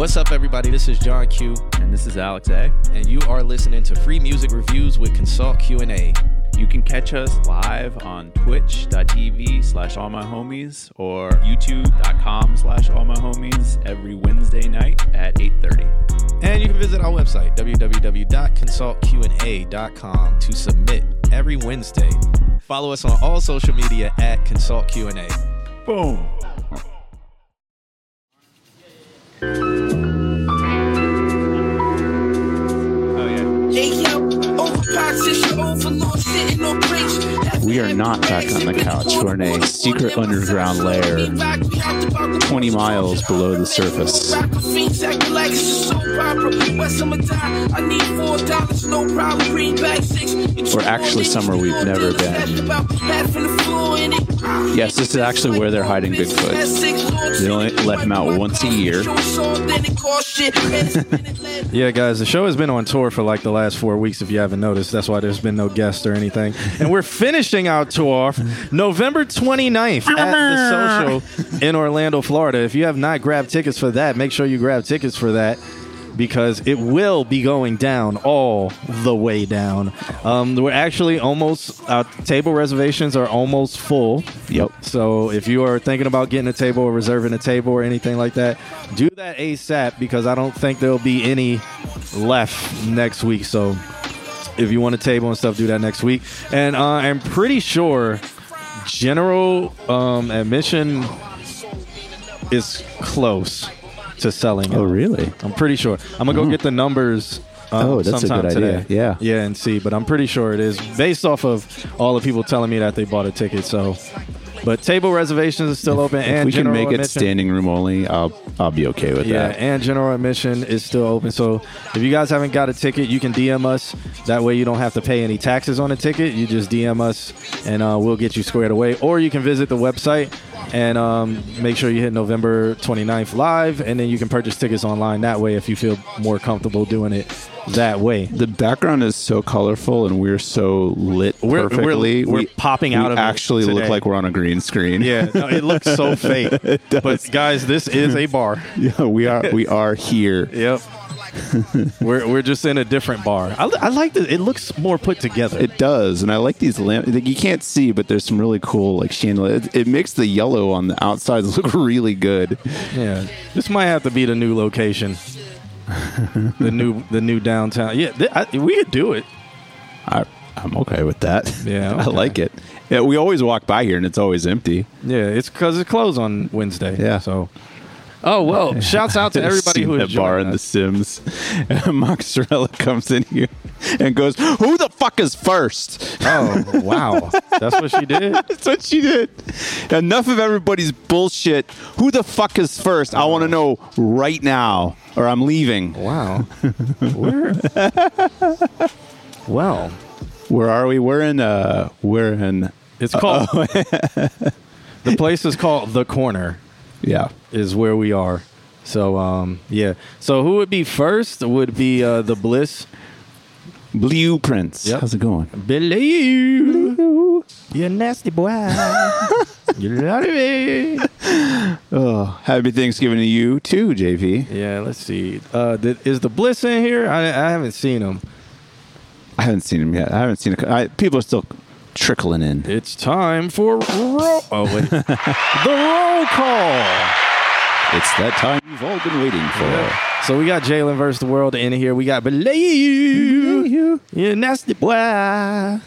What's up, everybody? This is John Q, And this is Alex A. and you are listening to Free Music Reviews with Consult Q&A. You can catch us live on twitch.tv slash all my homies or youtube.com slash all my homies every Wednesday night at 8.30. And you can visit our website, www.consultqna.com, to submit every Wednesday. Follow us on all social media at Consult Q&A. Boom. We are not back on the couch. We're in a secret underground lair 20 miles below the surface. We're actually somewhere we've never been. Yes, this is actually where they're hiding Bigfoot. They only let him out once a year. Yeah, guys, the show has been on tour for like the last four weeks, if you haven't noticed. That's why there's been no guests or anything. And we're finishing our tour November 29th at the Social in Orlando, Florida. If you have not grabbed tickets for that, make sure you grab tickets for that because it will be going down all the way down. Um, we're actually almost, our table reservations are almost full. Yep. So if you are thinking about getting a table or reserving a table or anything like that, do that ASAP because I don't think there'll be any left next week. So if you want a table and stuff, do that next week. And uh, I'm pretty sure general um, admission is close to selling. Oh, really? I'm pretty sure. I'm gonna go get the numbers. Um, Oh, that's a sometime good idea. today. Yeah. yeah, and see. But I'm pretty sure it is based off of all the people telling me that they bought a ticket. So, but table reservations is still open, If and we can make it standing room only, I'll I'll be okay with Yeah, that. Yeah, and general admission is still open. So if you guys haven't got a ticket, you can DM us. That way you don't have to pay any taxes on a ticket. You just DM us, and uh, we'll get you squared away. Or you can visit the website and um, make sure you hit November 29th live, and then you can purchase tickets online that way if you feel more comfortable doing it that way. The background is so colorful, and we're so lit We're- we're- perfectly. we're we, popping we out of it actually look like we're on a green screen. Yeah, no, it looks so fake. But guys, this is a bar. yeah, we are we are here. Yep. we're, we're just in a different bar. I, I like this. It looks more put together. It does, and I like these lamps. You can't see, but there's some really cool like chandelier. It, it makes the yellow on the outsides look really good. Yeah, this might have to be the new location. The new the new downtown. Yeah, th- I, we could do it. I, I'm okay with that. Yeah, I okay. like it. Yeah, we always walk by here, and it's always empty. Yeah, it's because it's closed on Wednesday. Yeah. So. Oh well! Shouts out to everybody Seen who that bar joined in The us. Sims. Mozzarella comes in here and goes, "Who the fuck is first? Oh wow! That's what she did. That's what she did. Enough of everybody's bullshit. Who the fuck is first? I want to know right now, or I'm leaving. Wow. Where? well, Where are we? We're in. Uh, we're in. it's called. the place is called the Corner. Yeah. Is where we are. So um yeah. So who would be first would be uh the Bliss. Blueprints. Yep. How's it going? Believe you're nasty boy. you love me. Oh, happy Thanksgiving to you too, JV. Yeah, let's see. Uh th- is the Bliss in here? I I haven't seen him. I haven't seen him yet. I haven't seen. A, I, people are still trickling in. It's time for roll Oh wait. the roll call. It's that time you've all been waiting for. So we got Jalen versus the world in here. We got Believe you nasty boy. I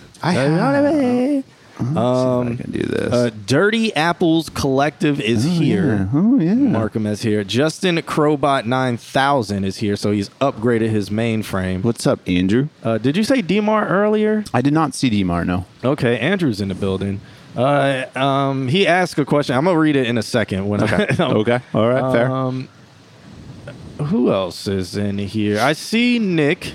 love me. Um, I can do this. Uh, Dirty Apples Collective is here. oh yeah. Markham is here. Justin Crowbot 9000 is here, so he's upgraded his mainframe. What's up, Andrew? Uh, did you say Demar earlier? I did not see Demar. No. Okay, Andrew's in the building. Uh, um, he asked a question. I'm gonna read it in a second. When I, Okay. All right. Fair. Um, who else is in here? I see Nick,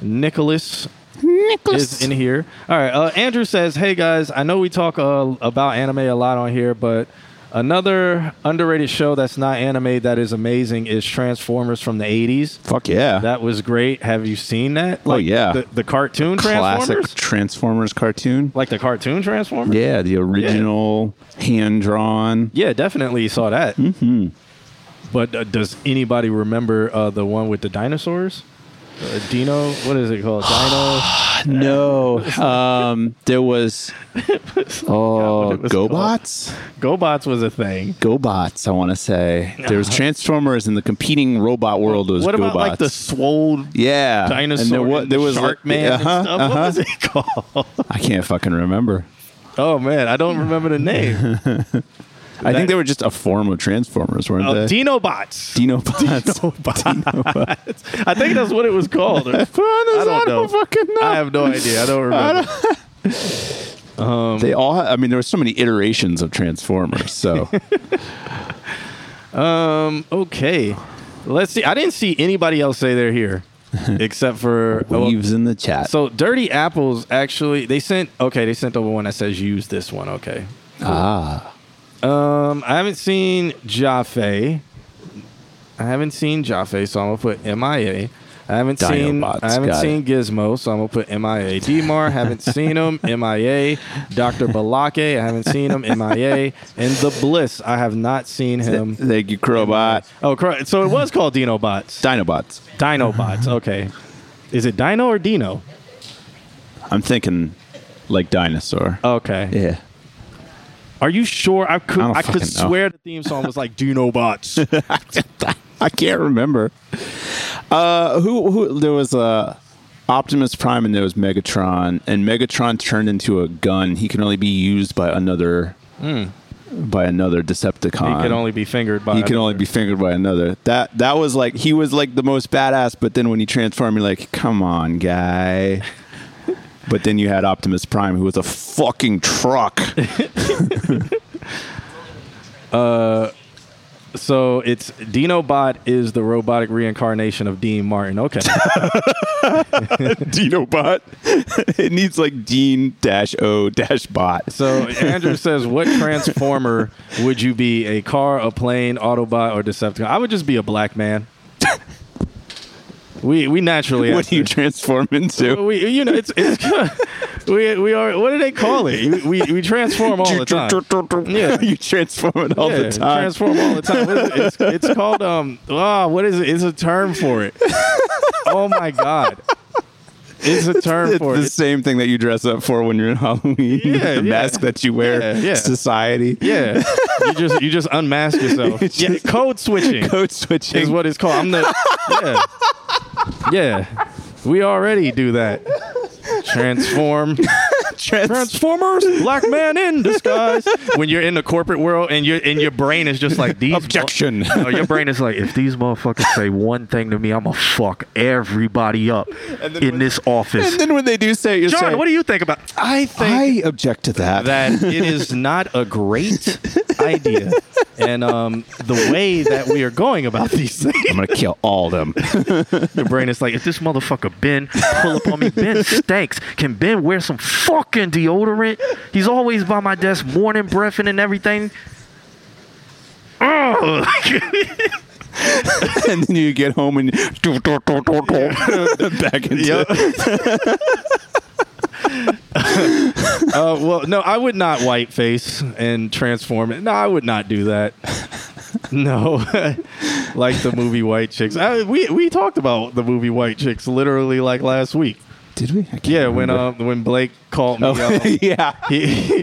Nicholas is in here. All right. Uh, Andrew says, "Hey guys, I know we talk uh, about anime a lot on here, but another underrated show that's not anime that is amazing is Transformers from the '80s. Fuck yeah. That was great. Have you seen that? Oh, yeah. the, the cartoon Classic Transformers, Transformers cartoon. like the cartoon Transformers. Yeah, the original hand drawn. Yeah, definitely saw that. Hmm. But uh, does anybody remember uh, the one with the dinosaurs? Uh, Dino, what is it called? Dino. No, um, there was oh was called. GoBots. GoBots was a thing. GoBots, I want to say there was Transformers, and the competing robot world was what about GoBots. like the swole yeah dinosaur? And there, wa- and there was Shark like- Man uh-huh, stuff. What uh-huh. was it called? I can't fucking remember. Oh man, I don't remember the name. I think they were just a form of Transformers, weren't Oh, they? Dinobots. Dinobots. I think that's what it was called. I don't know. fucking know. I have no idea. I don't remember. They all. I mean, there were so many iterations of Transformers. So Um. Okay. Let's see. I didn't see anybody else say they're here, except for well, leaves in the chat. So Dirty Apples actually they sent okay they sent over one that says use this one okay. ah, Um, I haven't seen Jaffe. I haven't seen Jaffe, so I'm gonna put MIA. I haven't seen I haven't seen Gizmo, so I'm gonna put MIA. Demar, haven't seen him. MIA. Dr. Balake, I haven't seen him. MIA. And the Bliss, I have not seen him. thank you, Crowbot. Oh, cor- so it was called Dinobots. Dinobots. Dinobots. Okay. Is it Dino or Dino? I'm thinking like dinosaur. Okay. Yeah. Are you sure? I could I I, could fucking know. swear the theme song was like "Do No Bots." I can't remember. Uh, who who there was a. Optimus Prime and there was Megatron, and Megatron turned into a gun. He can only be used by another by another Decepticon. He can only be fingered by he can only be fingered by another. That that was like he was like the most badass, but then when he transformed, you're like, come on, guy. But then you had Optimus Prime, who was a fucking truck. Uh, so it's Dinobot is the robotic reincarnation of Dean Martin. Okay. Dinobot. it needs like Dean dash O dash bot. So Andrew says, "What transformer would you be? A car, a plane, Autobot, or Decepticon?" I would just be a black man. We we naturally What do you transform into? we you know it's it's we we are what do they call it? We we transform all the time. Yeah. you transform it all yeah, the time. transform all the time. It? It's, it's called um. Oh, what is it? It's a term for it. Oh my god. It's a term it's for the it. same thing that you dress up for when you're in Halloween. Yeah, the yeah. mask that you wear. Yeah, yeah. Society. Yeah, you just you just unmask yourself. It's yeah, code switching Code switching. is what it's called. I'm the yeah yeah. We already do that. Transform. Trans- Transformers, black man in disguise. When you're in the corporate world and your and your brain is just like these Objection. No, your brain is like, if these motherfuckers say one thing to me, I'm gonna fuck everybody up in when- this office. and then when they do say, it, you John, say, what do you think about? I think I object to that. that it is not a great idea, and um, the way that we are going about these things, I'm gonna kill all of them. your brain is like, if this motherfucker Ben pull up on me, Ben stinks. Can Ben wear some fucking deodorant? He's always by my desk, morning breathing and everything. Ugh. and then you get home and back into Yep. uh, well, no, I would not white face and transform it. No, I would not do that. No, like the movie White Chicks. I, we we talked about the movie White Chicks literally like last week. Did we? Yeah, when um when Blake called me, Oh, um, yeah. he,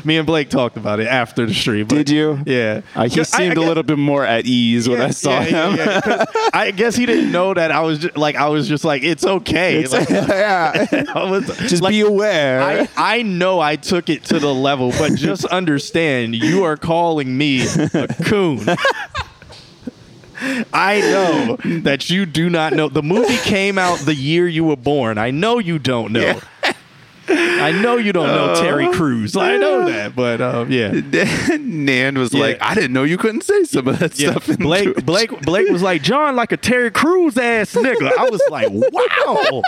me and Blake talked about it after the stream. Did you? Yeah, Uh, he I- seemed I a guess- little bit more at ease when I saw yeah, him. yeah, yeah, I guess he didn't know that I was just, like I was just like it's okay. Like, yeah. Was, Just like, be aware. I, I know I took it to the level, but just understand you are calling me a coon. I know that you do not know. The movie came out the year you were born. I know you don't know. I know you don't know Terry Crews. I know that, but um, yeah. Nan was Yeah. like, I didn't know you couldn't say some of that Yeah, stuff. in Blake, Twitch." Blake, Blake was like John, like a Terry Crews ass nigga. I was like, wow.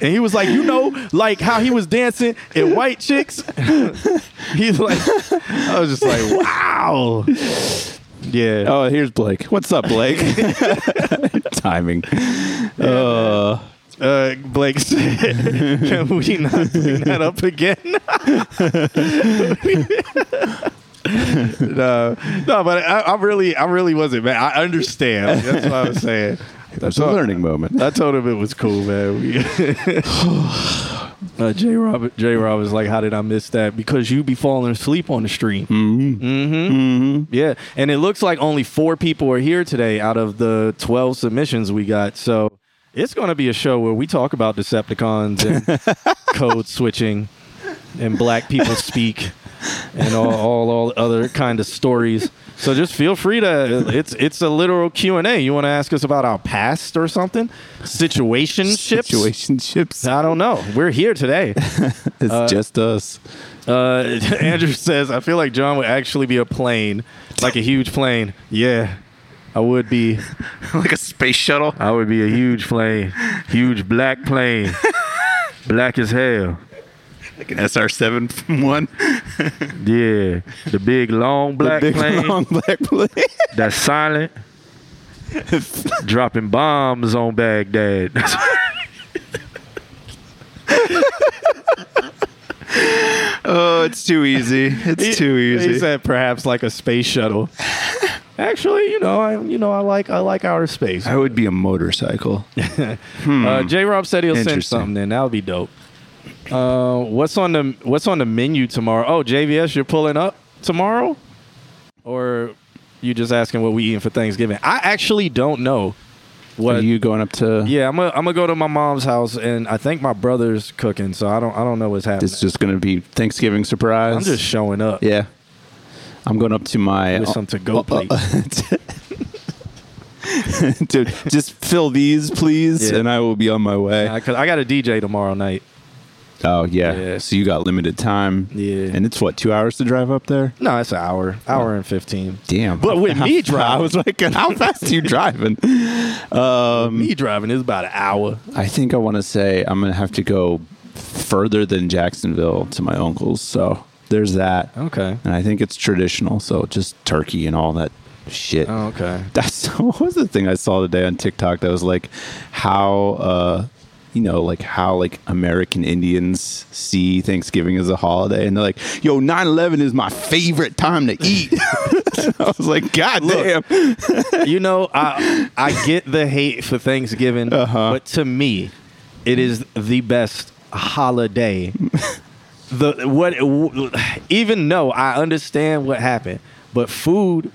And he was like, you know, like how he was dancing in White Chicks. He's like, I was just like, wow. Yeah. Oh, here's Blake. What's up, Blake? Timing. Uh, Uh, Blake said, can we not bring that up again? no, no, but I, I really, I really wasn't mad. I understand. That's what I was saying. That's a learning moment. I told him it was cool, man. We- uh, J. Rob, J. Rob was like, "How did I miss that? Because you be falling asleep on the stream." Mm-hmm. Mm-hmm. Yeah, and it looks like only four people are here today out of the twelve submissions we got. So it's going to be a show where we talk about Decepticons and code switching and black people speak and all, all all other kind of stories. So just feel free to it's it's a literal Q and A. You want to ask us about our past or something? Situationships? Situationships. I don't know. We're here today. It's just us. Uh, Andrew says, I feel like John would actually be a plane, like a huge plane. Yeah, I would be. like a space shuttle. I would be a huge plane, huge black plane, black as hell. Like an SR-7 from one. Yeah, the big long black Big plane long black plane. that's silent, dropping bombs on Baghdad. oh, it's too easy. It's too He easy. said perhaps like a space shuttle. Actually, you know, I you know I like I like outer space. I would be a motorcycle. Uh, J. Rob said he'll send something. Then that would be dope. Uh, what's on the What's on the menu tomorrow? Oh, JVS, you're pulling up tomorrow, or you just asking what we eating for Thanksgiving? I actually don't know. Are What? you going up to? yeah, I'm gonna I'm gonna go to my mom's house, and I think my brother's cooking, so I don't I don't know what's happening. This is just going to be Thanksgiving surprise. I'm just showing up. Yeah. I'm going up to my With some to-go plates. to just fill these, please, Yeah. and I will be on my way. I, cause I got a DJ tomorrow night. Oh yeah. Yeah. So you got limited time. Yeah. And it's what two hours to drive up there. No, it's an hour, hour and fifteen. Damn. But with me driving- I was like, how fast are you driving? Um, Me driving is about an hour. I think I want to say I'm gonna have to go further than Jacksonville to my uncle's. So there's that. Okay. And I think it's traditional, so just turkey and all that shit. Oh, okay. That's what was the thing I saw today on TikTok that was like how uh you know like how like American Indians see Thanksgiving as a holiday and they're like, "Yo, 9/11 is my favorite time to eat." I was like, "God damn." you know, I I get the hate for Thanksgiving, Uh-huh. but to me, it is the best holiday. the what even though I understand what happened, but food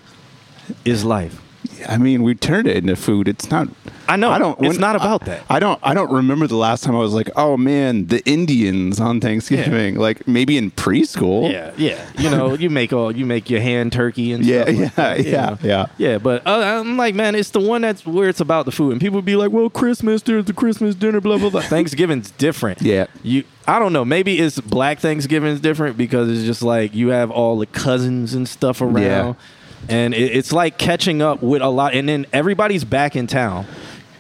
is life. I mean, we turned it into food. It's not I know. I don't It's not about I- that. I don't I don't remember the last time I was like, "Oh man, the Indians on Thanksgiving." Like maybe in preschool. Yeah, yeah. You know, you make all you make your hand turkey and Yeah, stuff like yeah, that, yeah, know. yeah. yeah. But uh, I'm like, man, it's the one that's where it's about the food, and people be like, well, Christmas, there's the Christmas dinner, blah blah blah. Thanksgiving's different. Yeah. you. I don't know. Maybe it's Black Thanksgiving's different because it's just like you have all the cousins and stuff around, Yeah. And it, it's like catching up with a lot, and then everybody's back in town.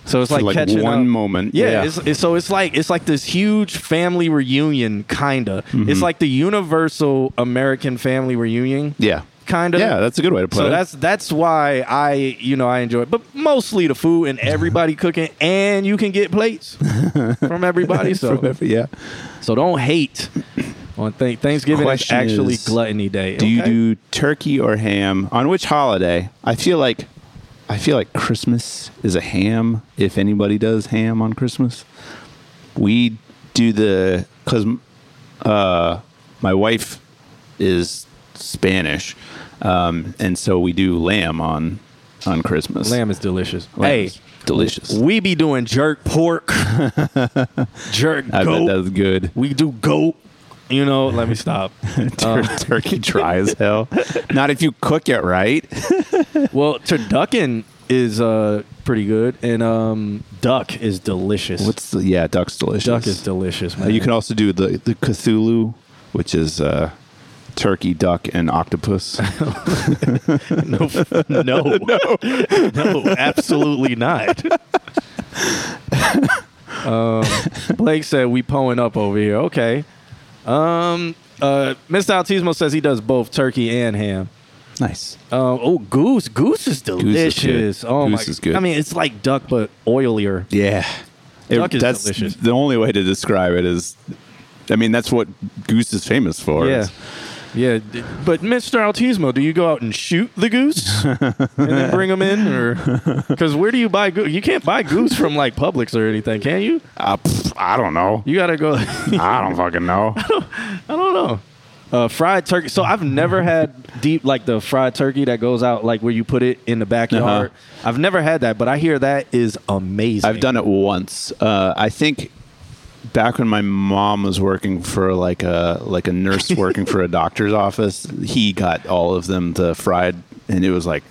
So it's like, like, catching one up. moment, Yeah, yeah. It's, it's- so it's like it's like this huge family reunion, kinda. Mm-hmm. It's like the universal American family reunion, Yeah. kinda. Yeah, that's a good way to put so it. that's that's why I you know I enjoy it, but mostly the food and everybody cooking, and you can get plates from everybody. So yeah. so don't hate on th- Thanksgiving. is Question actually is, gluttony day. Do you okay? do turkey or ham? On which holiday? I feel like I feel like Christmas is a ham if anybody does ham on Christmas. We do the cuz uh my wife is Spanish. Um and so we do lamb on on Christmas. lamb is delicious? Lamb hey, is delicious. we be doing jerk pork, jerk I bet goat. that's good. we do goat. You know, let me stop. Tur- turkey dry as hell. Not if you cook it right. Well, turducken is uh pretty good, and um duck is delicious. What's the yeah, duck's delicious. duck is delicious, Uh, man. you can also do the the Cthulhu, which is uh, turkey, duck, and octopus. no, no, no, no, absolutely not. um, Blake said we pulling up over here. Okay. Um, uh, Mr. Altismo says he does both turkey and ham. nice. Um, oh, goose, goose is is good. delicious. oh Goose my, is good. I mean, it's like duck but oilier. Yeah, It- Duck is that's delicious. the only way to describe it is. I mean, that's what goose is famous for. Yeah. is Yeah, d- but Mr. Altismo, do you go out and shoot the goose and then bring them in, or because where do you buy goose? You can't buy goose from like Publix or anything, can you? Uh, pff, I don't know. You gotta go. I don't fucking know. I don't know. Uh, fried turkey. So I've never had deep like the fried turkey that goes out like where you put it in the backyard. Uh-huh. I've never had that, but I hear that is amazing. I've done it once. Uh, I think back when my mom was working for like a like a nurse working for a doctor's office, he got all of them the fried, and it was like,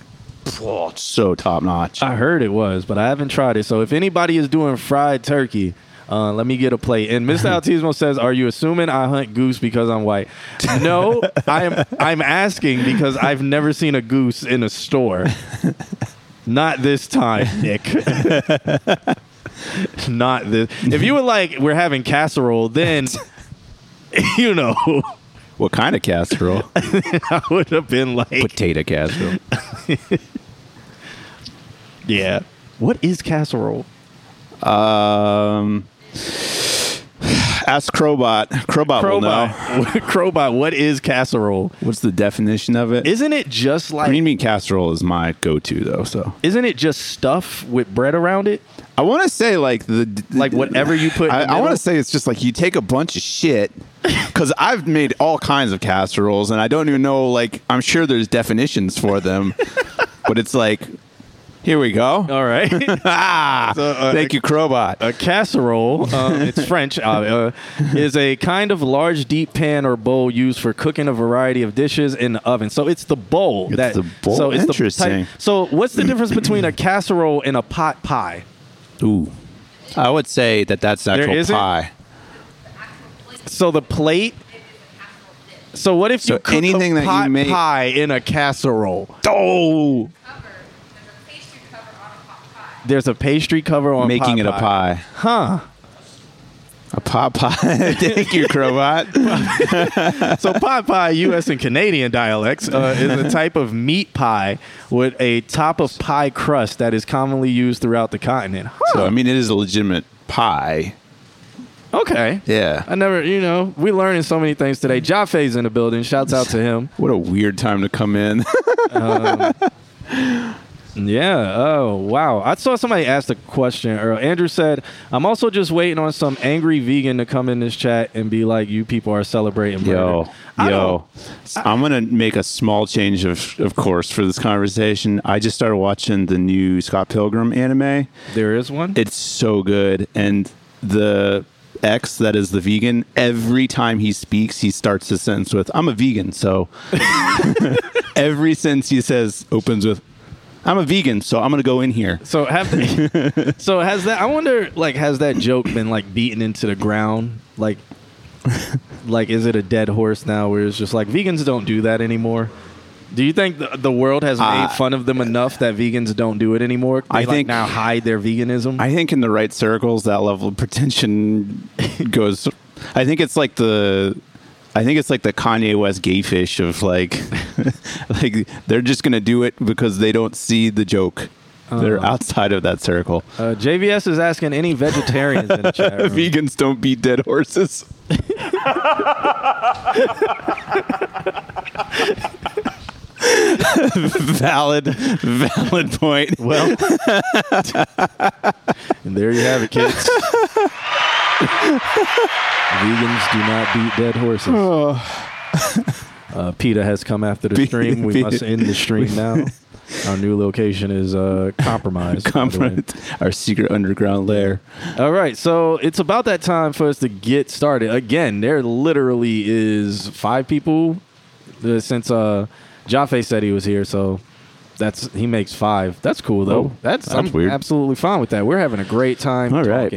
oh, it's so top notch. I heard it was, but I haven't tried it. So if anybody is doing fried turkey, uh, let me get a plate. And Mr. Altismo says, "Are you assuming I hunt goose because I'm white?" No, I'm. I'm asking because I've never seen a goose in a store. Not this time, Nick. Not this. If you were like, we're having casserole, then you know, What kind of casserole? I would have been like, Potato casserole. yeah. What is casserole? Um, ask Crowbot. Crowbot, will know. Crowbot. Crowbot, what is casserole? What's the definition of it? Isn't it just like Green bean casserole is my go-to though. So isn't it just stuff with bread around it? I want to say like the Like whatever you put in I, the I want middle? to say it's just like you take a bunch of shit because I've made all kinds of casseroles and I don't even know like I'm sure there's definitions for them, but it's like here we go. All right. ah, So, uh, thank you, Crowbot. a casserole, uh, it's French, uh, uh, is a kind of large deep pan or bowl used for cooking a variety of dishes in the oven. So it's the bowl. It's that, the bowl? So it's Interesting. The type, so what's the difference between a casserole and a pot pie? Ooh, I would say that that's There actual isn't? pie. So the plate. So what if So you cook anything a that you pot make- pie in a casserole? Oh, There's a pastry cover on making pot it a pie. Huh. A pot pie. thank you, Crowbot. So pot pie, U.S. and Canadian dialects, uh, is a type of meat pie with a top of pie crust that is commonly used throughout the continent. Huh. so I mean, it is a legitimate pie. Okay. Yeah. I never, you know, we learning so many things today. Jaffe's in the building. Shouts out to him. What a weird time to come in. Yeah. Oh, wow. I saw somebody ask a question. Or Andrew said, "I'm also just waiting on some angry vegan to come in this chat and be like, you people are celebrating murder." Yo, I yo. I'm going to make a small change of, of course for this conversation. I just started watching the new Scott Pilgrim anime. There is one. It's so good. And the X that is the vegan, every time he speaks, he starts his sentence with, I'm a vegan. So every sentence he says opens with, I'm a vegan, so I'm going to go in here. So have they, so has that? I wonder, like, has that joke been like beaten into the ground? Like, like is it a dead horse now? Where it's just like vegans don't do that anymore. Do you think the, the world has made Uh, fun of them enough that vegans don't do it anymore? They I like, think- now hide their veganism. I think in the right circles, that level of pretension goes. I think it's like the. I think it's like the Kanye West gay fish of like, like they're just gonna do it because they don't see the joke. They're outside of that circle. uh, JVS is asking any vegetarians in the chat room. Vegans don't beat dead horses. valid, valid point. Well, and there you have it, kids. Vegans do not beat dead horses. Uh, PETA has come after the stream. We must end the stream now. Our new location is uh, compromised. by the way. Confident, our secret underground lair. All right, so it's about that time for us to get started. Again, there literally is five people uh, since uh, Jaffe said he was here, so that's he makes five. That's cool though. Oh, that's that's I'm weird. absolutely fine with that. We're having a great time All right.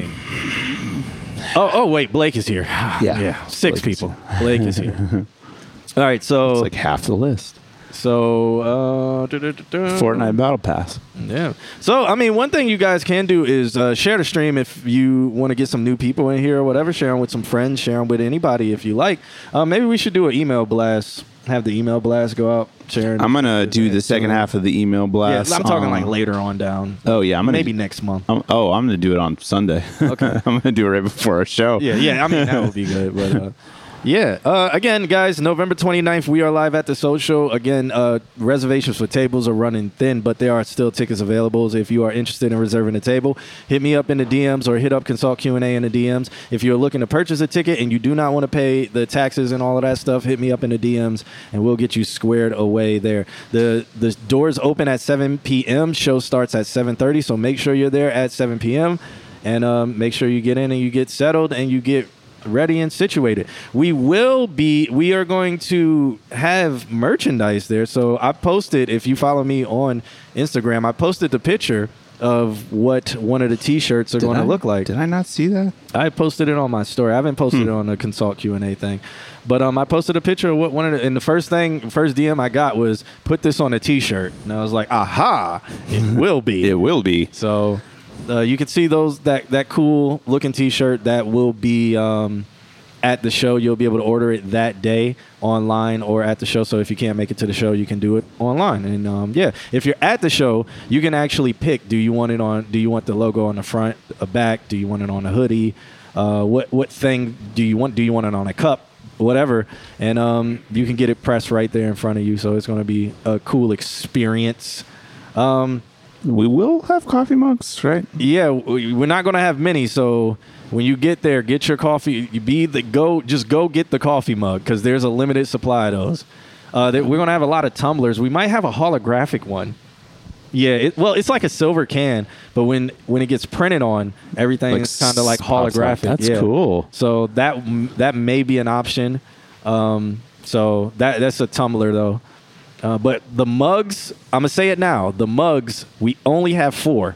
Oh, oh wait, Blake is here. Yeah. yeah, six Blake is people. Blake is here. All right, so It's like half the list. so uh. Fortnite Battle Pass. Yeah. So, I mean, one thing you guys can do is uh, share the stream if you want to get some new people in here or whatever. Share them with some friends. Share them with anybody if you like. Uh, maybe we should do an email blast. Have the email blast go out. Sharing. I'm gonna do the second half of the email blast. Yeah. I'm talking on- like later on down. Oh yeah, I'm gonna maybe next month. I'm, oh, I'm gonna do it on Sunday. Okay. I'm gonna do it right before our show. Yeah, yeah. I mean, that would be good. But uh, Yeah. Uh, again, guys, November 29th, we are live at the social. Again, uh, reservations for tables are running thin, but there are still tickets available. If you are interested in reserving a table, hit me up in the DMs or hit up Consult Q&A in the DMs. If you're looking to purchase a ticket and you do not want to pay the taxes and all of that stuff, hit me up in the DMs and we'll get you squared away there. The the doors open at 7 p.m. Show starts at 7:30, so make sure you're there at 7 p.m. and um, make sure you get in and you get settled and you get ready and situated. We will be we are going to have merchandise there. So I posted if you follow me on Instagram, I posted the picture of what one of the t-shirts are going to look like. Did I not see that? I posted it on my story. I haven't posted it on the consult Q and A thing, but um, I posted a picture of what one of the, and the first thing, first DM I got was put this on a T-shirt, and I was like, aha, it will be. It will be. So uh, you can see those that that cool looking T-shirt that will be um, at the show. You'll be able to order it that day online or at the show. So if you can't make it to the show, you can do it online. And um, yeah, if you're at the show, you can actually pick: Do you want it on? Do you want the logo on the front, a back? Do you want it on a hoodie? Uh, what what thing do you want? Do you want it on a cup? Whatever, and um, you can get it pressed right there in front of you. So it's going to be a cool experience. Um, We will have coffee mugs, right? yeah, we- we're not gonna have many. So when you get there, get your coffee. You be the go. Just go get the coffee mug because there's a limited supply of those. Uh, that we're gonna have a lot of tumblers. We might have a holographic one. Yeah, it, well, it's like a silver can, but when when it gets printed on, everything Like is kind of like holographic. That's yeah. cool. So that that may be an option. Um, so that that's a tumbler though. Uh, but the mugs, I'm gonna say it now. The mugs, we only have four.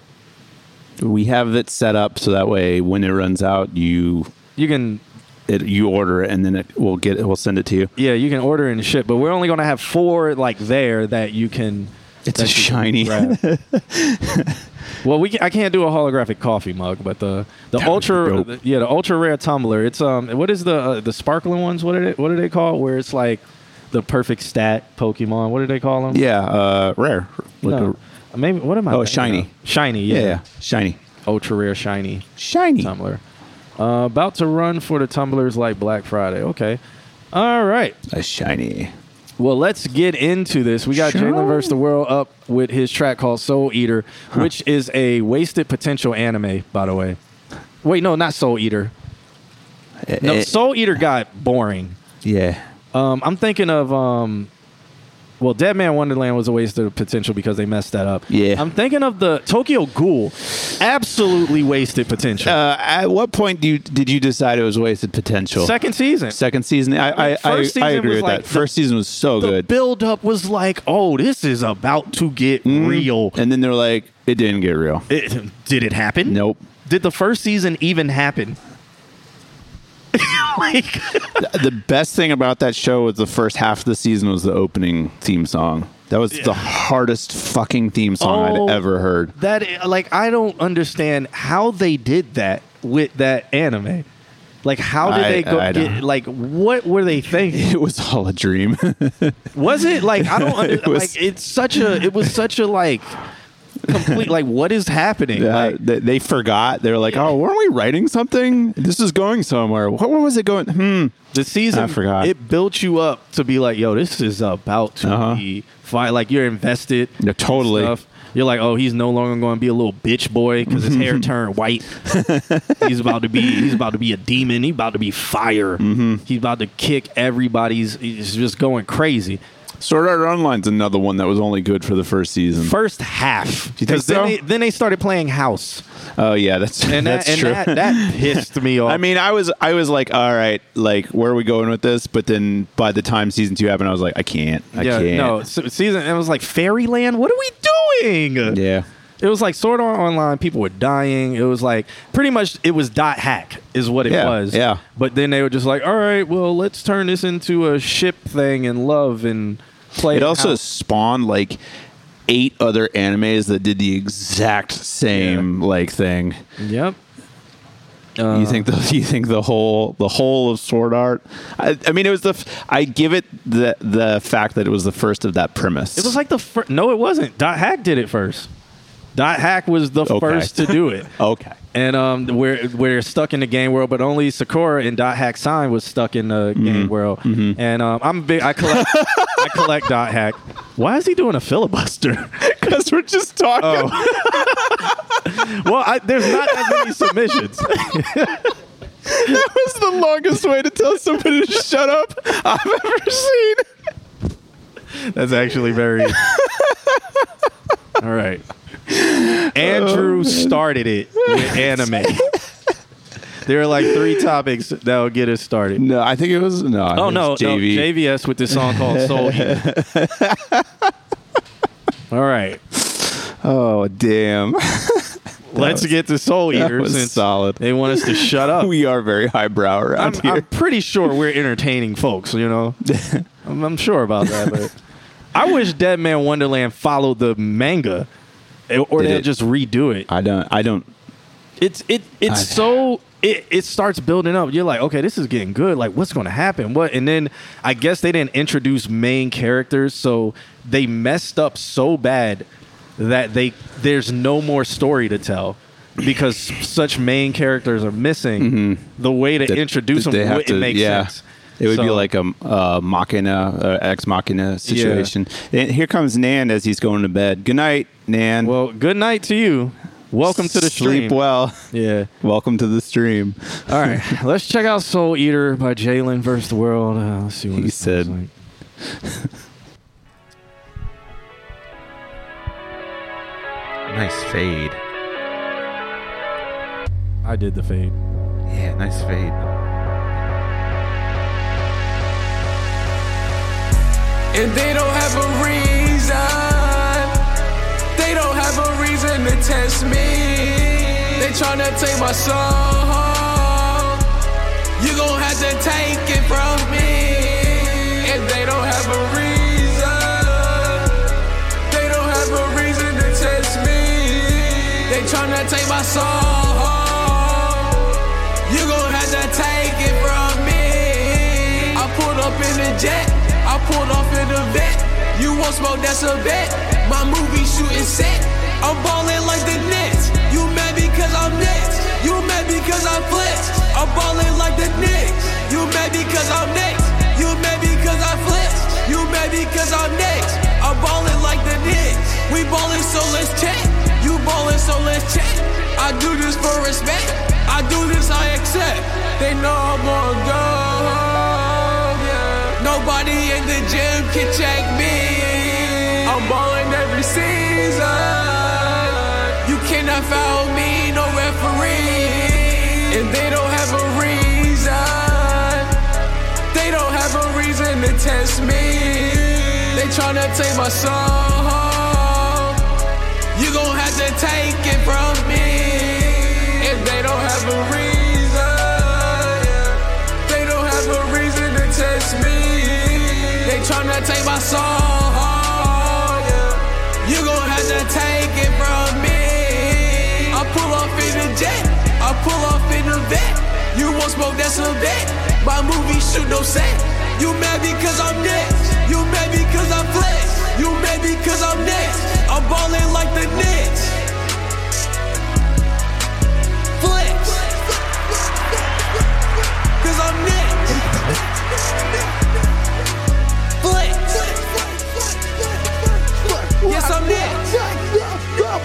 We have it set up so that way when it runs out, you You can it, you order it and then it will get it will send it to you. Yeah, you can order and ship, but we're only going to have four like there that you can. It's that a you can shiny. grab. well, we can, I can't do a holographic coffee mug, but the the That would be ultra dope. yeah the ultra rare tumbler. It's um what is the uh, the sparkling ones? What are they what are they called? Where it's like the perfect stat Pokemon. What do they call them? Yeah, uh, rare. Like No. maybe what am I? Oh, shiny. of? Shiny. Yeah. yeah, yeah, shiny, Ultra rare shiny shiny. tumbler. Uh, about to run for the tumblers like Black Friday. Okay. All right. A shiny. Well, let's get into this. We got Sure. Jalen vs. the World up with his track called Soul Eater, which is a wasted potential anime, by the way. Wait, no, not Soul Eater. No, Eh, Soul Eater got boring. yeah. Um, I'm thinking of um, well, Deadman Wonderland was a waste of potential because they messed that up. Yeah. I'm thinking of the Tokyo Ghoul, absolutely wasted potential. Uh, at what point do you did you decide it was wasted potential? Second season. Second season. I I, I, first I agree with like that. the- First season was so the good. build up was like, oh, this is about to get real. and then they're like, it didn't get real. It, did it happen? Nope. Did the first season even happen? like, the best thing about that show was the first half of the season was the opening theme song. That was the hardest fucking theme song Oh. I'd ever heard. that like I don't understand how they did that with that anime. Like, how did I- they go get? Like, what were they thinking? It was all a dream. Was it like I don't under, It was- like it's such a it was such a like complete like what is happening? Yeah, Like, they, they forgot. They were like, "Oh, weren't we writing something? This is going somewhere. What, where was it going? Hmm. the season I forgot. it built you up to be like, yo, this is about to Uh-huh. be fine. Like you're invested. Yeah, totally. stuff. You're like, oh, he's no longer going to be a little bitch boy because his hair turned white. he's about to be, he's about to be a demon. He's about to be fire. Mm-hmm. He's about to kick everybody's. He's just going crazy. Sword Art Online's another one that was only good for the first season. First half, because then so? they then they started playing house, oh yeah, that's and that that's and true. that, that pissed me off. I mean, I was I was like, all right, like where are we going with this? But then by the time season two happened, I was like, I can't, I yeah, can't. no se- season. It was like Fairyland. What are we doing? Yeah. It was like Sword Art Online. People were dying. It was like pretty much it was dot hack is what it Yeah, was. yeah. But then they were just like, all right, well, let's turn this into a ship thing and love and play. It also out." spawned like eight other animes that did the exact same like thing. Yep. you uh, think the you think the whole the whole of Sword Art? I, I mean, it was the f- I give it the the fact that it was the first of that premise. It was like the fir- no, it wasn't. Dot hack did it first. Dot hack was the Okay. first to do it. okay. And um, we're we're stuck in the game world, but only Sakura and Dot Hack Sign was stuck in the Mm-hmm. game world. And um, I'm big. I collect. I collect Dot Hack. Why is he doing a filibuster? Because we're just talking. Oh. well, I, there's not that many submissions. That was the longest way to tell somebody to shut up I've ever seen. That's actually very. All right. Andrew oh, started it with anime. there are like three topics that will get us started. No, I think it was no. I Oh think no, it was JV. no, JVS with this song called Soul Eater. All right, Oh damn, let's get to Soul that Eater was since solid. they want us to shut up. we are very highbrow I'm, around here. I'm pretty sure we're entertaining folks. You know, I'm, I'm sure about that. But I wish Deadman Wonderland followed the manga, or Did they'll it? just redo it. I don't. I don't. It's it it's I- so it, it starts building up. You're like, okay, this is getting good. Like, what's going to happen? What? And then I guess they didn't introduce main characters, so they messed up so bad that they there's no more story to tell because such main characters are missing. The way to Mm-hmm. introduce them they have wouldn't to- make yeah. sense. It would be like a uh, machina, uh, ex machina situation. And here comes Nan as he's going to bed. Good night, Nan. Well, good night to you. Welcome to the stream. Sleep well. Yeah. Welcome to the stream. All right. Let's check out Soul Eater by Jalen versus the World. Uh, let's see what He said- like. Nice fade. I did the fade. Yeah, nice fade. And they don't have a reason. They don't have a reason to test me. They tryna take my soul. You gon' have to take it from me. And they don't have a reason. They don't have a reason to test me. They tryna take my soul. You gon' have to take it from me. I pulled up in the jet. I pulled off in the vet. You want smoke, that's a bet. My movie shooting set. I'm ballin' like the Nets. You mad because I'm next. You mad because I'm flex. I'm ballin' like the Knicks. You mad because I'm next. You mad because I flex. You mad because I'm next. I'm ballin' like the Knicks. We ballin' so let's check. You ballin' so let's check. I do this for respect. I do this, I accept. They know I'm on go. Nobody in the gym can check me. I'm ballin' every season. You cannot foul me, no referee. And they don't have a reason. They don't have a reason to test me. They tryna take my soul. You gon' have to take it from tryna take my soul. Oh, yeah. You gon' have to take it from me. I pull off in the jet. I pull off in the vet. You won't smoke, that's a bet. My movie shoot no set. You mad because I'm next. You mad because I'm flex. You mad because I'm next. I'm ballin' like the Knicks. Flex. Cause I'm next. Yes, I'm next.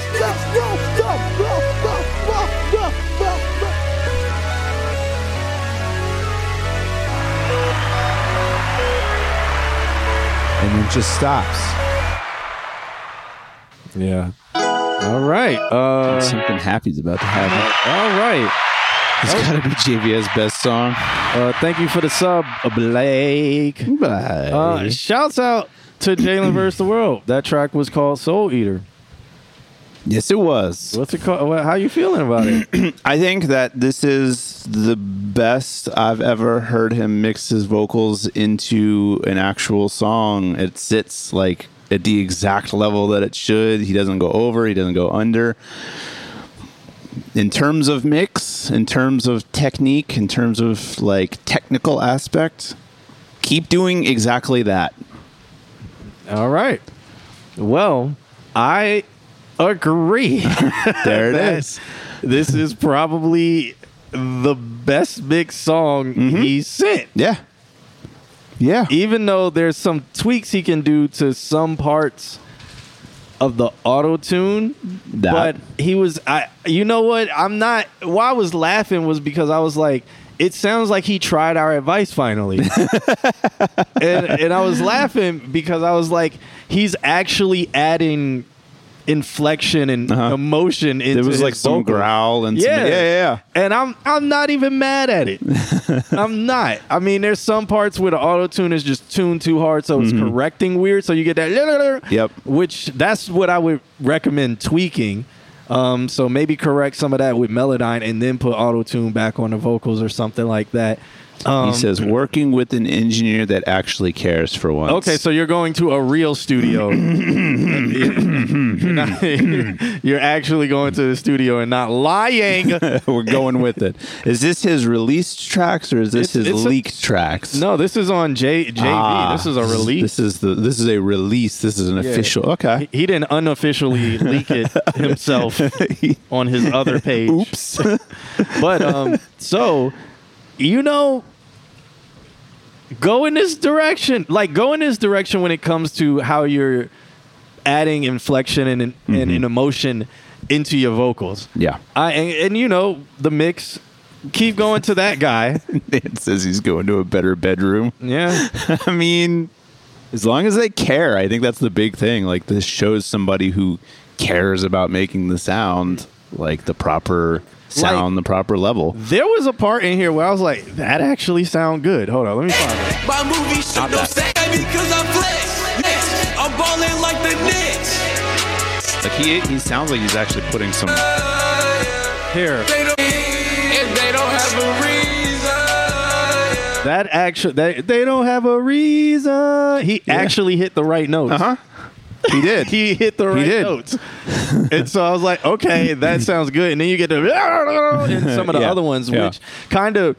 And it just stops. Yeah. All right. Uh, Something happy's about to happen. all right. It's got to be JVS best song. Uh, thank you for the sub, Blake. Bye. Uh, shouts out to Jalen versus the World. That track was called Soul Eater. yes, it was. What's it called? What- How you feeling about it? I think that this is the best I've ever heard him mix his vocals into an actual song. It sits like at the exact level that it should. He doesn't go over, he doesn't go under. In terms of mix, in terms of technique, in terms of like technical aspect, keep doing exactly that. All right. Well, I agree. There it is. This is probably the best mix song mm-hmm. he sent. Yeah. Yeah. Even though there's some tweaks he can do to some parts of the auto tune, but he was I you know what? I'm not why I was laughing was because I was like it sounds like he tried our advice finally. and and I was laughing because I was like he's actually adding inflection and Uh-huh. emotion into There was his like some vocals. growl and some, Yeah. yeah, yeah, yeah. And I'm I'm not even mad at it. I'm not. I mean, there's some parts where the auto tune is just tuned too hard, so it's correcting weird. So you get that. Mm-hmm. Yep. Which that's what I would recommend tweaking. Um, so maybe correct some of that with Melodyne and then put auto tune back on the vocals or something like that. Um, he says working with an engineer that actually cares for once. Okay, so you're going to a real studio. you're, not- you're actually going to the studio and not lying. we're going with it. Is this his released tracks or is this It's- his it's a- leaked tracks? No, this is on J JV. Ah, this is a release. This is the this is a release. This is an official. Okay. He, he didn't unofficially leak it himself on his other page. Oops. But um, so you know, go in this direction. Like go in this direction when it comes to how you're adding inflection and and, and mm-hmm. emotion into your vocals. yeah. I and, and you know the mix. Keep going to that guy. It says he's going to a better bedroom. Yeah. I mean, as long as they care, I think that's the big thing. Like this shows somebody who cares about making the sound like the proper sound, the proper level. There was a part in here where I was like, that actually sound good. Hold on, let me find it. My movie shit Stop don't that. say because I'm flex. Next, I'm balling like the Knicks. Like he he sounds like he's actually putting some. Here. They don't, they don't have a reason. That actually, they, they don't have a reason. He actually hit the right notes. Uh-huh. He did. He hit the right notes. and so I was like, okay, that sounds good. And then you get the and some of the Yeah. other ones, Yeah. which kind of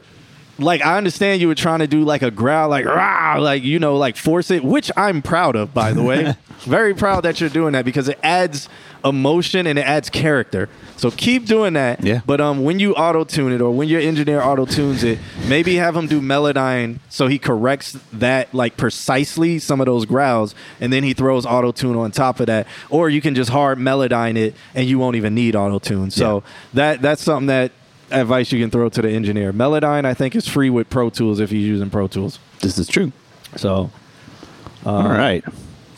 like I understand you were trying to do like a growl, like rah, like you know, like force it, which I'm proud of, by the way. Very proud that you're doing that because it adds emotion and it adds character. So keep doing that. Yeah. But um, when you auto tune it or when your engineer auto tunes it, maybe have him do Melodyne so he corrects that like precisely some of those growls, and then he throws auto tune on top of that. Or you can just hard Melodyne it and you won't even need auto tune. So that that's something that advice you can throw to the engineer. Melodyne, I think, is free with Pro Tools if you're using Pro Tools. this is true. So All right.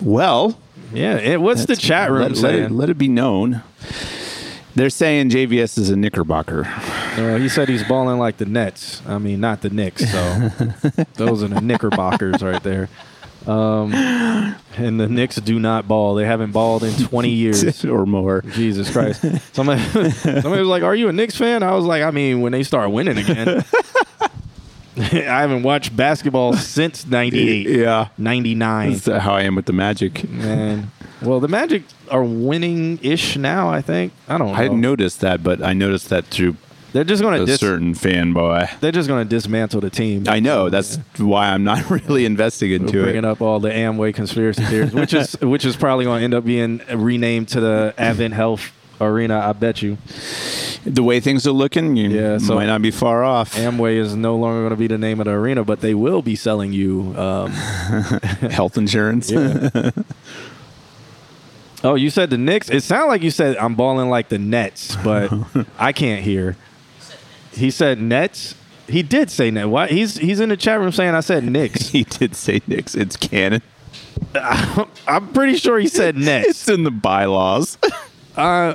Well, yeah, it, what's the chat room let, let saying? it, let it be known. They're saying JVS is a Knickerbocker. Uh, he said he's balling like the Nets. I mean, not the Knicks. So those are the Knickerbockers right there. Um, and the Knicks do not ball. They haven't balled in 20 years. or more. Jesus Christ. Somebody, somebody was like, Are you a Knicks fan? I was like, I mean, when they start winning again. I haven't watched basketball since 98, Yeah. 99. That's how I am with the Magic. Man. Well, the Magic are winning ish now, I think. I don't know. I hadn't noticed that, but I noticed that through They're just going to a dis- certain fanboy. they're just going to dismantle the team. I know. That's why I'm not really investing into bringing it. Bringing up all the Amway conspiracy theories, which is which is probably going to end up being renamed to the Advent Health Arena. I bet you The way things are looking, you Yeah, so- might not be far off. Amway is no longer going to be the name of the arena, but they will be selling you. Um, Health insurance. yeah. oh, you said the Knicks. It sounded like you said I'm balling like the Nets, but I can't hear. He said Nets. He did say Nets. Why? He's he's in the chat room saying I said Knicks. he did say Knicks. It's canon. I'm pretty sure he said Nets. It's in the bylaws. Uh,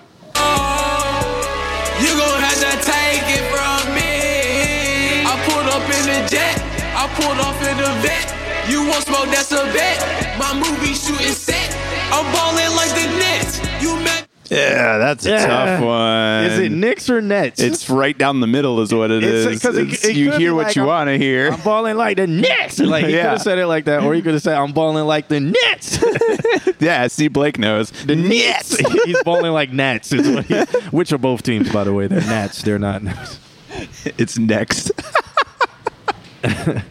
You gon' have to take it from me. I pulled up in the jet. I pulled off in the vet. You want smoke? That's a bet. My movie shooting set. I'm balling like the Nets. You met. Yeah, that's a tough one. is it Knicks or Nets? It's right down the middle, is what it It's- is. 'cause it- It's- it you could be hear what like you I'm- want to hear. I'm balling like the Nets. Like he Yeah. could have said it like that, or he could have said, "I'm balling like the Nets." yeah, see, Blake knows. the Nets. He's balling like Nats. Is what he, which are both teams, by the way. They're Nats. They're not. Nets. It's next.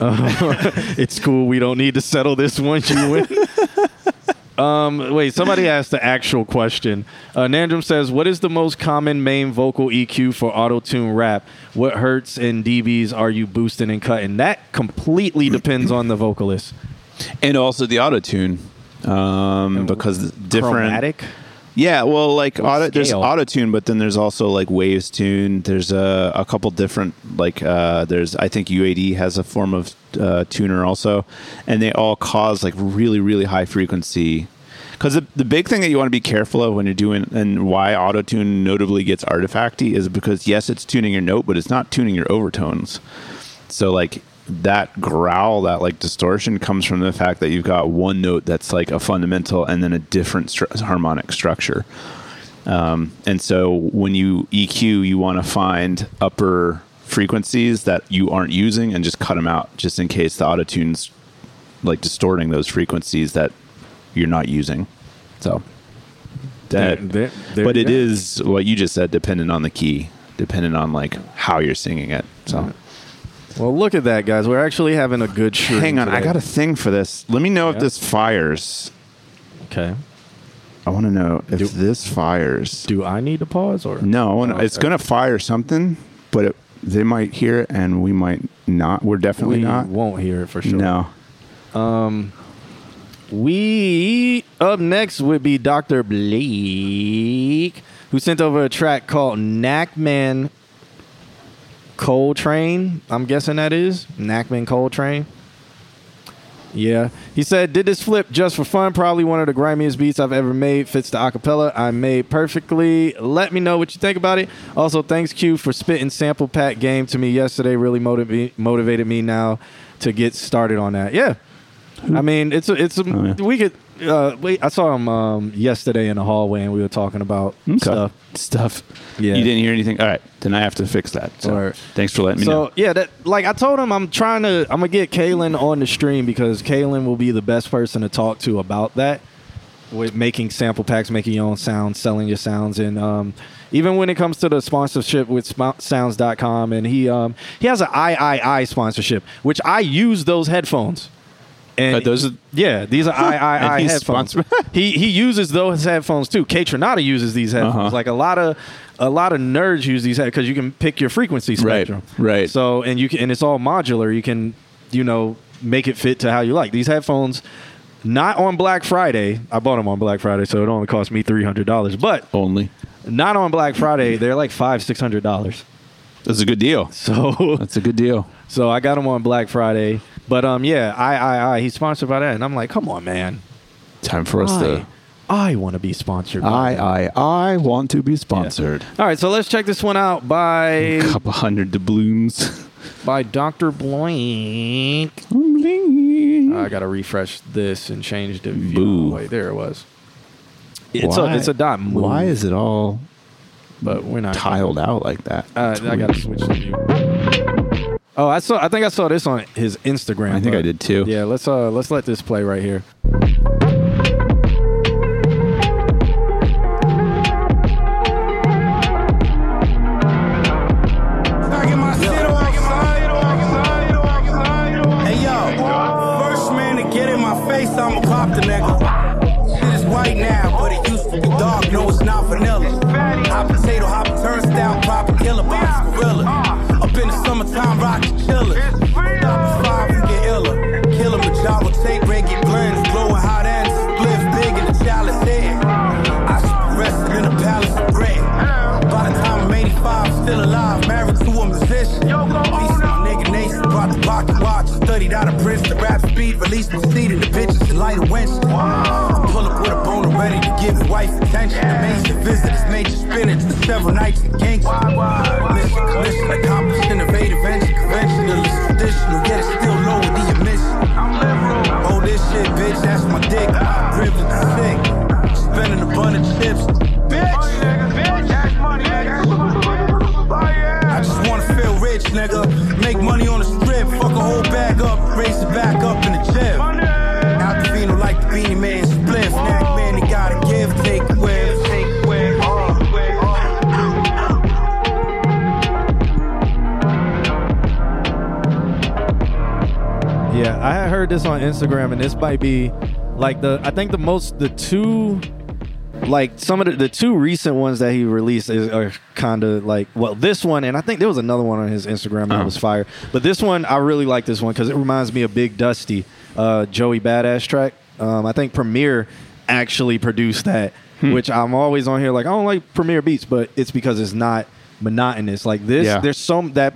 Oh, it's cool. We don't need to settle this once you win. Um, wait, somebody asked the actual question. Uh, Nandrum says, "What is the most common main vocal EQ for auto tune rap? What hertz and dBs are you boosting and cutting?" That completely depends on the vocalist. and also the auto tune, um, because different. Chromatic. Yeah, well, like auto, there's auto tune, but then there's also like waves tune. There's a, a couple different like uh, there's I think UAD has a form of uh, tuner also, and they all cause like really really high frequency. Because the, the big thing that you want to be careful of when you're doing and why auto tune notably gets artifacty is because yes, it's tuning your note, but it's not tuning your overtones. So like that growl, that like distortion comes from the fact that you've got one note that's like a fundamental and then a different stru- harmonic structure. Um, and so when you EQ, you want to find upper frequencies that you aren't using and just cut them out just in case the auto tune's like distorting those frequencies that you're not using. So that, but it is what you just said, dependent on the key, dependent on like how you're singing it. So. Well, look at that, guys. We're actually having a good stream. Hang on, I got a thing for this. Let me know Yeah. if this fires. Okay. I want to know if Do- this fires. Do I need to pause or no, wanna- Oh, it's going to fire something, but it, they might hear it and we might not. We're definitely We not. won't hear it for sure. No. Um, we up next would be Dr. Blake, who sent over a track called Knackman Coltrane. I'm guessing that is Knackman Coltrane. Yeah. He said, Did this flip just for fun. Probably one of the grimiest beats I've ever made. Fits the acapella I made perfectly. Let me know what you think about it. Also, thanks, Q, for spitting sample pack game to me yesterday. Really motiv- motivated me now to get started on that. Yeah. I mean, it's a, it's a, Oh, yeah. we could. Uh, wait, I saw him um, yesterday in the hallway, and we were talking about Okay. stuff. Stuff. Yeah. You didn't hear anything? All right. Then I have to fix that. So Alright. thanks for letting me So know. yeah, that like I told him, I'm trying to. I'm gonna get Kalen on the stream because Kalen will be the best person to talk to about that. With making sample packs, making your own sounds, selling your sounds, and um, even when it comes to the sponsorship with sounds.com, and he um, he has an AIAIAI sponsorship, which I use those headphones. And Uh, those are- yeah, these are And AIAIAI he's headphones. he he uses those headphones too. Kaytranada uses these headphones. Uh-huh. Like a lot of a lot of nerds use these headphones because you can pick your frequency spectrum. Right, right. So and you can and it's all modular. You can you know make it fit to how you like. These headphones. Not on Black Friday. I bought them on Black Friday, so it only cost me three hundred dollars. But Only. not on Black Friday. They're like five, six hundred dollars. That's a good deal. So That's a good deal. So I got them on Black Friday. But um yeah, I I I he's sponsored by that, and I'm like, come on, man. Time for us to. I want to be sponsored. by that. I, I, I want to be sponsored. All right, so let's check this one out by a Couple hundred doubloons. by Dr. Blank. I gotta refresh this and change the view. Boo. Wait, there it was. It's Why- a it's a dot move. Why is it all but we're not tiled out like that? Uh, I gotta switch the view. Oh, I saw. I think I saw this on his Instagram. I think I did too. Yeah, let's uh let's let this play right here. Light winch. I pull up with a boner ready to give his wife attention. Amazing visitors, major spinach for several nights in Kingston. Mission, commission, accomplished, innovative, engine, conventionalist, traditional, yet it's still low with the emission. Oh, this shit, bitch, that's my dick. Privilege sick. Spending a bunch of chips. Bitch, heard this on Instagram, and this might be Like the I think the most the two like some of the, the two recent ones that he released is, are kind of like well this one and I think there was another one on his Instagram that Uh-huh. was fire but this one I really like this one because it reminds me of Big Dusty uh, Joey Badass track um, I think Premier actually produced that Hmm. which I'm always on here like I don't like Premier beats but it's because it's not monotonous like this Yeah. there's some that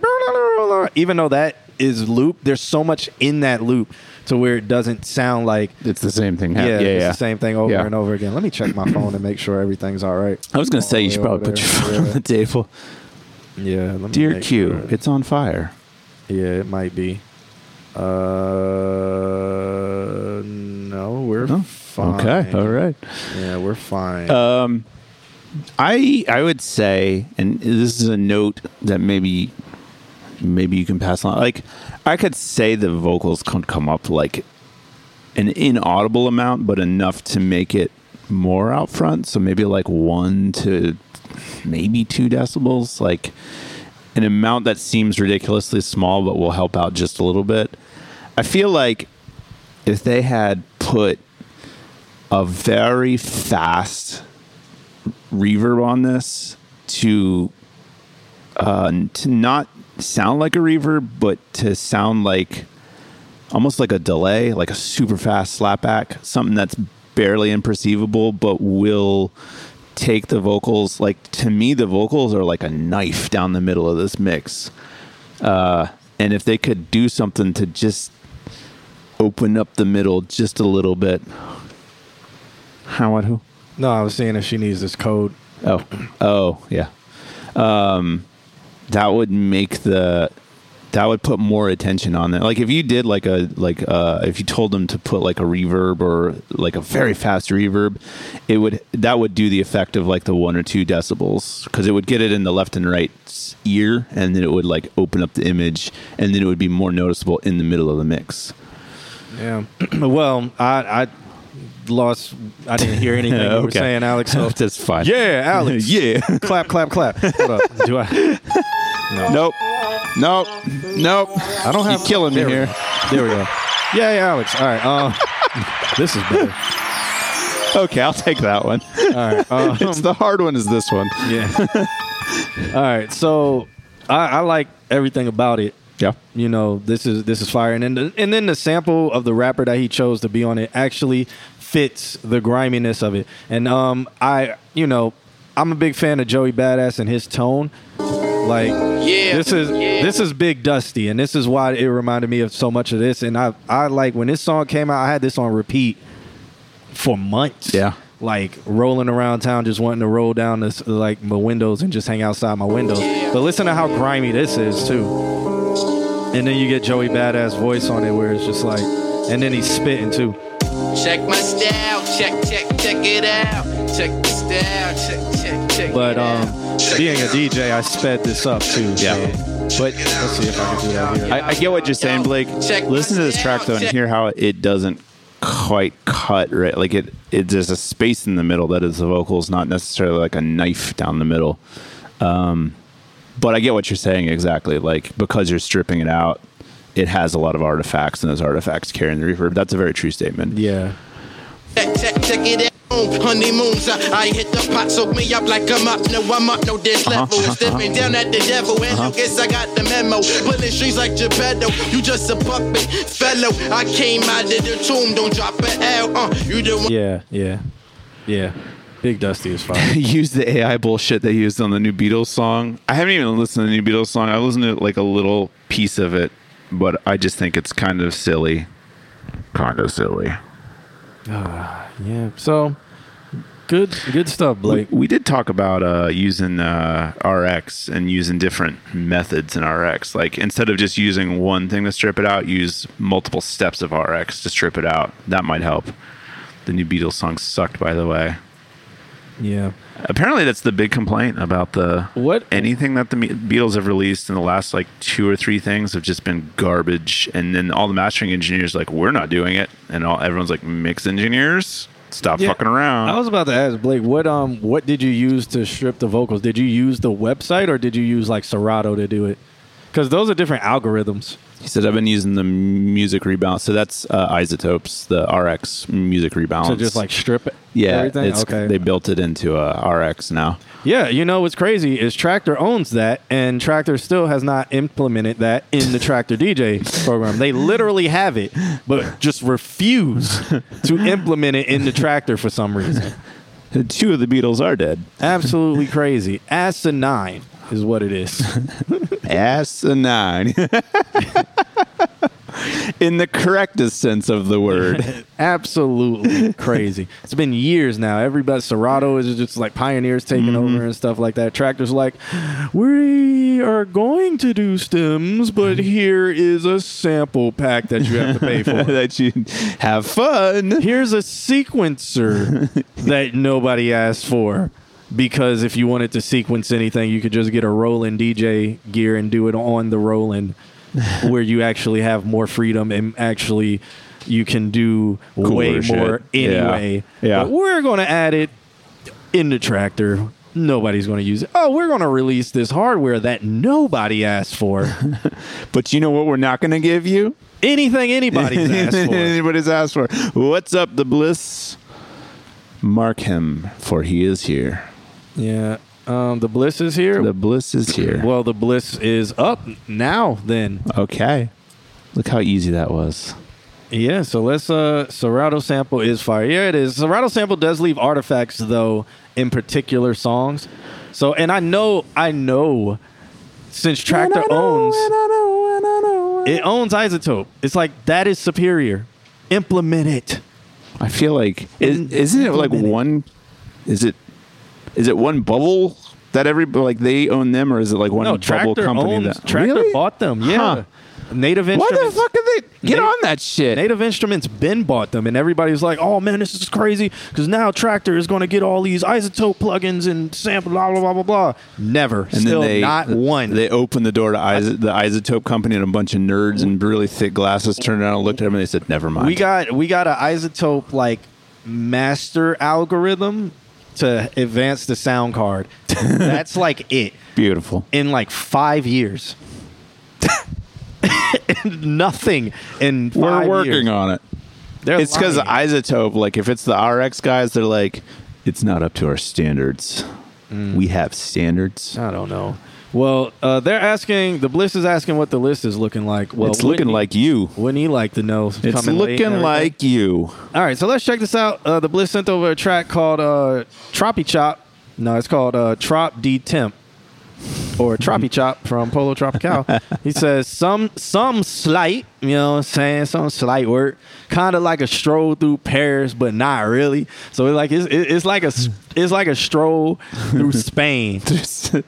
even though that is loop there's so much in that loop to where it doesn't sound like It's the same thing. yeah, yeah, it's yeah. the same thing over Yeah. and over again. Let me check my phone and make sure everything's all right. I was gonna All say you should probably over put your there. phone on the table. Yeah, yeah let me Dear Q, sure. it's on fire. yeah, it might be. Uh, no, we're Oh, fine. Okay, all right. Yeah, we're fine. Um, I I would say, and this is a note that maybe maybe you can pass on. Like, I could say the vocals could come up like an inaudible amount, but enough to make it more out front. So maybe like one to maybe two decibels, like an amount that seems ridiculously small, but will help out just a little bit. I feel like if they had put a very fast reverb on this to uh, to not sound like a reverb, but to sound like almost like a delay, like a super fast slapback, something that's barely imperceivable, but will take the vocals. Like to me, the vocals are like a knife down the middle of this mix. Uh, and if they could do something to just open up the middle just a little bit, Howard who? no, I was saying if she needs this code. Oh, oh, yeah. Um, that would make the that would put more attention on it. Like if you did like a like uh if you told them to put like a reverb or like a very fast reverb, it would that would do the effect of like the one or two decibels because it would get it in the left and right ear, and then it would like open up the image, and then it would be more noticeable in the middle of the mix. Yeah. well, I I lost. I didn't hear anything you were Okay. saying, Alex. So That's fine. yeah, Alex. yeah. clap, clap, clap. Hold up. Do I? Nope. Nope. Nope. I don't have You're killing me there we here. go. There we go. Yeah, yeah, Alex. All right. Uh, this is better. Okay, I'll take that one. All right. Um, it's the hard one is this one. yeah. All right. So I, I like everything about it. Yeah. You know, this is this is fire, and then the, and then the sample of the rapper that he chose to be on it actually fits the griminess of it. And um, I, you know, I'm a big fan of Joey Badass and his tone. Like, Yeah, this is yeah. this is Big Dusty, and this is why it reminded me of so much of this. And I I like when this song came out, I had this on repeat for months. Yeah. Like rolling around town, just wanting to roll down this like my windows and just hang outside my windows. But listen to how grimy this is too. And then you get Joey Badass voice on it where it's just like, and then he's spitting too. Check my style, check, check, check it out. Check the style, check, check, check. But it out. um, being a DJ, I sped this up too. Yeah. But let's see if I can do that here. I, I get what you're saying, Blake. Check Listen to this track though and hear how it doesn't quite cut right. Like it, it there's a space in the middle that is the vocals, not necessarily like a knife down the middle. Um, but I get what you're saying exactly. Like because you're stripping it out, it has a lot of artifacts, and those artifacts carrying the reverb. That's a very true statement. yeah. Check, check, check it out. Honeymoons, I, I hit the pot, soak me up like I'm up. No, I'm up, no this Uh-huh, level. Stepping down at the devil, and I guess I got the memo. Pulling strings like Geppetto, you just a puppet, fellow. I came out of the tomb, don't drop an L. Uh, you the one. Yeah, yeah, yeah. Big Dusty is fire. use the AI bullshit they used on the new Beatles song. I haven't even listened to the new Beatles song. I listened to like a little piece of it, but I just think it's kind of silly. Kind of silly. yeah. So good, good stuff, We, Blake. we did talk about uh, using uh, RX and using different methods in RX. Like instead of just using one thing to strip it out, use multiple steps of RX to strip it out. That might help. The new Beatles song sucked, by the way. Yeah. Apparently, that's the big complaint about the What? anything that the Beatles have released in the last like two or three things have just been garbage. And then all the mastering engineers like, we're not doing it, and all everyone's like, mix engineers, stop Yeah, fucking around. I was about to ask Blake, what um, what did you use to strip the vocals? Did you use the website or did you use like Serato to do it? Because those are different algorithms. He said, "I've been using the music rebalance." So that's uh, iZotope's, the RX music rebalance. So just like strip it. yeah, everything. it's, okay. they built it into a RX now. Yeah, you know what's crazy is Traktor owns that, and Traktor still has not implemented that in the Traktor DJ program. They literally have it, but just refuse to implement it in the Traktor for some reason. Two of the Beatles are dead. Absolutely crazy. Asinine is what it is. Asinine. In the correctest sense of the word. Absolutely crazy. It's been years now. Everybody, Serato is just like pioneers taking Mm-hmm. over and stuff like that. Traktor's like, we are going to do stems, but here is a sample pack that you have to pay for. that you have fun. Here's a sequencer that nobody asked for. Because if you wanted to sequence anything, you could just get a Roland DJ gear and do it on the Roland, where you actually have more freedom and actually you can do way shit. more Yeah. anyway. Yeah. But we're going to add it in the Traktor. Nobody's going to use it. Oh, we're going to release this hardware that nobody asked for. But you know what we're not going to give you? Anything anybody's asked for. Anybody's asked for. What's up, the bliss? Mark him, for he is here. Yeah. Um, the bliss is here. The bliss is here. Well, the bliss is up now. Then, Okay. Look how easy that was. yeah. So let's. Uh, Serato sample is fire. Yeah, it is. Serato sample does leave artifacts though in particular songs. So, and I know, I know, since Traktor owns, it owns iZotope. It's like that is superior. Implement it. I feel like is, isn't it like one? Is it is it one bubble that every like they own them, or is it like one No, bubble company owns. that Traktor really? bought them. Yeah. Huh. Native Instruments. Why the fuck did they get Native- on that shit? Native Instruments Ben bought them, and everybody's like, "Oh man, this is crazy!" Because now Traktor is going to get all these iZotope plugins and sample, blah blah blah blah blah. Never, and still they not one. They opened the door to the iZotope company, and a bunch of nerds in really thick glasses turned around and looked at them, and they said, "Never mind." we got we got an iZotope like master algorithm to advance the sound card. That's like it beautiful. in like five years. Nothing in We're five working years. on it. They're It's because lying. iZotope, like if it's the RX guys, they're like, it's not up to our standards. Mm. We have standards. I don't know. Well, uh, they're asking. The Bliss is asking what the list is looking like. Well, it's looking like you. Wouldn't he like to know? It's looking like you. All right, so let's check this out. Uh, the Bliss sent over a track called uh, Troppy Chop. No, it's called uh, Trop D Temp or Troppy Chop from Pollo Tropical. he says some some slight, you know what I'm saying, some slight work, kind of like a stroll through Paris, but not really. So it's like it's, it's like a it's like a stroll through Spain instead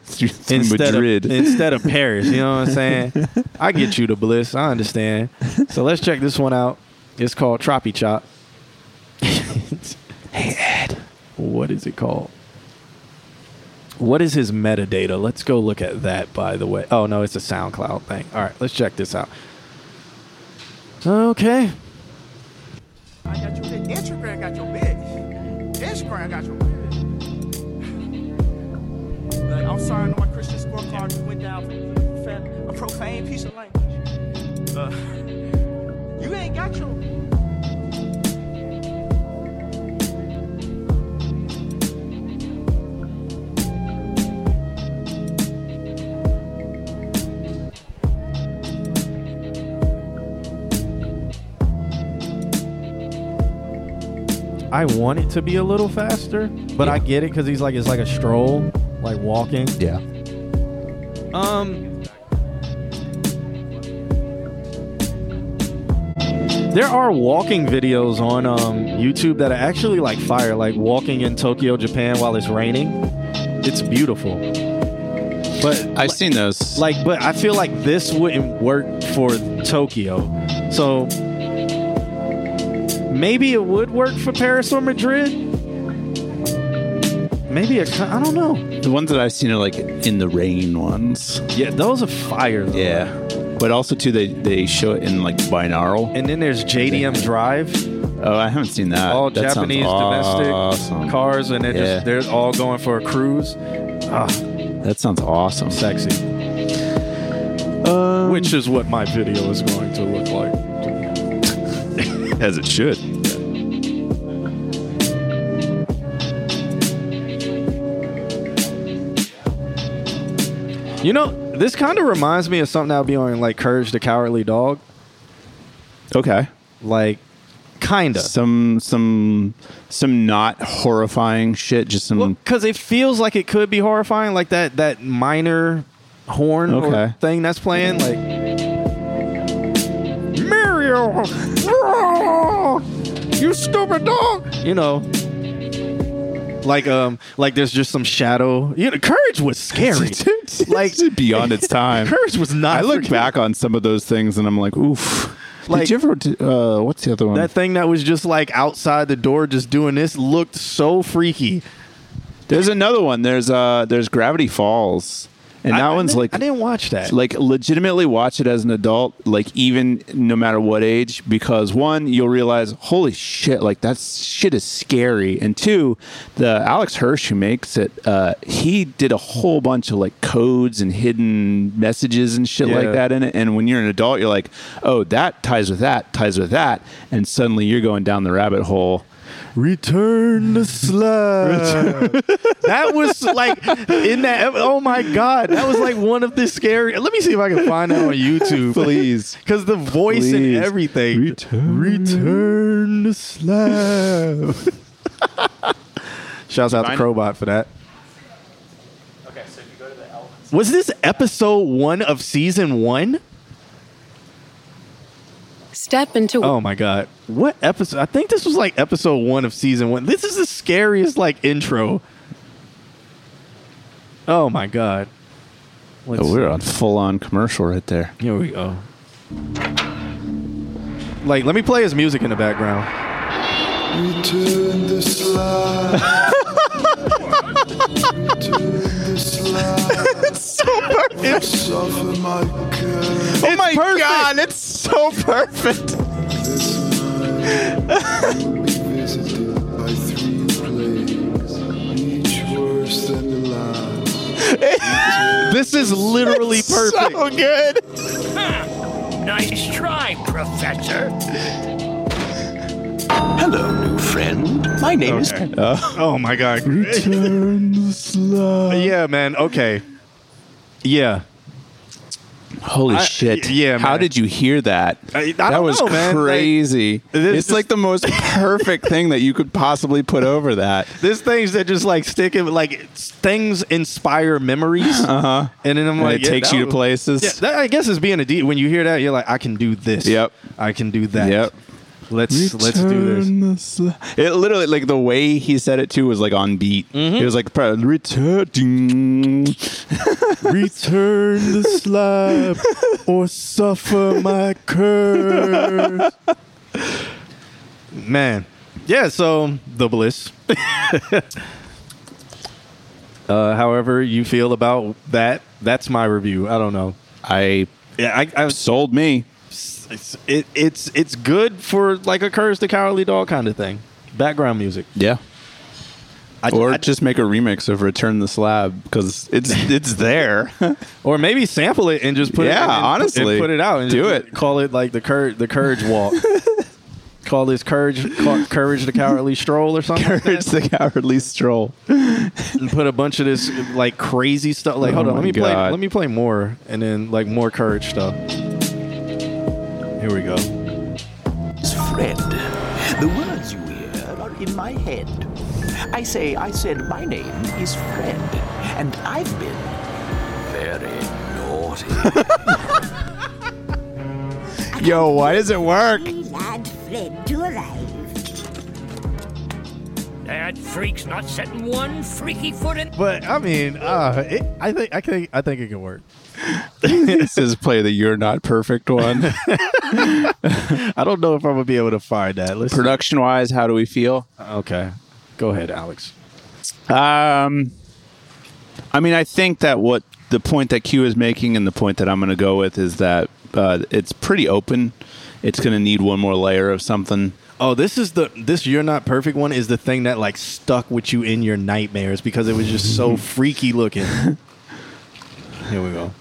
Madrid. of instead of Paris. You know what I'm saying? I get you the bliss. I understand. So let's check this one out. It's called Troppy Chop. hey Ed, what is it called? What is his metadata? Let's go look at that. By the way, oh no, it's a SoundCloud thing. All right, let's check this out. Okay. I got your. Instagram got your bitch. Instagram got your bitch. Like, I'm sorry, know my Christian scorecard just went down for a profane piece of language. Uh, you ain't got your. I want it to be a little faster, but I get it because he's like it's like a stroll, like walking. yeah. Um, there are walking videos on um YouTube that are actually like fire, like walking in Tokyo, Japan while it's raining. It's beautiful, but I've seen those. like, but I feel like this wouldn't work for Tokyo. So maybe it would work for Paris or Madrid. Maybe a, I don't know. the ones that I've seen are like in the rain ones. Yeah, those are fire. Though. Yeah. But also too, they they show it in like binaural. And then there's JDM Drive, Oh, I haven't seen that. all That Japanese domestic awesome. cars, and they're Yeah. just they're all going for a cruise. Ah, That sounds awesome. sexy. Uh, which is what my video is going to look like. As it should. You know, this kind of reminds me of something that would be on like Courage the Cowardly Dog. Okay. Like, kinda. Some some some not horrifying shit. Just some. because it feels like it could be horrifying, like that that minor horn or thing that's playing, like Mario, you stupid dog. You know, like um, like there's just some shadow. You know, courage was scary. like beyond its time. courage was not. I look back on some of those things and I'm like, oof. Like- Did you ever? do- Uh, what's the other one? That thing that was just like outside the door, just doing this, looked so freaky. There's another one. There's uh, there's Gravity Falls, and that I- I one's didn't- like I didn't watch that. like legitimately watch it as an adult like even no matter what age because one you'll realize holy shit like that shit is scary and two the alex hirsch who makes it uh, he did a whole bunch of like codes and hidden messages and shit Yeah. like that in it and when you're an adult you're like oh that ties with that ties with that and suddenly you're going down the rabbit hole Return the slab. that was like in that. Oh my god, that was like one of the scary. Let me see if I can find that on YouTube, Please. because the voice Please. and everything. Return. Return the slab. Shouts out to Find. Crowbot for that. Okay, so if you go to the Was this episode one of season one? Step into Oh my god. What episode? I think this was like episode one of season one. This is the scariest like intro. Oh my god. Let's oh, we're on full on commercial right there Here we go. Like, let me play his music in the background. Return the slide. Return the slide. so perfect Soften my curve. oh my perfect. god it's so perfect This night you will be visited by three plagues, each worse than the last. This is literally perfect. so good Nice try, Professor. Hello, new friend. My name is. Uh, oh my god. Return the slide. yeah, man. Okay. Yeah. Holy I- shit! yeah, How man. did you hear that? I- I that was know. Like, crazy. it is just- like the most perfect thing that you could possibly put over that. There's things that just like stick in, like things inspire memories. Uh huh. And then I'm And like, it yeah, takes you to places. Yeah, that, I guess is being a D. When you hear that, you're like, I can do this. Yep. I can do that. Yep. Let's let's do this. It literally like the way he said it too was like on beat. Mm-hmm. It was like return. Return the slab or suffer my curse. Man. Yeah, so the bliss. uh, however you feel about that, that's my review. I don't know. I Yeah, I, I sold me. It's, it, it's it's good for like a curse the cowardly dog kind of thing. Background music. Yeah. I, Or I- just make a remix of Return the Slab because it's it's there. or maybe sample it and just put it Yeah, and- and honestly. put it out and Do it. Call it like the courage the courage walk. call this courage call, courage the cowardly stroll or something. like Courage that. the Cowardly Stroll. and put a bunch of this like crazy stuff. Like, Oh hold on, let me play. Let me play more, and then like more courage stuff. Here we go. It's Fred. The words you hear are in my head. I say, I said, my name is Fred, and I've been very naughty. Yo, why does it work? lad Fred to arrive. that freak's not setting one freaky foot in. But I mean, uh, it, I think I think I think it can work. this is play the You're Not Perfect one. I don't know if I'm gonna be able to find that. Let's Production wise, how do we feel? Okay, go ahead, Alex. Um, I mean, I think that what the point that Q is making and the point that I'm going to go with is that uh, it's pretty open. It's going to need one more layer of something. Oh, this is the this you're not perfect one is the thing that like stuck with you in your nightmares because it was just so freaky looking. Here we go.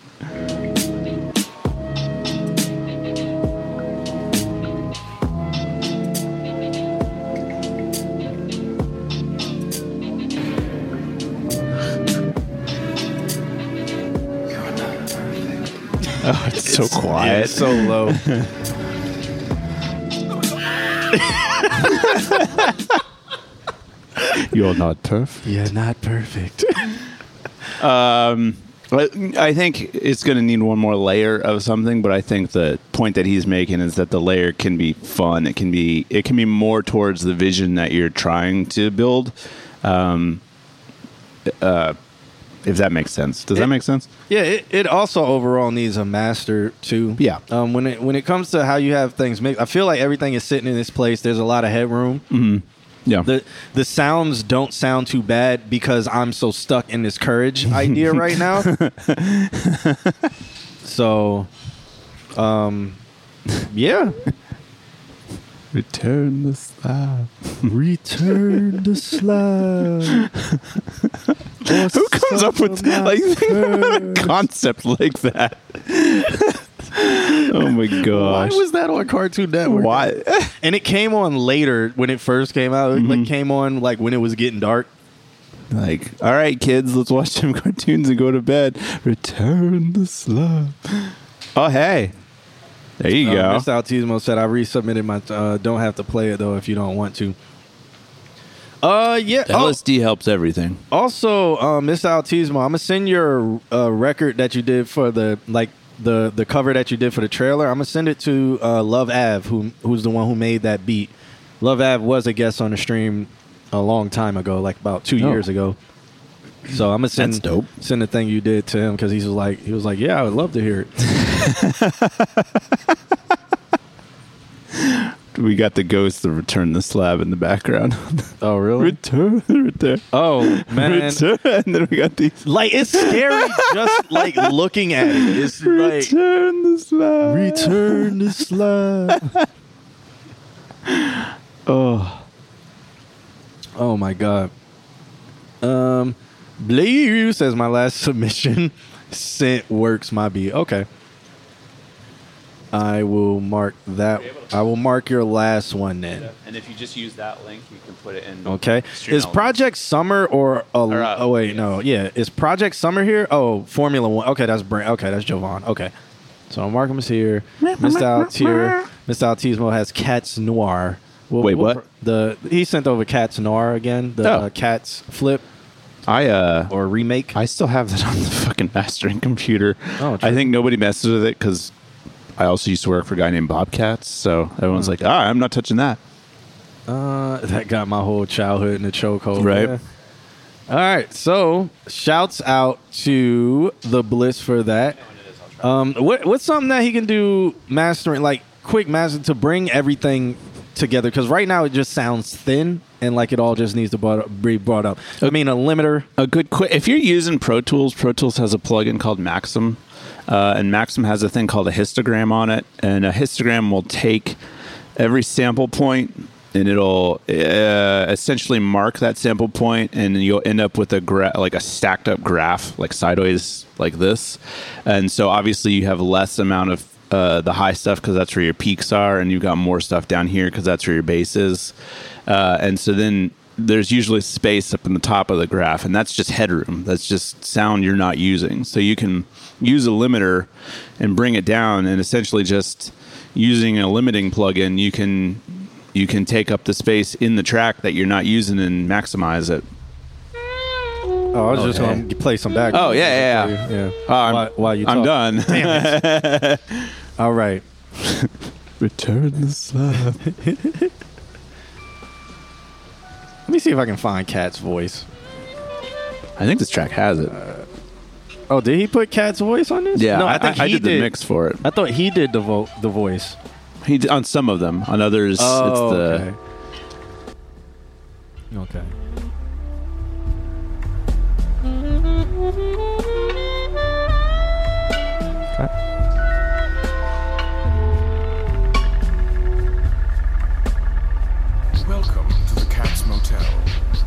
Oh, it's, so quiet. it's so low. You're not perfect. You're not perfect. um, I think it's going to need one more layer of something. But I think the point that he's making is that the layer can be fun. It can be it can be more towards the vision that you're trying to build. Um, uh, if that makes sense, does that make sense? Yeah, it, it also overall needs a master too. Yeah. Um, when it when it comes to how you have things mixed, I feel like everything is sitting in this place. There's a lot of headroom. Yeah. The the sounds don't sound too bad because I'm so stuck in this courage idea right now. so, um, yeah. Return the slab. Return the slab. Who comes up with like a concept like that? oh my gosh! Why was that on Cartoon Network? Why? And it came on later when it first came out. It like, came on like when it was getting dark. Like, all right, kids, let's watch some cartoons and go to bed. Return the slab. Oh, hey. There you Uh, go. Mr. Altismo said I resubmitted my. Uh, don't have to play it though if you don't want to. Uh yeah. Oh, LSD helps everything. also, uh, Mr. Altismo, I'm gonna send your uh, record that you did for the like the the cover that you did for the trailer. I'm gonna send it to uh, Love Av, who who's the one who made that beat. Love Av was a guest on the stream a long time ago, like about two Oh. years ago. So I'm gonna send That's dope. send the thing you did to him because he's like he was like, yeah, I would love to hear it. We got the ghost of Return the Slab in the background. Oh really? return, return. Oh man, Return. And then we got these. like it's scary just like looking at it. It's like Return the slab. return the slab. Oh. Oh my god. Um, Blue says my last submission sent works my beat. Okay. I will mark that. I will mark your last one then. And if you just use that link, you can put it in. Okay. Is elements. Project Summer or, a, Or, uh, oh wait no yeah is Project Summer here? Oh Formula One. Okay, that's Brand. Okay, that's Jovan. Okay. So Markham is here. Mr. Altier, Mr. Altismo has Cats Noir. We'll- Wait, we'll what? The he sent over Cats Noir again. The Oh. uh, Cats Flip I uh. or remake. I still have that on the fucking mastering computer. Oh, true. I think nobody messes with it because I also used to work for a guy named Bobcats. So everyone's like, ah, I'm not touching that. Uh, that got my whole childhood in a chokehold. Right. yeah. All right. So, shouts out to the Bliss for that. Um, what what's something that he can do mastering, like quick master, to bring everything together? Because right now it just sounds thin and like it all just needs to brought, be brought up. I mean, a limiter. A good quick. If you're using Pro Tools, Pro Tools has a plugin called Maxim, uh, and Maxim has a thing called a histogram on it, and a histogram will take every sample point and it'll uh, essentially mark that sample point, and you'll end up with a gra- like a stacked up graph, like sideways, like this. And so obviously you have less amount of uh, the high stuff because that's where your peaks are, and you've got more stuff down here because that's where your base is. Uh, and so then there's usually space up in the top of the graph, and that's just headroom. That's just sound you're not using. So you can use a limiter and bring it down, and essentially just using a limiting plugin, you can you can take up the space in the track that you're not using and maximize it. Oh, I was just going to play some back. Oh yeah, yeah, yeah. yeah. Oh, I'm, While- while you I'm done. Damn it. All right. Return the slab. Let me see if I can find Cat's voice. I think this track has it. Uh, Oh, did he put Cat's voice on this? Yeah, no, I, I think I, he did, the mix for it. I thought he did the vo- the voice. He did, on some of them. On others, Oh, it's the okay. Okay. Welcome to the Cats Motel.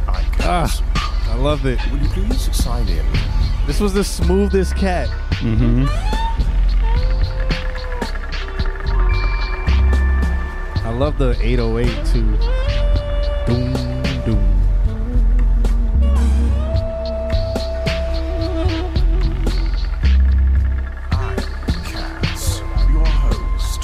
I'm Cats. Ah, I love it. Will you please sign in? This was the smoothest cat. Mm-hmm. I love the 808 too. Doom, doom. I, Cass, your host.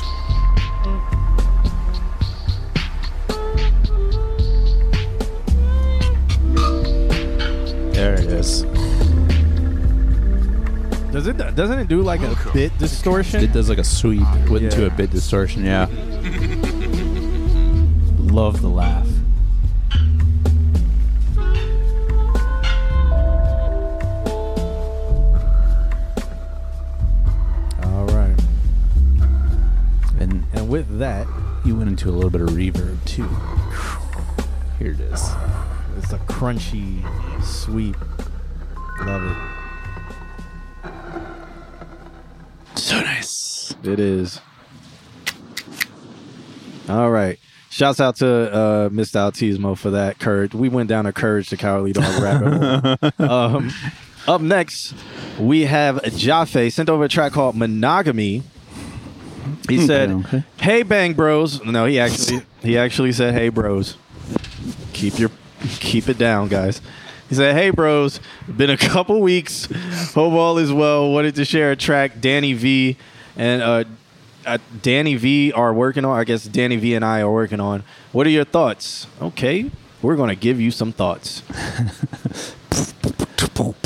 There it is. Does it? Doesn't it do like a bit distortion? It does like a sweep with into Yeah. a bit distortion. Yeah. Love the laugh. All right. And And with that, you went into a little bit of reverb too. Here it is. it's a crunchy sweep. Love it. It is. All right. Shouts out to uh, Mr. Autismo for that courage. We went down a courage to cowardly dog rabbit hole. Um, up next, we have Jaffe sent over a track called Monogamy. He said, okay. "Hey, Bang Bros." No, he actually he actually said, "Hey, Bros." Keep your keep it down, guys. He said, "Hey, Bros. Been a couple weeks. Hope all is well. Wanted to share a track Danny V and uh, uh, Danny V are working on. I guess Danny V and I are working on. What are your thoughts? Okay, we're gonna give you some thoughts."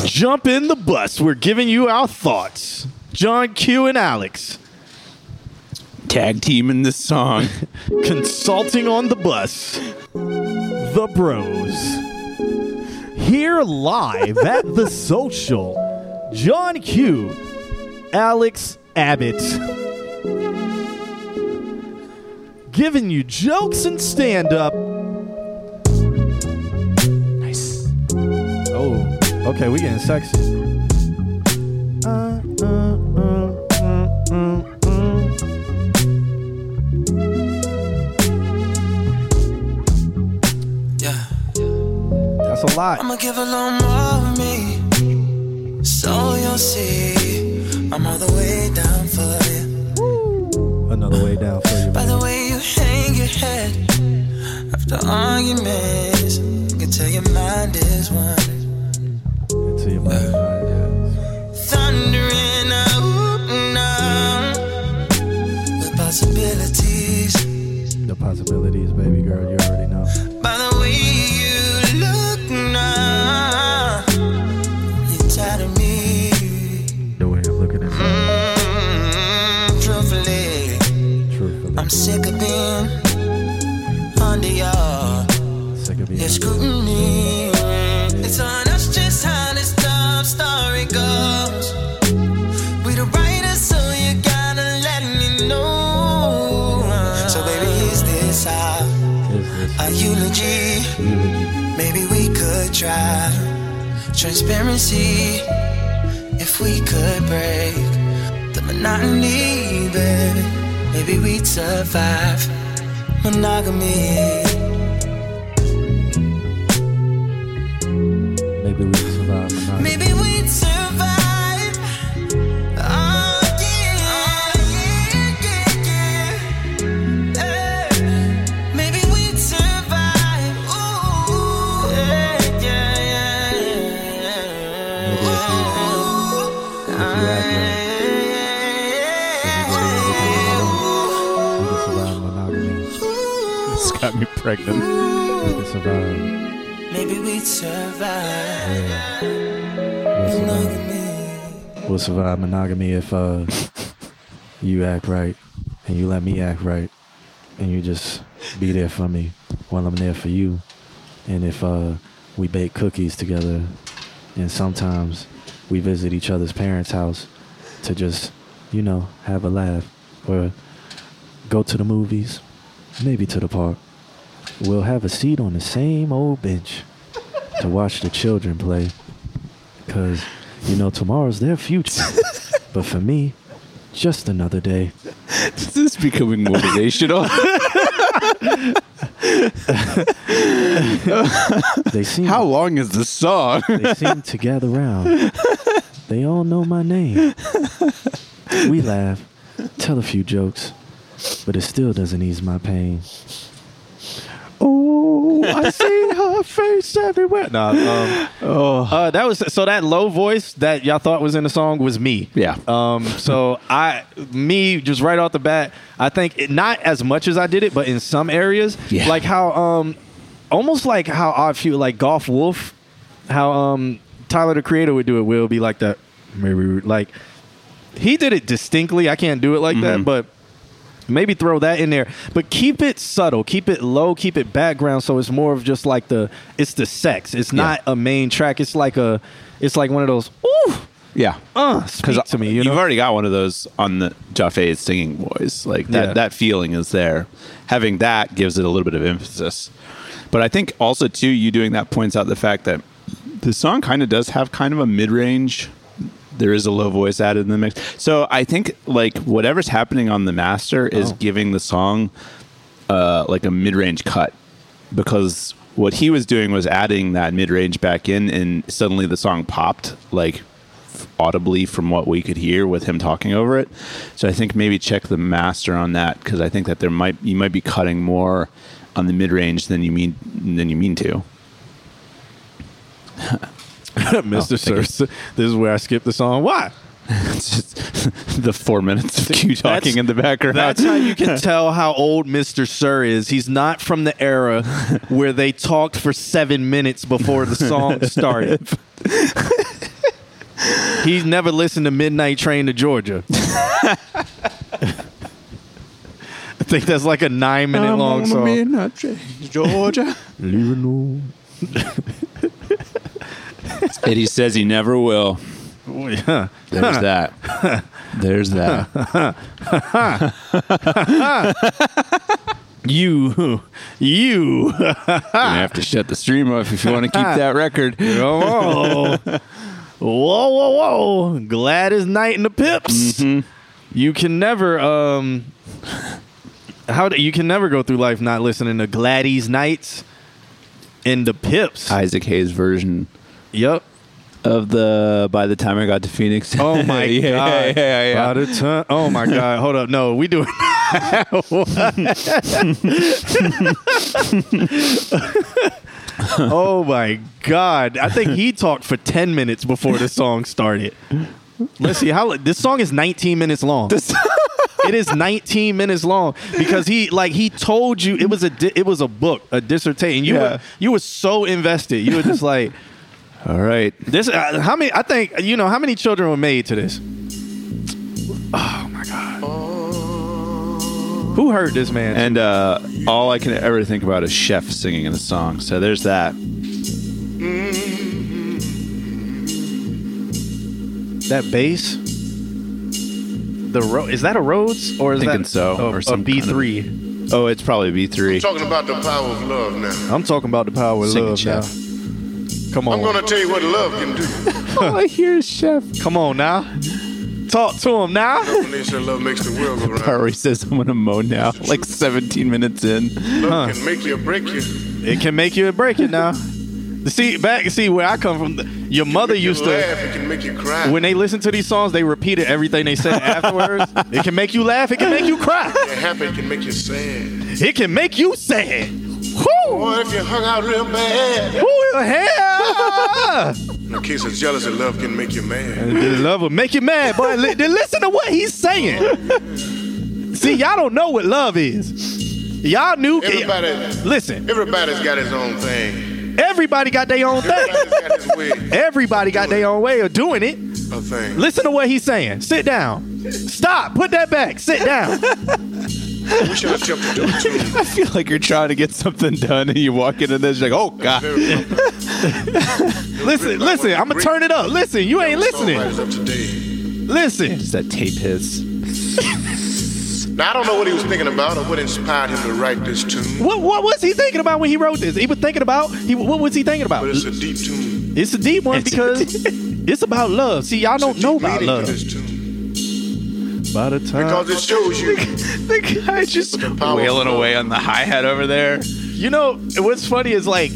Jump in the bus. We're giving you our thoughts. John Q and Alex Tag team in this song. consulting on the bus. The Bros. Here live at the social. John Q. Alex Abbott. Giving you jokes and stand up. Nice. Oh, okay, we getting sexy. Uh, uh, uh. Yeah. That's a lot. I'ma give a little more of me. So you'll see. I'm all the way down for you. Another way down for you. By the way you hang your head after arguments, I can tell your mind is wandering. Into your mind. Thundering out now. The possibilities. The possibilities, baby girl, you already know. By the way Mm, truthfully, Truthfully. I'm sick of being under your, Sick of being your scrutiny. It's on us just how this love story goes. We the writers, so you gotta let me know. So baby, is this our, Is this our eulogy? eulogy? Maybe we could try transparency if we could break the monotony, baby. Maybe we'd survive monogamy. Maybe we'd survive monogamy. Maybe we'd me pregnant. We survive. Maybe we'd survive We'll survive, monogamy. we'll survive monogamy if uh, you act right and you let me act right and you just be there for me while I'm there for you. And if uh, we bake cookies together and sometimes we visit each other's parents' house to just, you know, have a laugh or go to the movies, maybe to the park. We'll have a seat on the same old bench to watch the children play. Because, you know, tomorrow's their future. but for me, just another day. This is becoming motivational. They seem, How long is this song? they seem to gather round. They all know my name. We laugh, tell a few jokes, but it still doesn't ease my pain. Oh, I see her face everywhere. Nah, um, oh, uh, that was so that low voice that y'all thought was in the song was me. Yeah. Um. So I, me, just right off the bat, I think it, not as much as I did it, but in some areas, Yeah. like how um, almost like how I feel like Golf Wolf, how um Tyler the Creator would do it. Will be like that. Maybe like he did it distinctly. I can't do it like that, but maybe throw that in there. But keep it subtle. Keep it low. Keep it background. So it's more of just like the it's the sex. It's not a main track. It's like a it's like one of those. Ooh, Yeah. uh, speak to me. You know. have already got one of those on the Jaffe's singing voice. Like that, Yeah. that feeling is there. Having that gives it a little bit of emphasis. But I think also too, you doing that points out the fact that the song kind of does have kind of a mid range. There is a low voice added in the mix. So I think like whatever's happening on the master is Oh. giving the song uh, like a mid range cut because what he was doing was adding that mid range back in, and suddenly the song popped like audibly from what we could hear with him talking over it. So I think maybe check the master on that because I think that there might you might be cutting more on the mid range than you mean than you mean to. Mr. Oh, sir, this is where I skip the song. Why? It's just the four minutes of Q talking That's- in the background. That's how you can tell how old Mr. Sir is. He's not from the era where they talked for seven minutes before the song started. He's never listened to Midnight Train to Georgia. I think that's like a nine minute long song. Georgia. Leaving he says he never will. Oh, yeah. There's that. There's that. You, you. Gonna have to shut the stream off if you want to keep that record. Whoa, whoa, whoa, whoa, whoa! Gladys Knight and the Pips. You can never, um, how do you can never go through life not listening to Gladys Knights and the Pips. Isaac Hayes version yep. of the by the time I got to Phoenix. Oh my yeah, god! Yeah, yeah, yeah. By the time, oh my god! Hold up, no, we doing. oh my god! I think he talked for ten minutes before the song started. Let's see how this song is 19 minutes long. it is 19 minutes long because he like he told you it was a di- it was a book a dissertation. You Yeah. were you were so invested. You were just like All right. this. Uh, how many? I think you know how many children were made to this. Oh my god! Who hurt this man? And uh, all I can ever think about is Chef singing in the song. So there's that. that bass. The ro- is that a Rhodes or is Thinking that so, a, or a some B kind of- three? Oh, it's probably B3. Talking about the power of love now. I'm talking about the power of Sing it, love now. Chef. Come on, I'm gonna tell you what love can do. All oh, I hear is Chef. come on now. Talk to him now. When love makes the world go round, Harry says I'm gonna moan now, like 17 minutes in. love can make you or break you. It can make you break it now. See back, see where I come from. Your mother Make you used to. laugh, it can make you cry. When they listen to these songs, they repeated everything they said afterwards. It can make you laugh. It can make you cry. you're happy, it can make you sad. It can make you sad. Whoo! Or if you hung out real bad. Who the hell? A case of jealousy, love can make you mad. the love will make you mad, boy. Li- then listen to what he's saying. See, y'all don't know what love is. Y'all knew. Everybody, Listen, everybody's got his own thing. everybody got their own thing. Got Everybody got their own way of doing it. of things. Listen to what he's saying. Sit down. Stop. Put that back. Sit down. We should have jumped into a tune. I feel like you're trying to get something done and you walk in and there's like, oh God. Very Listen, listen. I'm gonna turn it up. Listen, you ain't listening. Songwriters of today. Listen. It's that tape hiss. Now I don't know what he was thinking about or what inspired him to write this tune, What what was he thinking about when he wrote this? He was thinking about he what was he thinking about? but it's a deep tune. It's a deep one because it's about love. See, y'all don't know about Meaning to love. This tune. By the time Because it shows you The guy just the wailing away on the hi hat over there. You know what's funny is like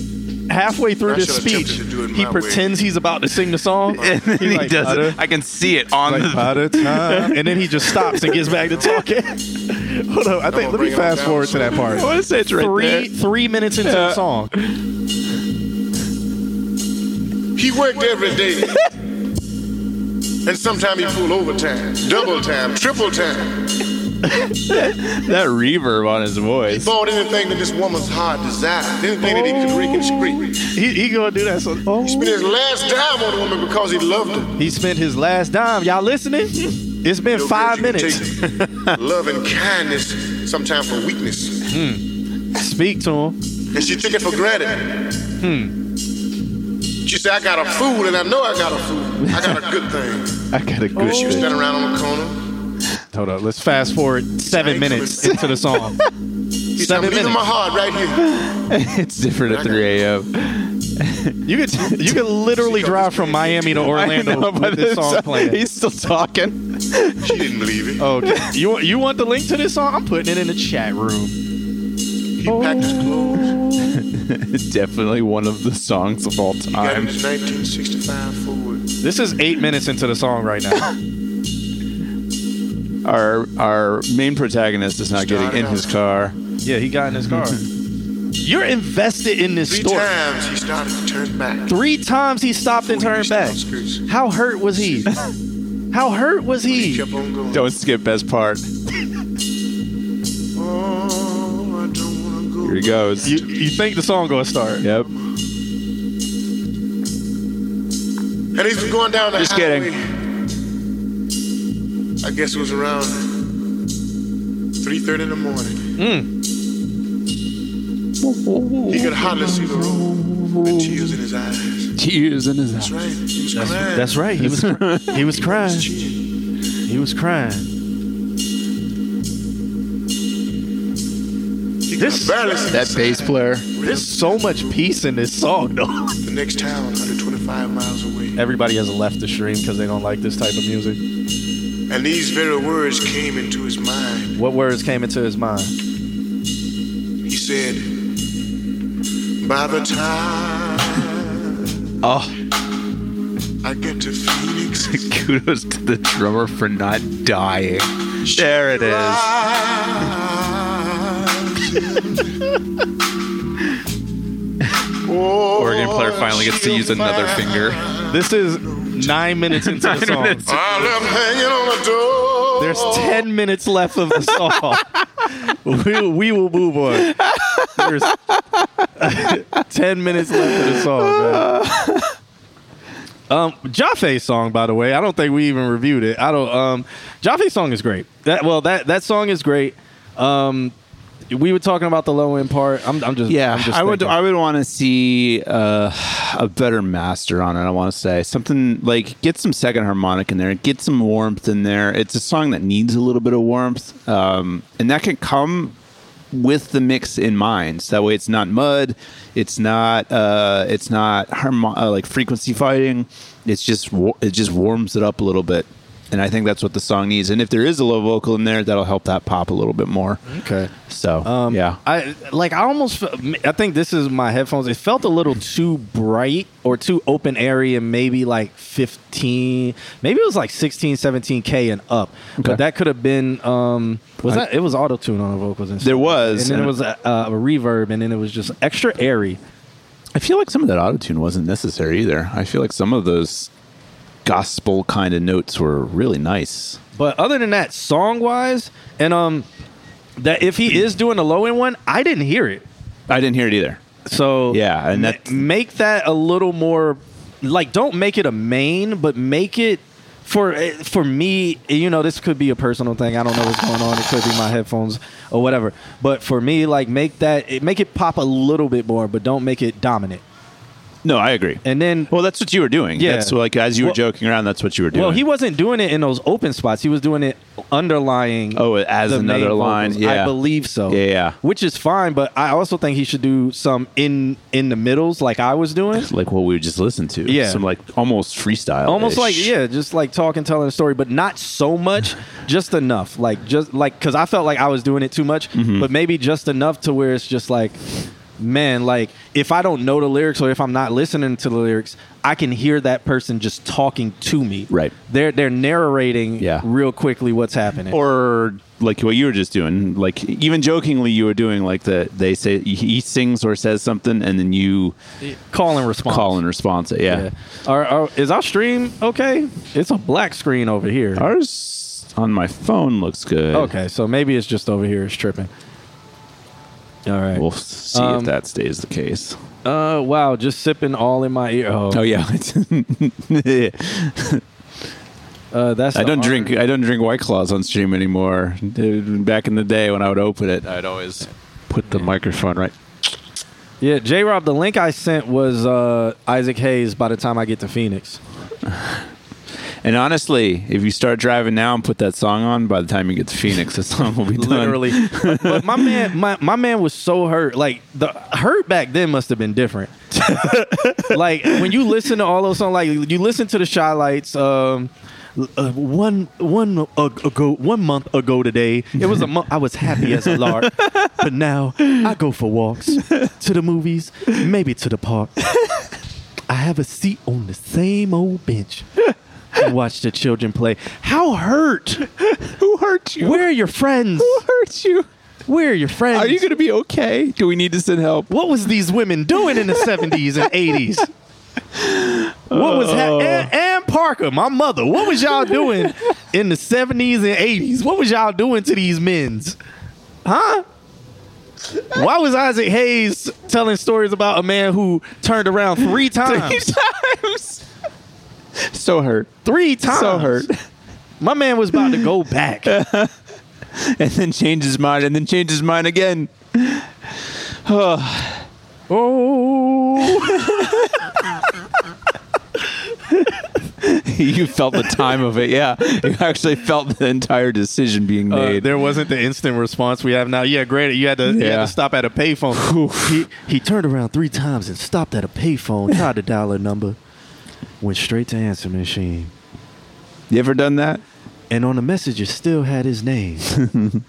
halfway through I this speech, attempted to do it he my way. pretends he's about to sing the song. And then He's he like, does it. I can see it on like, the. by the time, and then he just stops and gets back to talking. Hold on, I think let me fast forward to that part. I want to say it's right Three there. three minutes into the song. he worked every day. And sometimes he pulled overtime, double time, triple time. that reverb on his voice. He bought anything that this woman's heart desired, anything that he could rake and scrape. He, he gonna do that. So, oh. He spent his last dime on the woman because he loved her. He spent his last dime. Y'all listening? It's been No five minutes. Love and kindness, sometimes for weakness. Hmm. Speak to him. And she took it for granted. Hmm. She said, I got a fool, and I know I got a fool. I got a good thing. I got a good She was thing. standing around on the corner. Hold up. Let's fast forward seven minutes into the song. He said, I'm Seven leaving minutes. my heart right here. it's different at 3 a.m. You could you could literally drive from Miami to Orlando I know, with but this song playing. He's still talking. She didn't believe it. Oh, okay. You you want the link to this song? I'm putting it in the chat room. He packed his clothes. It's definitely one of the songs of all He got time. 1965 Ford. This is eight minutes into the song right now. Our our main protagonist is not getting in his car. Yeah, he got in his car. You're invested in this Three story. times he started to turn back. Three times he stopped and turned back. How hurt was he? How hurt was he? Kept on going. Don't skip best part. Oh, Here he goes. You, you think the song gonna start? Yep. And he's going down the Just highway. kidding. I guess it was around 3.30 in the morning. Hmm. He could hardly see the road with tears in his eyes. Tears in his That's eyes. right. He was That's, crying. that's right. He was cry- he was crying. He was crying. He could This- barely That bass player. There's so much peace in this song, though. The next town, 125 miles away. Everybody has left the stream because they don't like this type of music. And these very words came into his mind. What words came into his mind? He said, By the time Oh, I get to Phoenix, kudos to the drummer for not dying. There it is. Organ player finally gets to use another finger. This is nine minutes into the song. minutes. I left hanging on the door. There's 10 minutes left of the song. we, we will move on. There's 10 minutes left of the song, man. Um, Jaffe's song, by the way, I don't think we even reviewed it. I don't. Um, Jaffe's song is great. That well, that that song is great. Um, we were talking about the low end part. I'm, I'm just Yeah, I'm just I would. thinking. I would want to see uh, a better master on it. I want to say something like get some second harmonic in there, get some warmth in there. It's a song that needs a little bit of warmth, um, and that can come with the mix in mind. So that way, it's not mud. It's not. Uh, it's not harmo- uh, like frequency fighting. It's just. It just warms it up a little bit. And I think that's what the song needs. And if there is a low vocal in there, that'll help that pop a little bit more. okay. So Um, yeah, I like. I almost. I think this is my headphones. It felt a little too bright or too open area. Maybe like fifteen. Maybe it was like 16, 17 k and up. Okay. But that could have been. Um, was I- that? It was auto tune on the vocals and stuff. There was, and then and- it was a, a reverb, and then it was just extra airy. I feel like some of that auto tune wasn't necessary either. I feel like some of those gospel kind of notes were really nice. But other than that, song wise, and um, that if he is doing a low end one, I didn't hear it. I didn't hear it either. So Yeah, and that- make that a little more like don't make it a main, but make it for eh, for me. You know, this could be a personal thing. I don't know what's going on. It could be my headphones or whatever. But for me, like make that make it pop a little bit more, but don't make it dominant. No, I agree. And then Well, that's what you were doing. Yeah. That's like as you were Well- joking around, that's what you were doing. Well, he wasn't doing it in those open spots. He was doing it underlying. Oh, as another line. vocals. I believe so. Yeah, yeah. Which is fine, but I also think he should do some in in the middles, like I was doing. like what we would just listened to. Yeah. Some like almost freestyle. Almost like yeah, just like talking, telling a story, but not so much, just enough. Like just like because I felt like I was doing it too much, Mm-hmm. but maybe just enough to where it's just like, man, like if I don't know the lyrics or if I'm not listening to the lyrics, I can hear that person just talking to me. Right. They're they're narrating Yeah. real quickly what's happening. Or like what you were just doing, like even jokingly, you were doing like the they say he sings or says something, and then you call and response. call and response. Yeah, Yeah. Are, are, is our stream okay? It's a black screen over here. ours on my phone looks good. Okay, so maybe it's just over here. It's tripping. All right. We'll see Um, if that stays the case. Uh, wow, just sipping all in my ear. Oh, Oh yeah. Uh, that's I don't drink. I don't drink White Claws on stream anymore. Back in the day when I would open it, I'd always put the microphone right. Yeah, J Rob, the link I sent was uh, Isaac Hayes by the time I get to Phoenix. And honestly, if you start driving now and put that song on, by the time you get to Phoenix, the song will be done. Literally. but, but my man my, my man was so hurt. Like the hurt back then must have been different. like when you listen to all those songs, like you listen to the Chi-Lites, um uh, one one ag- ago one month ago today it was a month I was happy as a lark but now I go for walks to the movies maybe to the park I have a seat on the same old bench and watch the children play how hurt Who hurt you? where are your friends Who hurt you? where are your friends Are you going to be okay? Do we need to send help? what was these women doing in the 70s and 80s? What was ha- oh. and, and Parker, my mother? What was y'all doing in the 70s and 80s? What was y'all doing to these men's? Huh? Why was Isaac Hayes telling stories about a man who turned around three times? times. So hurt. Three times. So hurt. My man was about to go back. and then change his mind, and then change his mind again. Oh. you felt the time of it, yeah. You actually felt the entire decision being Uh, made. there wasn't the instant response we have now. Yeah, great. You had to, you had to stop at a payphone. he, he turned around three times and stopped at a payphone, tried to dial a number, went straight to answer machine. you ever done that? And on the message, it still had his name.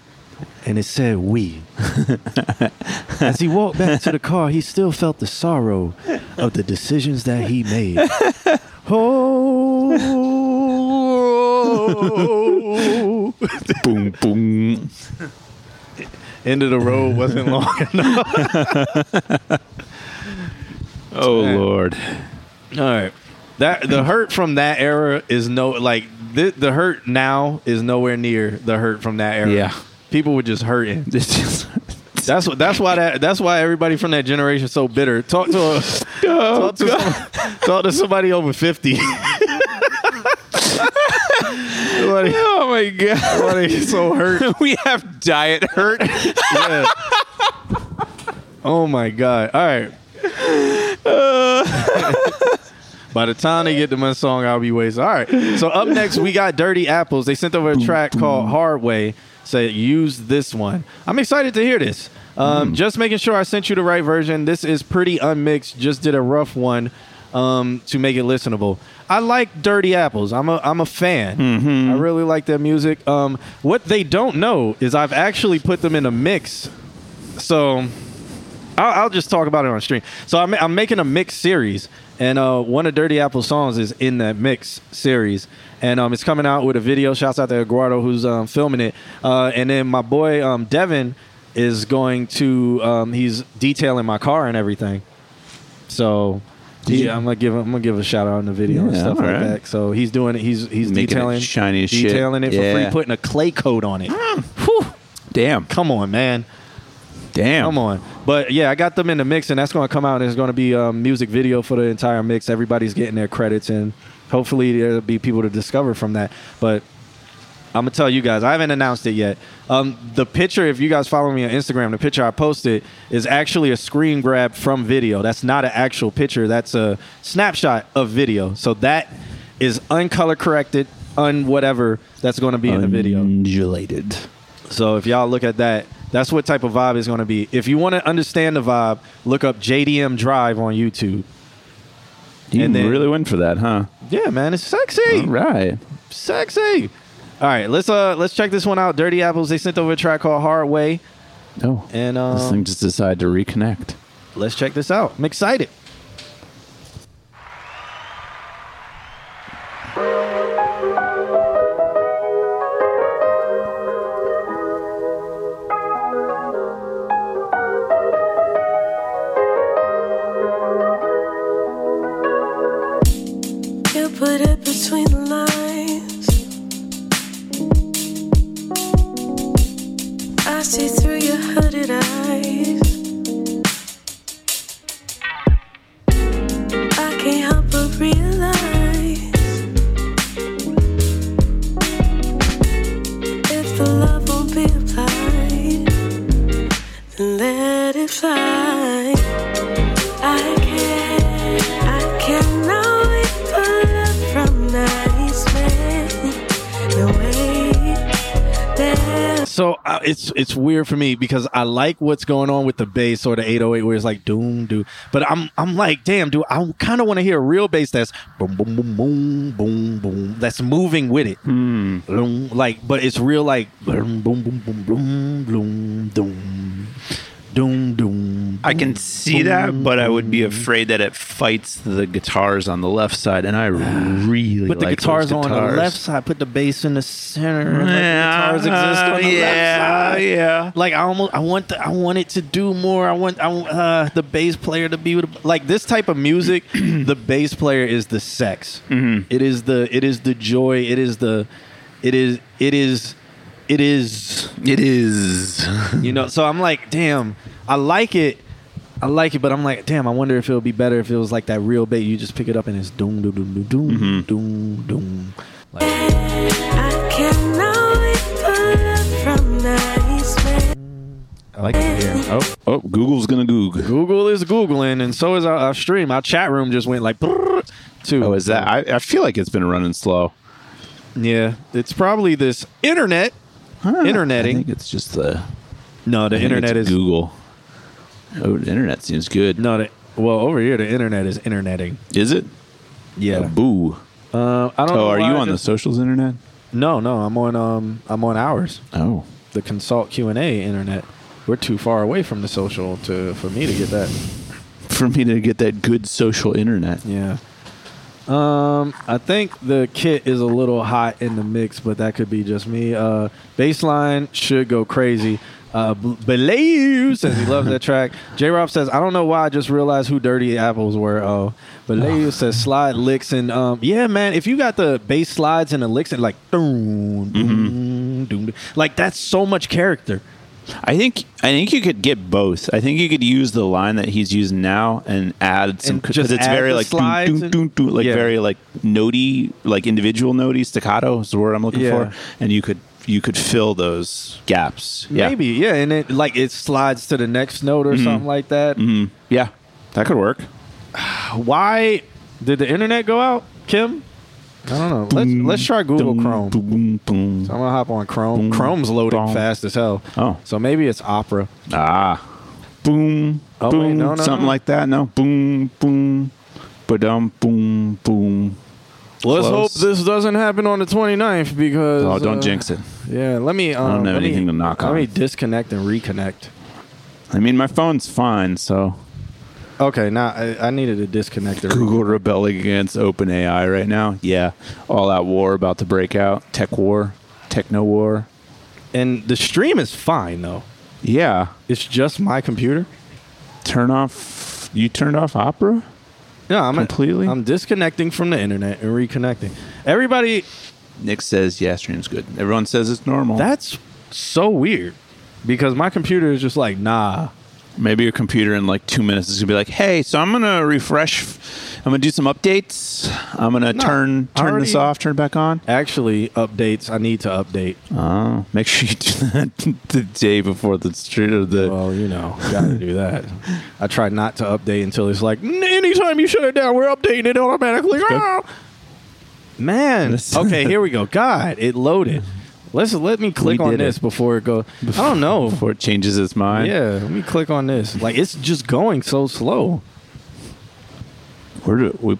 and it said, We. As he walked back to the car, he still felt the sorrow of the decisions that he made. Oh. boom, boom. End of the road wasn't long enough. Oh Lord. All right. That the hurt from that era is no like the, the hurt now is nowhere near the hurt from that era. Yeah. People were just hurting. That's what. That's why that. That's why everybody from that generation is so bitter. Talk to a, oh, talk, to some- talk to somebody over fifty. somebody, oh my god. somebody so hurt. we have diet hurt. Yeah. Oh my god! All right. Uh, By the time they get to my song, I'll be wasted. All right. So up next, we got Dirty Apples. They sent over a track called Hard Way. Said use this one. I'm excited to hear this. Um, Just making sure I sent you the right version. This is pretty unmixed. Just did a rough one um, to make it listenable. I like Dirty Apples. I'm a I'm a fan. I really like their music. Um, what they don't know is I've actually put them in a mix. So I'll, I'll just talk about it on stream. So I'm, I'm making a mix series, and uh, one of Dirty Apple songs is in that mix series, and um, it's coming out with a video. Shouts out to Eduardo who's um, filming it, uh, and then my boy um, Devin is going to um, he's detailing my car and everything. So. he- I'm gonna give him, I'm gonna give a shout out in the video and stuff like alright. that. So he's doing it. He's he's Making it detailing shiny as shit. detailing it for Yeah. free, putting a clay coat on it. Whew. Damn. Come on, man. Damn. Come on. But yeah, I got them in the mix, and that's going to come out. And there's going to be a music video for the entire mix. Everybody's getting their credits, and hopefully there'll be people to discover from that. But I'm gonna tell you guys, I haven't announced it yet. Um, the picture, if you guys follow me on Instagram, the picture I posted is actually a screen grab from video. That's not an actual picture. That's a snapshot of video. So that is uncolor corrected, un whatever. That's going to be in the video. Undulated. So if y'all look at that, that's what type of vibe is going to be. If you want to understand the vibe, look up JDM Drive on YouTube. You And then- really went for that, huh? Yeah, man, it's sexy. All right. Sexy. All right, let's uh let's check this one out. Dirty Apples. They sent over a track called Hard Way, Oh. and this thing um, just decided to reconnect. let's check this out. I'm excited. It's weird for me because I like what's going on with the bass or the 808 where it's like doom doom, but I'm I'm like damn dude I kind of want to hear a real bass that's boom boom boom boom boom boom that's moving with it, hmm. Boom, like but it's real like boom boom boom boom boom boom doom doom doom. I can see that, but I would be afraid that it fights the guitars on the left side, and I really Put the like guitars, those on the guitars. left side. Put the bass in the center. Let Yeah, the guitars exist on the yeah, left side. yeah. Like I almost, I want, the, I want it to do more. I want, I want uh, the bass player to be with, like this type of music. the bass player is the sex. Mm-hmm. It is the, it is the joy. It is the, it is, it is, it is. It is. You know, so I'm like, damn, I like it. I like it, but I'm like, damn, I wonder if it would be better if it was like that real bait. You just pick it up and it's doom, doom, doom, doom, doom, Mm-hmm. doom, doom. I cannot wait for love from nice men. I like it here. Oh, oh, Google's gonna Goog. Google is googling, and so is our, our stream. Our chat room just went like too. Oh, is that? I, I feel like it's been running slow. Yeah, it's probably this internet. I Interneting. think it's just the. No, the I think internet it's is Google. Oh, the internet seems good. no. The, well, over here, the internet is interneting. Is it? Yeah. Oh, boo. Uh, I don't. know Oh, are you I on the socials internet? No, no. I'm on. Um, I'm on ours. Oh, The consult Q and A internet. We're too far away from the social to for me to get that. for me to get that good social internet. Yeah. Um, I think the kit is a little hot in the mix, but that could be just me. Uh, baseline should go crazy. Uh, B- Belayu says he loves that track. J Rob says, I don't know why I just realized who Dirty Apples were. Oh, Belayu says slide licks and um, yeah, man. If you got the bass slides and the licks and like, doom, doom, doom, like that's so much character. I think I think you could get both. I think you could use the line that he's using now and add some because it's add very like doon, and- doon, doon, like Yeah. very like notey, like individual notey staccato is the word I'm looking Yeah. for. And you could you could fill those gaps. Yeah. Maybe, yeah, and it like it slides to the next note or something like that. Mhm. Yeah, that could work. Why did the internet go out, Kim? I don't know. Let's let's try Google Boom, Chrome. boom, boom. So I'm gonna hop on Chrome. Boom, Chrome's loading boom. fast as hell. Oh. So maybe it's Opera. Ah, boom, Oh, wait, no, no, something no. like that. No, boom, boom, ba-dum, boom, boom. Let's hope this doesn't happen on the 29th because. Oh, don't uh, jinx it. Yeah, let me. Um, don't have let me- anything to knock Let on. me disconnect and reconnect. I mean, my phone's fine, so Okay, now I, I needed to disconnect. Google rebelling against OpenAI right now. Yeah, all that war about to break out. Tech war, techno war. And the stream is fine though. Yeah, It's just my computer. turn off. You turned off Opera. No, I'm Completely? I'm disconnecting from the internet and reconnecting. Everybody, Nick says, "Yeah, stream's good." Everyone says it's normal. that's so weird because my computer is just like, nah. Maybe your computer in like two minutes is gonna be like, "Hey, so I'm gonna refresh. I'm gonna do some updates. I'm gonna No, turn turn this off, turn it back on." Actually, updates. I need to update. Oh, make sure you do that the day before the street or the. Well, you know, gotta do that. I try not to update until it's like, anytime you shut it down, we're updating it automatically. Ah! Man, okay, here we go. God, it loaded. Let's let me click We on this it. before it goes. I don't know. before it changes its mind. Yeah, let me click on this. Like it's just going so slow. Where do we?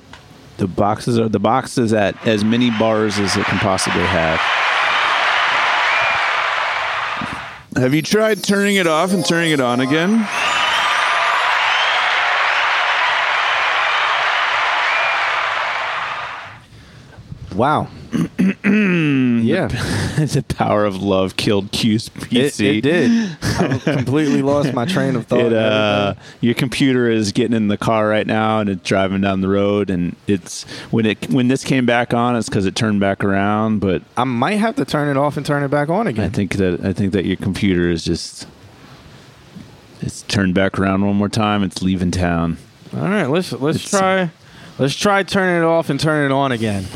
The boxes are the box is at as many bars as it can possibly have. Have you tried turning it off and turning it on again? Wow. yeah, the power of love killed Q's it, PC. it did. I completely lost my train of thought. It, uh, your computer is getting in the car right now and it's driving down the road and it's when it when this came back on it's because it turned back around but I might have to turn it off and turn it back on again. I think that I think that your computer is just it's turned back around one more time it's leaving town All right, let's let's It's- try let's try turning it off and turning it on again.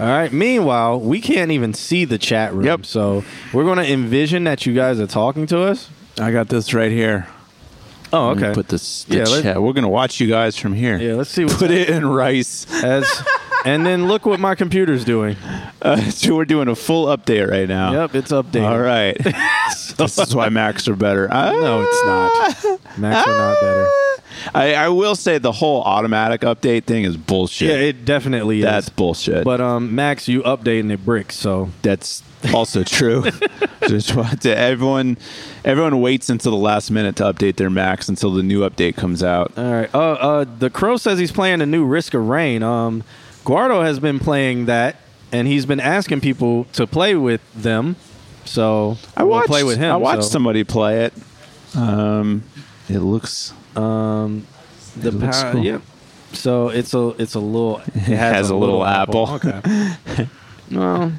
All right. Meanwhile, we can't even see the chat room. Yep. So we're gonna envision that you guys are talking to us. I got this right here Oh, Let me okay. Put this. The Yeah, let- chat. We're gonna watch you guys from here. Yeah, let's see. What's Put it in rice. as, and then look what my computer's doing. Uh, so we're doing a full update right now. Yep, it's updated. All right. this is why Macs are better. No, it's not. Macs are not better. I, I will say the whole automatic update thing is bullshit. Yeah, it definitely is. That's bullshit. But um, Macs, you updating it bricks, so That's also true. Just want to everyone everyone waits until the last minute to update their Macs until the new update comes out. all right. Uh, uh, the Crow says he's playing a new Risk of Rain. Um, Guardo has been playing that, and he's been asking people to play with them. So I we'll watched play with him. I watched so. somebody play it. Um it looks Um, the It looks power, cool. yep. So it's a it's a little it has, has a little apple. Okay. well.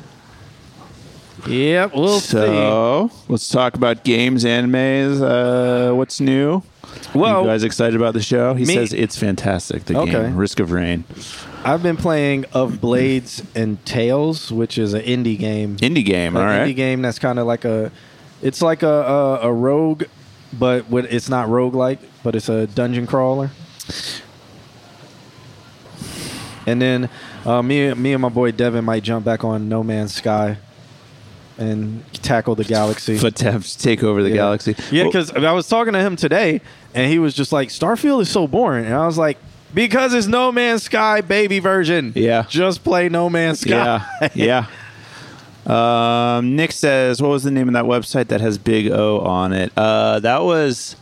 Yep, we'll see. so let's talk about games, animes. Uh, what's new? Well, you guys excited about the show? He me- says it's fantastic. The Okay. game, Risk of Rain, I've been playing Of Blades and Tales, which is an indie game. indie game. An All right. indie game that's kind of like a, it's like a a, a rogue, but with, it's not roguelike, but it's a dungeon crawler. And then uh, me me and my boy Devin might jump back on No Man's Sky, and tackle the galaxy. But to take over the Yeah. galaxy. Yeah, Well, because I was talking to him today, and he was just like, "Starfield is so boring," and I was like, "Because it's No Man's Sky baby version. Yeah. just play No Man's Sky." Yeah. yeah. Um, Nick says, what was the name of that website that has Big O on it? Uh, that was.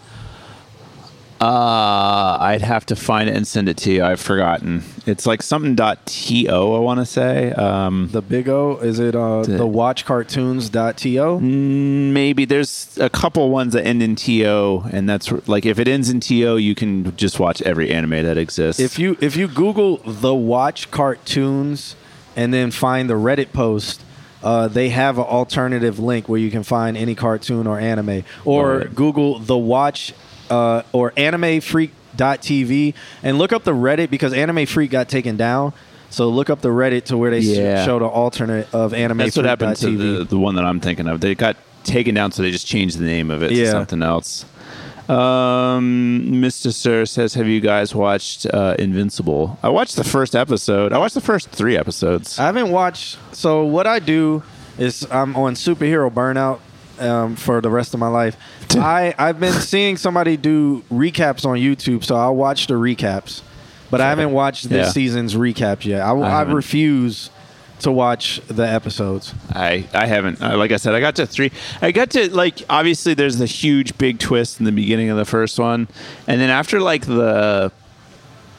Uh, I'd have to find it and send it to you. I've forgotten. It's like something dot to. I want to say. Um, The Big O is it? Uh, The- the watchcartoons.to. Mm, maybe there's a couple ones that end in to, and that's like if it ends in to, you can just watch every anime that exists. If you if you Google the Watch Cartoons and then find the Reddit post, uh, they have an alternative link where you can find any cartoon or anime. Or Alright. Google the Watch uh, or AnimeFreak.tv and look up the Reddit because Anime Freak got taken down. So look up the Reddit to where they s- Yeah. show the alternate of Anime That's what happened to the, the one that I'm thinking of. They got taken down, so they just changed the name of it to something else. Um, Mr. Sir says, "Have you guys watched uh, Invincible?" I watched the first episode. I watched the first three episodes. I haven't watched. So what I do is I'm on superhero burnout um, for the rest of my life. I I've been seeing somebody do recaps on YouTube, so I'll watch the recaps. But I haven't watched this Yeah. season's recaps yet. I, I I, haven't. refuse to watch the episodes. I I haven't. Uh, like I said, I got to three. I got to like obviously there's the huge big twist in the beginning of the first one, and then after like the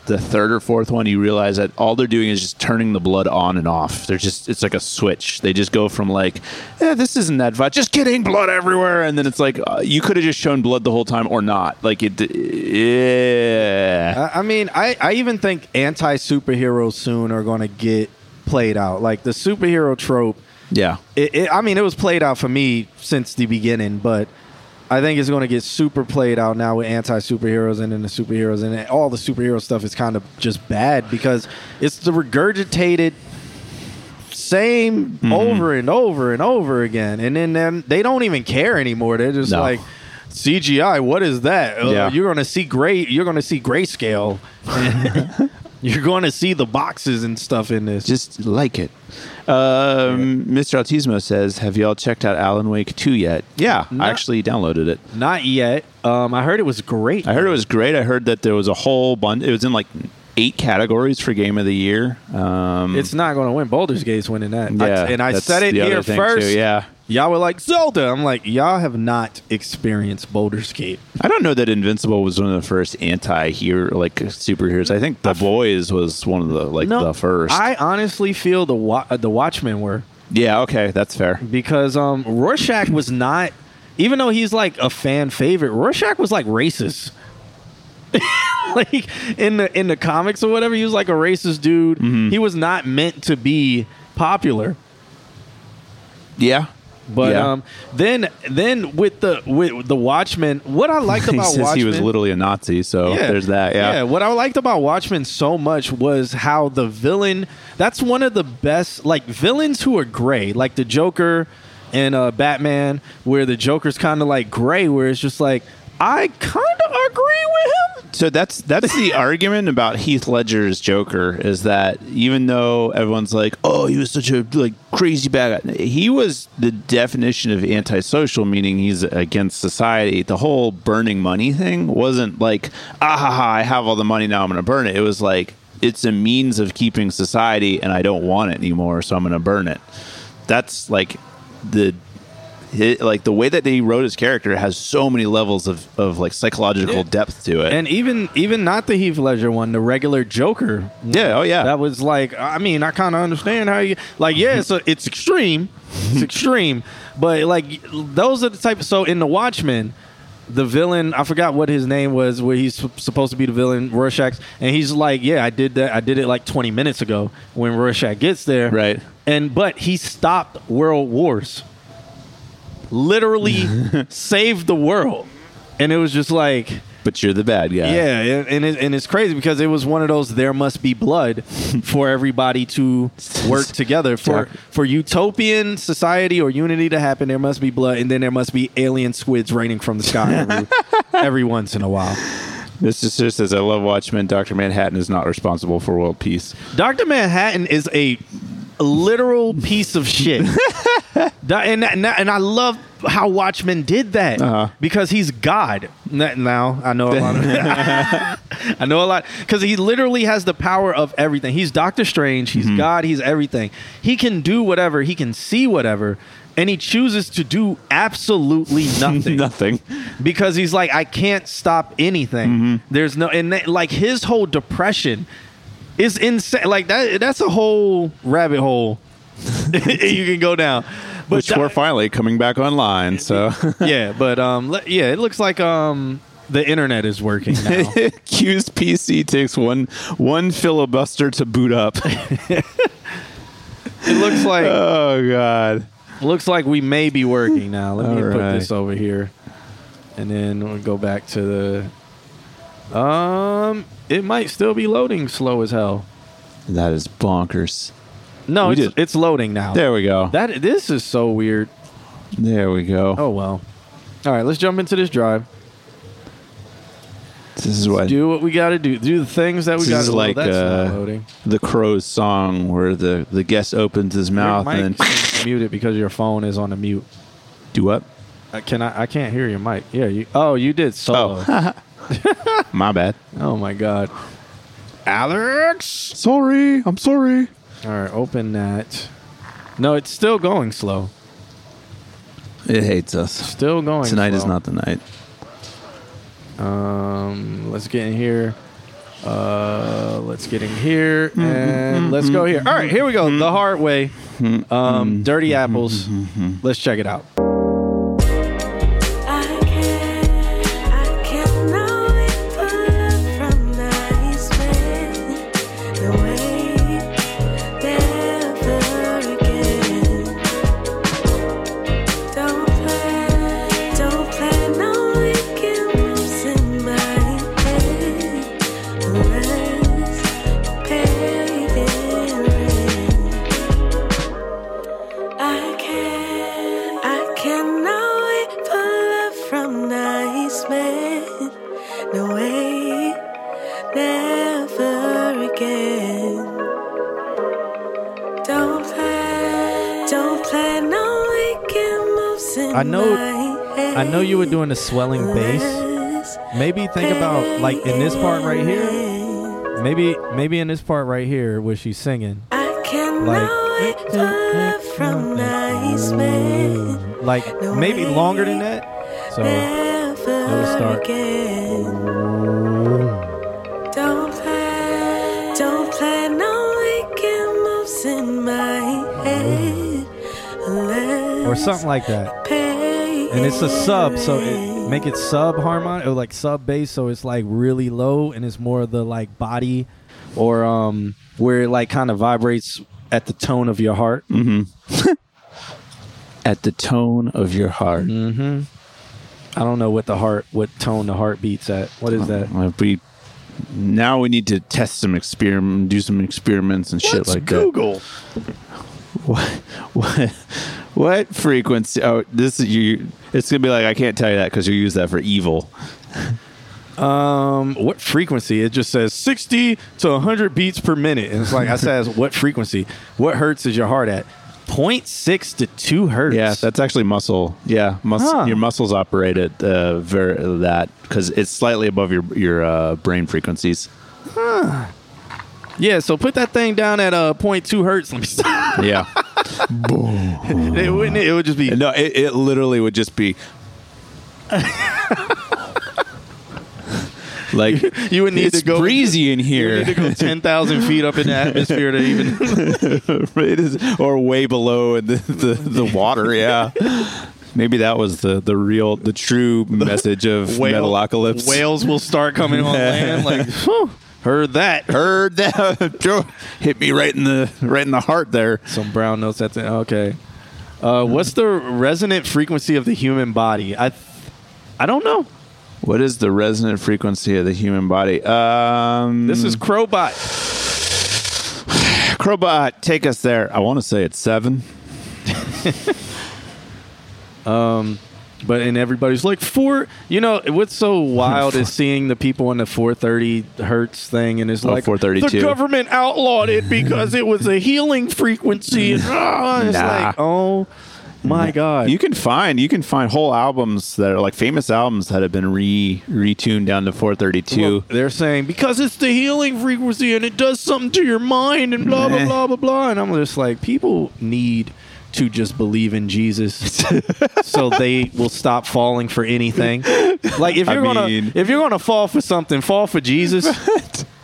the third or fourth one, you realize that all they're doing is just turning the blood on and off. They're just it's like a switch. They just go from like, eh, this isn't that violent, just kidding, blood everywhere, and then it's like uh, you could have just shown blood the whole time or not. Like it, yeah. I, I mean, I, I even think anti superheroes soon are going to get played out. Like the superhero trope. Yeah. It, it, I mean, it was played out for me since the beginning, but I think it's going to get super played out now with anti superheroes and then the superheroes and all the superhero stuff is kind of just bad because it's the regurgitated same Mm-hmm. over and over and over again, and then, then they don't even care anymore. They're just No. like. CGI, what is that? Uh, Yeah. You're gonna see gray. You're gonna see grayscale. you're going to see the boxes and stuff in this. Just like it. Um, Mr. Autismo says, "Have y'all checked out Alan Wake 2 yet?" Yeah, I actually downloaded it. Not yet. Um, I heard it was great. I heard it was great. I heard that there was a whole bunch. It was in like eight categories for Game of the Year. Um, It's not going to win. Baldur's Gate's winning that. I- Yeah, and I that's said it the other here thing, first. too, yeah. Y'all were like Zelda. I'm like, y'all have not experienced Baldur's Gate. I don't know that Invincible was one of the first anti-hero like superheroes. I think The Boys was one of the like No, the first. I honestly feel the wa- uh, the Watchmen were yeah, okay, that's fair. because um Rorschach was not, even though he's like a fan favorite. Rorschach was like racist. like in the in the comics or whatever, he was like a racist dude. Mm-hmm. He was not meant to be popular. Yeah, But Yeah. um, then then with the with the Watchmen, what I liked he about says Watchmen, he was literally a Nazi, so there's that. Yeah, What I liked about Watchmen so much was how the villain. That's one of the best, like villains who are gray, like the Joker and uh, Batman, where the Joker's kind of like gray, where it's just like I kind of agree with him. So that's that's the argument about Heath Ledger's Joker is that even though everyone's like, "Oh, he was such a like crazy bad guy," he was the definition of antisocial, meaning he's against society. The whole burning money thing wasn't like, "Ah ha ha, I have all the money now, I'm going to burn it." It was like it's a means of keeping society, and I don't want it anymore, so I'm going to burn it. That's like the it, like the way that he wrote his character has so many levels of, of like psychological Yeah. depth to it. And even even not the Heath Ledger one, the regular Joker. Yeah, oh yeah. That was like, I mean, I kind of understand how you like. Yeah, it's a, it's extreme, it's extreme, but like those are the type. So in the Watchmen, the villain, I forgot what his name was, where he's supposed to be the villain, Rorschach, and he's like, yeah, I did that. I did it like 20 minutes ago when Rorschach gets there, right? And but he stopped world wars, literally saved the world, and it was just like. but you're the bad guy. Yeah, and and, it, and it's crazy because it was one of those there must be blood for everybody to work together for for utopian society or unity to happen. There must be blood, and then there must be alien squids raining from the sky every, every once in a while. This is just as I love Watchmen. Doctor Manhattan is not responsible for world peace. Doctor Manhattan is a literal piece of shit, and and and I love how Watchmen did that uh-huh. because he's God. Now I know a lot. Of, I know a lot because he literally has the power of everything. He's Doctor Strange. He's mm-hmm. God. He's everything. He can do whatever. He can see whatever. And he chooses to do absolutely nothing. Nothing. Because he's like, I can't stop anything. Mm-hmm. There's no, and that- like his whole depression is insane. Like that, that's a whole rabbit hole you can go down. But Which we're finally coming back online. So yeah, but um, yeah, it looks like um, the internet is working now. Q's PC takes one one filibuster to boot up. it looks like oh god, looks like we may be working now. Let me All put right. this over here, and then we'll go back to the. Um, it might still be loading slow as hell. that is bonkers. No, We it's, did- it's loading now. There we go. That this is so weird. There we go. Oh well. All right, let's jump into this drive. This is what Do what we got to do. Do the things that we this got is to like That's not uh, loading. the Crow's song where the the guest opens his mouth Your and mic is muted because your phone is on the mute. do what? Uh, can I? I can't hear your mic. Yeah. You. Oh, you did solo. My bad. Oh my god. Alex. Sorry, I'm sorry. All right, open that. No, it's still going slow. It hates us. Still going. Tonight is slow. not the night. Um, let's get in here. Uh, let's get in here mm, mm, and mm, let's go here. All right, here we go. The hard way. Um, dirty apples. Let's check it out. Doing a swelling bass. Maybe think about like in this part right here. Maybe maybe in this part right here where she's singing. Like- wait for from nice men. Like maybe longer than that. So Never start. again. Don't play, don't play no wicked moves in my head. Or something like that. And it's a sub, so it, make it sub harmonic or like sub bass, so it's like really low and it's more of the like body or um where it like kind of vibrates at the tone of your heart. Mm-hmm. At the tone of your heart. Mm-hmm. I don't know what the heart, what tone the heart beats at. What is that? Uh, we now we need to test some experiment, do some experiments and shit like Google. that. What, what, What frequency? Oh, this is you. It's gonna be like I can't tell you that because you use that for evil. Um, what frequency? It just says 60 to 100 beats per minute. And it's like, I says, what frequency? What hertz is your heart at? 0.6 to 2 hertz. Yeah, that's actually muscle. Yeah, mus- Huh. your muscles operate at uh, ver- that because it's slightly above your your uh, brain frequencies. Huh. Yeah, so put that thing down at uh, 0.2 hertz. Let me stop. Yeah. it, wouldn't, it would just be. No, it, it literally would just be like You would need it's to go breezy in You here. would need to go 10,000 feet up in the atmosphere to even. it is, or way below in the, the, the water. Yeah, maybe that was the the real, the true message of Whale- Metalocalypse. Whales will start coming on land. Like, whew, heard that. Heard that. Hit me right in the right in the heart there. Some brown notes That's it. Okay. Uh, what's the resonant frequency of the human body? I, I don't know. What is the resonant frequency of the human body? Um, This is Crowbot. Crowbot. Take us there. I want to say it's seven. Um, but and everybody's like four. You know what's so wild is seeing the people on the 430 hertz thing, and it's Oh, like 432. the government outlawed it because it was a healing frequency. And, ah, it's Nah. like, oh my god. You can find you can find whole albums that are like famous albums that have been re retuned down to 432. Well, they're saying because it's the healing frequency and it does something to your mind and blah blah blah blah blah. And I'm just like, people need to just believe in Jesus, so they will stop falling for anything. Like if you're gonna mean- if you're gonna fall for something, fall for Jesus.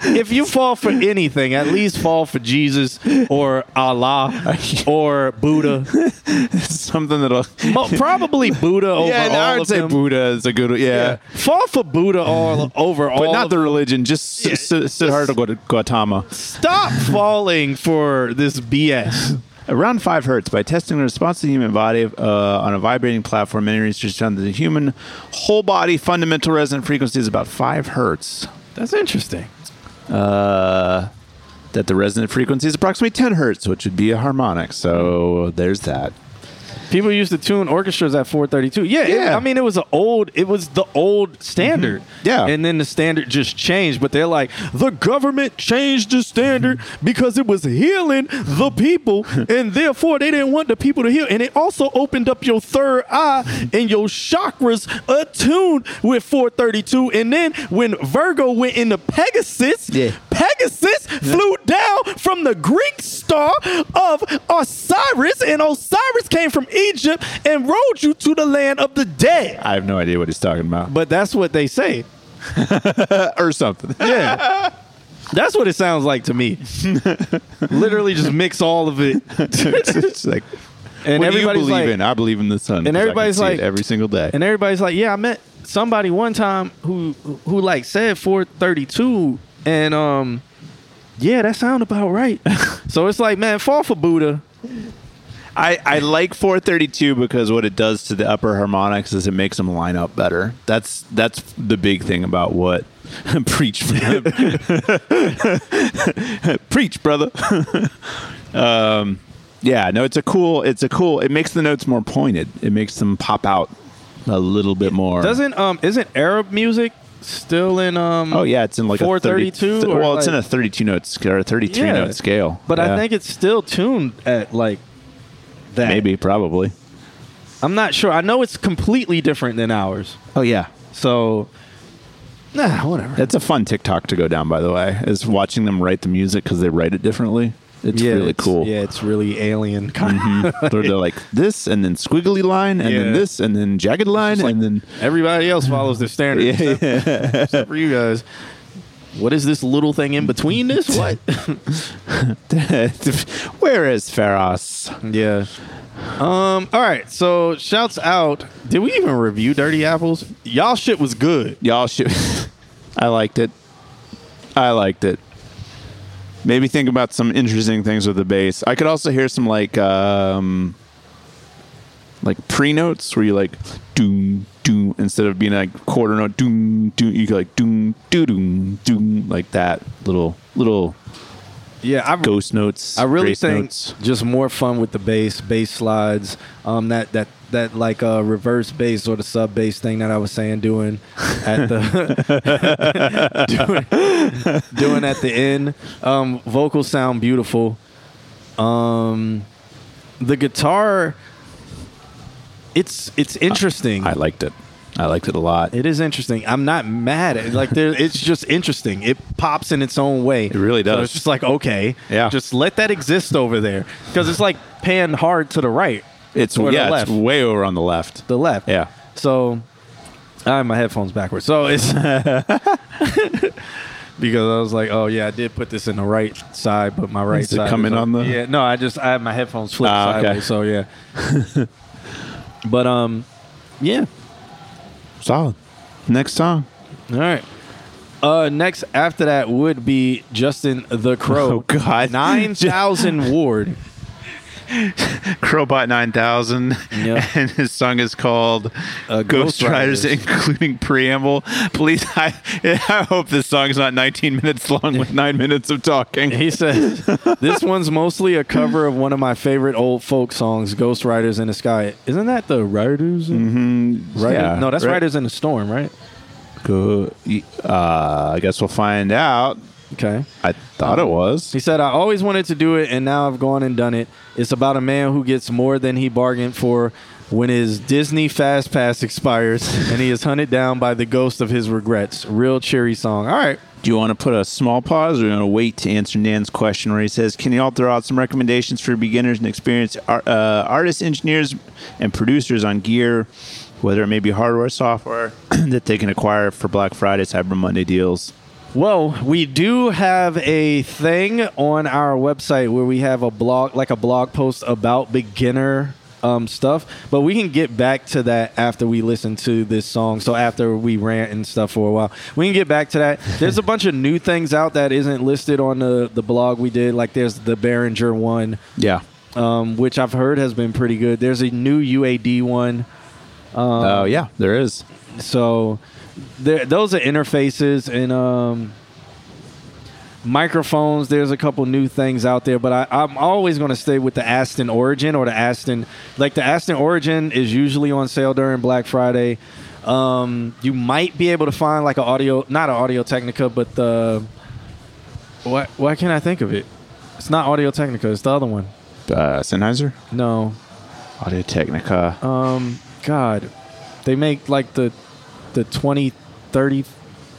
if you fall for anything, at least fall for Jesus or Allah or Buddha. Something that'll Mo- Probably Buddha over yeah, all I would of say them. Buddha is a good. Yeah, Fall for Buddha all over all but not of the religion. Just S- Siddhartha Gaut- Gautama. Stop falling for this BS. Around 5 hertz. By testing the response of the human body uh, on a vibrating platform, many researchers found that the human whole body fundamental resonant frequency is about 5 hertz. That's interesting. Uh, that the resonant frequency is approximately 10 hertz, which would be a harmonic. So there's that. People used to tune orchestras at 432. Yeah, it- Yeah. I mean, it was an old. It was the old standard. Mm-hmm. Yeah. and then the standard just changed. But they're like, the government changed the standard mm-hmm. because it was healing the people, and therefore they didn't want the people to heal. And it also opened up your third eye and your chakras attuned with 432. And then when Virgo went into Pegasus, Yeah. Pegasus flew down from the Greek star of Osiris, and Osiris came from Egypt and rode you to the land of the dead. I have no idea what he's talking about. But that's what they say. or something. Yeah. That's what it sounds like to me. Literally just mix all of it. it's like, And what do you everybody's believe like, in? I believe in the sun. can everybody's like- every single day. and everybody's like, yeah, I met somebody one time who who like said 432 and um yeah, that sound about right. so it's like, man, fall for Buddha. I, I like 432 because what it does to the upper harmonics is it makes them line up better. That's that's the big thing about what preach preach brother. um, yeah, no, it's a cool. It's a cool. It makes the notes more pointed. It makes them pop out a little bit more. Doesn't um isn't Arab music still in um Oh yeah, it's in like a 432 30 or well, it's in a 32 note scale or a 33 Yeah. note scale. But Yeah. I think it's still tuned at like that. maybe probably. I'm not sure. I know it's completely different than ours. Oh yeah. So nah, whatever. That's a fun TikTok to go down, by the way, is watching them write the music because they write it differently. It's Yeah, really it's- cool. Yeah, it's really alien kind Mhm. they're, they're like this, and then squiggly line, and then this, and then jagged line, and then Everybody else follows their standard Yeah, except, except for you guys. What is this little thing in between this? What? where is Ferros? yeah. Um. All right. So shouts out. Did we even review Dirty Apples? Y'all shit was good. Y'all shit. I liked it. I liked it. Maybe think about some interesting things with the bass. I could also hear some like um like pre notes where you like doom doom instead of being like quarter note doom doom you could like doom doo doom doom like that little little Yeah, I Ghost notes. I really think notes. just more fun with the bass, bass slides, um, that that that like uh, reverse bass or the sub bass thing that I was saying doing at the doing, doing at the end. Um, vocals sound beautiful. Um, the guitar, it's it's interesting. I liked it. I liked it a lot. It is interesting. I'm not mad at it. Like there, it's just interesting. It pops in its own way. It really does. it's just like okay, Yeah. just let that exist over there because it's like pan hard to the right. It's or yeah, it's way over on the left. the left. Yeah. So I have my headphones backwards. So it's because I was like, oh yeah, I did put this in the right side, but my right Is side coming on the- yeah. No, I just I have my headphones flipped Ah, okay. sideways. So yeah. but um, yeah. Solid. Next song. All right. Uh, next after that would be Justin the Crow. Oh, God. nine thousand Ward. Crowbot 9000. Yep. And his song is called Uh, Ghost, Ghost Riders, Riders. including preamble. Please, I, I hope this song is not 19 minutes long with nine minutes of talking. He says this one's mostly a cover of one of my favorite old folk songs, "Ghost Riders in the Sky." Isn't that the Riders? In- Rider- Yeah. No, that's Right. Riders in the Storm, right? Go, uh, I guess we'll find out. Okay. I thought it was. He said, I always wanted to do it, and now I've gone and done it. It's about a man who gets more than he bargained for when his Disney Fast Pass expires and he is hunted down by the ghost of his regrets. Real cheery song. All right. Do you want to put a small pause or do you want to wait to answer Nan's question where he says, Can you all throw out some recommendations for beginners and experienced uh, artists, engineers, and producers on gear, whether it may be hardware, software, that they can acquire for Black Friday, Cyber Monday deals? Well, we do have a thing on our website where we have a blog, like a blog post about beginner um, stuff, but we can get back to that after we listen to this song. So after we rant and stuff for a while, we can get back to that. There's a bunch of new things out that isn't listed on the the blog we did. Like there's the Behringer one, Yeah. um, which I've heard has been pretty good. There's a new UAD one. Oh, yeah, there is. So those are interfaces and um, microphones. There's a couple new things out there, but I, I'm always going to stay with the Aston Origin or the Aston. Like the Aston Origin is usually on sale during Black Friday. Um, you might be able to find like an audio, not an Audio Technica, but the what? Why can't I think of it? It's not Audio Technica. It's the other one. Uh, Sennheiser? No. Audio Technica. Um, God, they make like the the 2030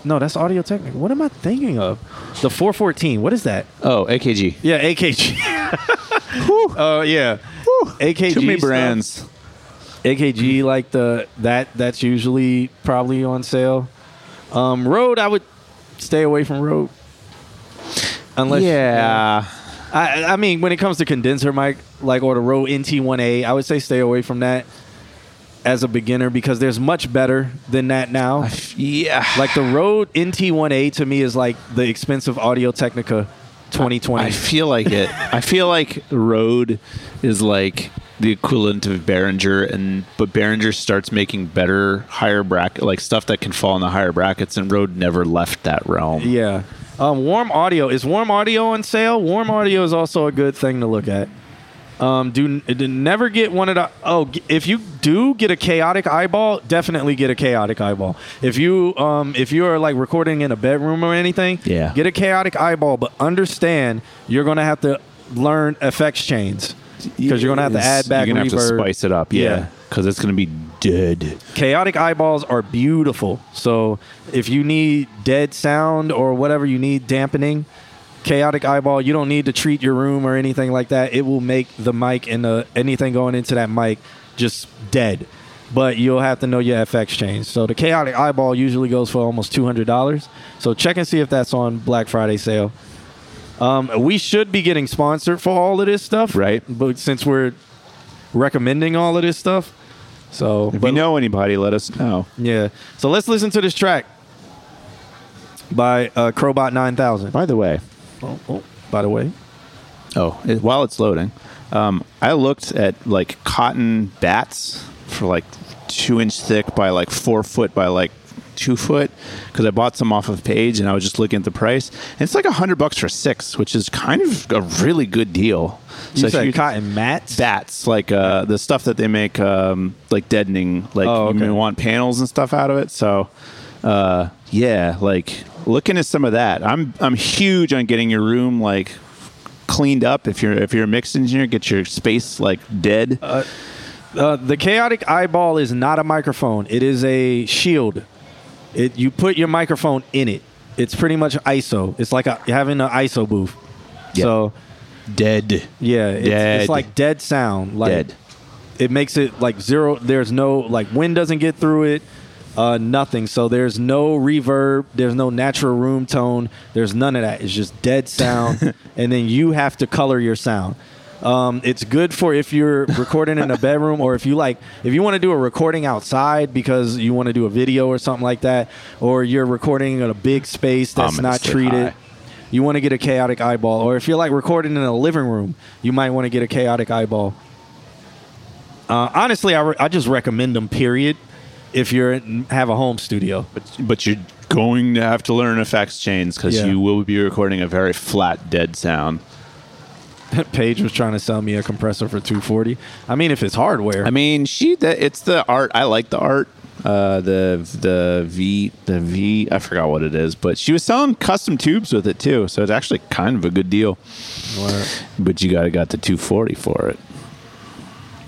No, that's Audio Technica. What am I thinking of? The 414. What is that? Oh, AKG. Yeah, AKG. Oh yeah, AKG. Too many stuff. brands. AKG like the that that's usually probably on sale. Um, Rode, I would stay away from Rode. Unless yeah. I, I mean, when it comes to condenser mic, like or the Rode NT1A, I would say stay away from that as a beginner because there's much better than that now. Yeah. Like the Rode NT1A to me is like the expensive Audio Technica 2020. I feel like it. I feel like Rode is like the equivalent of Behringer, and but Behringer starts making better higher bracket, like stuff that can fall in the higher brackets, and Rode never left that realm. yeah. Um, warm audio is warm audio on sale. Warm audio is also a good thing to look at. Um, do, do never get one of the. Oh, if you do get a Kaotica Eyeball, definitely get a Kaotica Eyeball. If you um, if you are like recording in a bedroom or anything, Yeah. get a Kaotica Eyeball. But understand you're gonna have to learn effects chains because you're gonna have to add back. You're gonna have to spice it up, yeah, because it's gonna be dead. Kaotica Eyeballs are beautiful. So if you need dead sound or whatever you need dampening, Kaotica Eyeball, you don't need to treat your room or anything like that. It will make the mic and the, anything going into that mic just dead. But you'll have to know your FX change. So the Kaotica Eyeball usually goes for almost two hundred dollars. So check and see if that's on Black Friday sale. Um, we should be getting sponsored for all of this stuff, Right. But since we're recommending all of this stuff, so If you know anybody, let us know. yeah. So let's listen to this track by uh, Crowbot 9000. By the way, Oh, oh, by the way. Oh, it, while it's loading, um, I looked at like cotton bats for like two inch thick by like four foot by like two foot because I bought some off of Page and I was just looking at the price. And it's like a hundred bucks for six, which is kind of a really good deal. You if said cotton mats? Bats, like uh, the stuff that they make, um, like deadening, like Oh, okay. you want panels and stuff out of it. So, uh, yeah, like looking at some of that. I'm I'm huge on getting your room like cleaned up. If you're if you're a mixed engineer, get your space like dead. Uh, the Kaotica Eyeball is not a microphone. It is a shield. It you put your microphone in it. It's pretty much ISO. It's like a, having an ISO booth. So dead. Yeah, it's, Dead. it's like dead sound. Like Dead. It makes it like zero. There's no like wind doesn't get through it. Uh, nothing. So there's no reverb. There's no natural room tone. There's none of that. It's just dead sound, and then you have to color your sound. Um, it's good for if you're recording in a bedroom or if you like if you want to do a recording outside because you want to do a video or something like that, or you're recording in a big space that's not treated. high. You want to get a Kaotica Eyeball, or if you're like recording in a living room, you might want to get a Kaotica Eyeball. Uh, honestly, I, re- I just recommend them. Period. If you're in, have a home studio, but but you're going to have to learn effects chains because Yeah. you will be recording a very flat, dead sound. Paige was trying to sell me a compressor for 240. I mean, if it's hardware, I mean, she that it's the art. I like the art. Uh, the the V the V I forgot what it is, but she was selling custom tubes with it too, so it's actually kind of a good deal. But you got to got the 240 for it.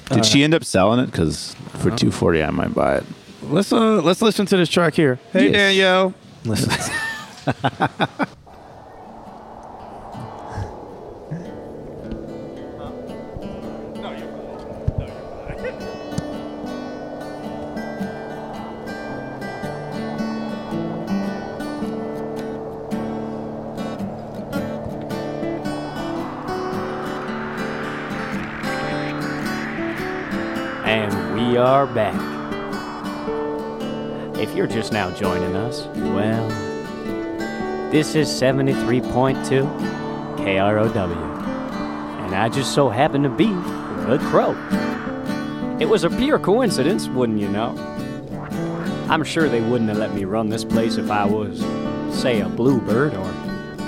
Did Uh, she end up selling it? Because for Uh, 240, I might buy it. Let's uh let's listen to this track here. Hey Yes. Danielle, listen. And we are back. If you're just now joining us, well, this is 73.2 KROW. And I just so happen to be the Crow. It was a pure coincidence, wouldn't you know? I'm sure they wouldn't have let me run this place if I was, say, a bluebird or,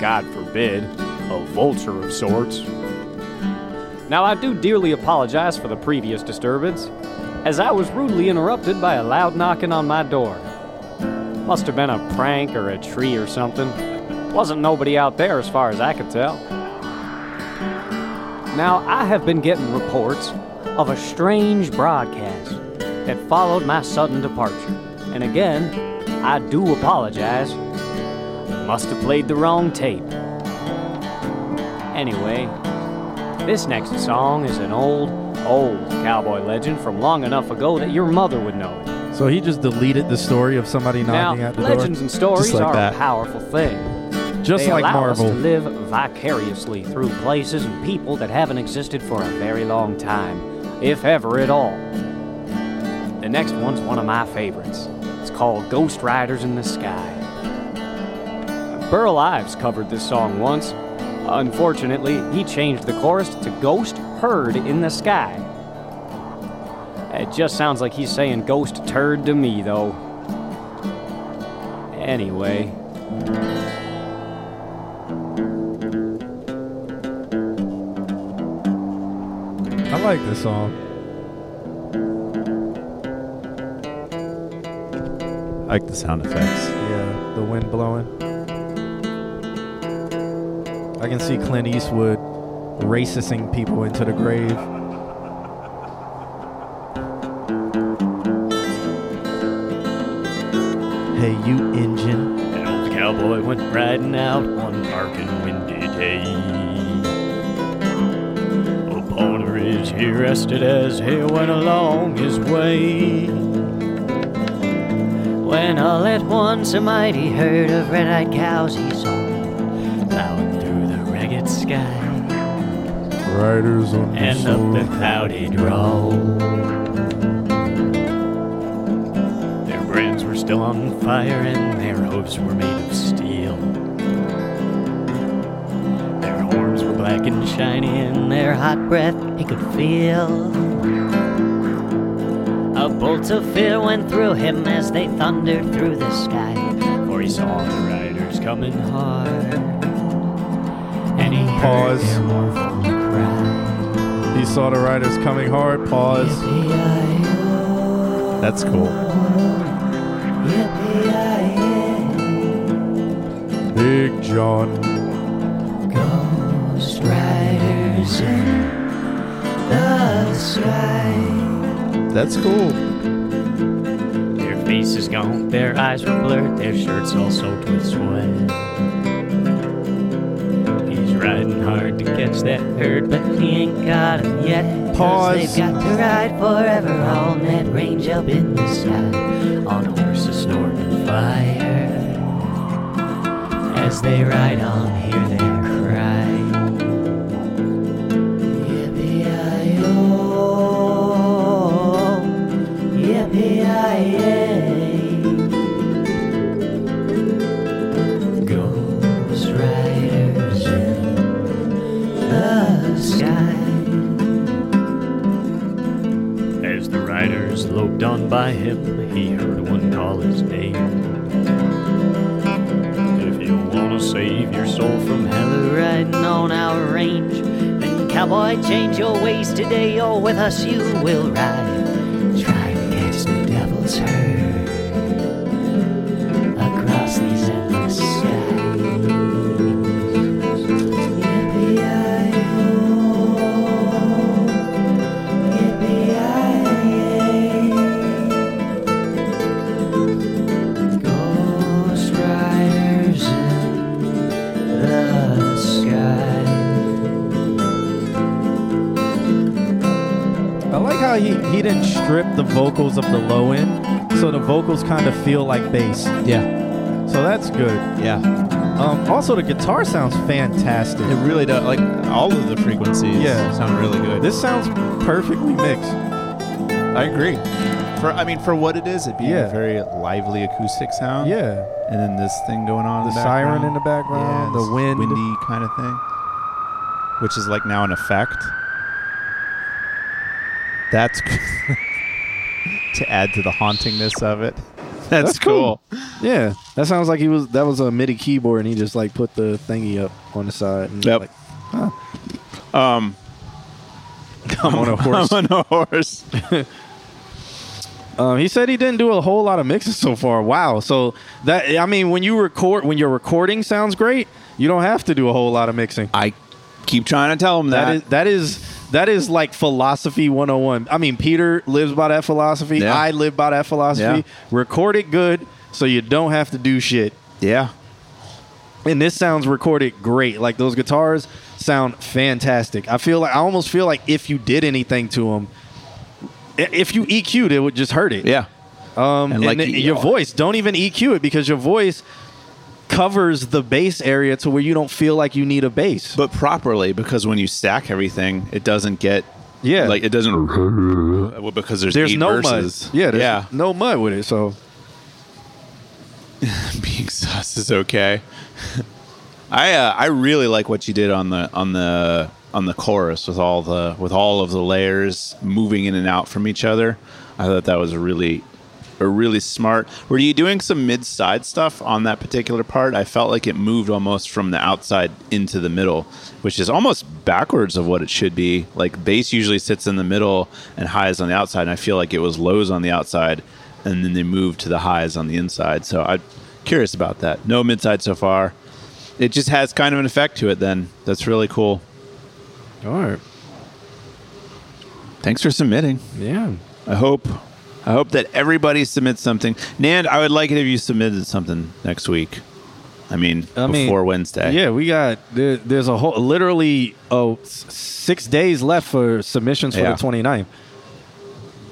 God forbid, a vulture of sorts. Now, I do dearly apologize for the previous disturbance, as I was rudely interrupted by a loud knocking on my door. Must have been a prank or a tree or something. Wasn't nobody out there as far as I could tell. Now, I have been getting reports of a strange broadcast that followed my sudden departure. And again, I do apologize. Must have played the wrong tape. Anyway, this next song is an old, old cowboy legend from long enough ago that your mother would know it. So he just deleted the story of somebody knocking now, at the legends door. Legends and stories like are that. a powerful thing. Just they like allow Marvel. us to live vicariously through places and people that haven't existed for a very long time, if ever at all. The next one's one of my favorites. It's called Ghost Riders in the Sky. Burl Ives covered this song once. Unfortunately, he changed the chorus to Ghost Herd in the Sky. It just sounds like he's saying ghost turd to me, though. Anyway. I like this song. I like the sound effects. Yeah, the wind blowing. I can see Clint Eastwood racisting people into the grave. You engine. An old cowboy went riding out one dark and windy day. Upon a ridge he rested as he went along his way. When all at once a mighty herd of red-eyed cows he saw plowing through the ragged sky Riders on the and up the cloudy draw. Still on fire and their hooves were made of steel. Their horns were black and shiny and their hot breath he could feel. Up Bolts of fear went through him as they thundered through the sky. For he saw the riders coming hard. And he heard Pause. their mournful cry. He saw the riders coming hard. Pause. That's cool. Big John. Ghost riders in the sky. That's cool. Their faces gone, their eyes were blurred, their shirts all soaked with sweat. He's riding hard to catch that herd, but he ain't got it yet. 'Cause Pause. They've got to ride forever on that range up in the sky, on horses snorting fire. As they ride on, hear their cry. Yippee-yi-yo, yippee-yi-yay. Ghost riders in the sky. As the riders loped on by him, he heard one call his your soul from hell riding on our range, then cowboy, change your ways today, or with us you will ride. The vocals of the low end, so the vocals kind of feel like bass. Yeah. So that's good. Yeah. Um, also, the guitar sounds fantastic. It really does. Like all of the frequencies Yeah. sound really good. This sounds perfectly mixed. I agree. For I mean, for what it is, it being Yeah. a very lively acoustic sound. Yeah. And then this thing going on. in The the siren in the background, Yeah, the wind. windy kind of thing, which is like now an effect. That's to add to the hauntingness of it. That's, cool. Yeah, that sounds like he was. That was a MIDI keyboard, and he just like put the thingy up on the side. And Yep. Like, huh. Um, I'm on a horse. I'm on a horse. Um, he said he didn't do a whole lot of mixes so far. Wow. So that I mean, when you record, when your recording sounds great, you don't have to do a whole lot of mixing. I keep trying to tell him That that. is that is that is like philosophy 101. I mean, Peter lives by that philosophy. Yeah. I live by that philosophy. Yeah. Record it good so you don't have to do shit. yeah. And this sounds recorded great. Like those guitars sound fantastic. I feel like I almost feel like if you did anything to them, if you EQ'd it would just hurt it. Yeah. Um, And and, like you- your voice, don't even EQ it because your voice covers the bass area to where you don't feel like you need a bass. But properly, because when you stack everything, it doesn't get. Yeah. Like it doesn't. Well, because there's there's no verses. mud. Yeah, there's yeah. no mud with it. So being sus is okay. I uh, I really like what you did on the on the on the chorus with all the with all of the layers moving in and out from each other. I thought that was really a really smart. Were you doing some mid side stuff on that particular part? I felt like it moved almost from the outside into the middle, which is almost backwards of what it should be. Like bass usually sits in the middle and highs on the outside, and I feel like it was lows on the outside, and then they moved to the highs on the inside. So I'm curious about that. No mid side so far. It just has kind of an effect to it. Then that's really cool. all right, Thanks for submitting. yeah. I hope I hope that everybody submits something. Nand, I would like it if you submitted something next week. I mean, I mean, before Wednesday. Yeah, we got there, there's a whole literally oh six days left for submissions for Yeah. the 29th.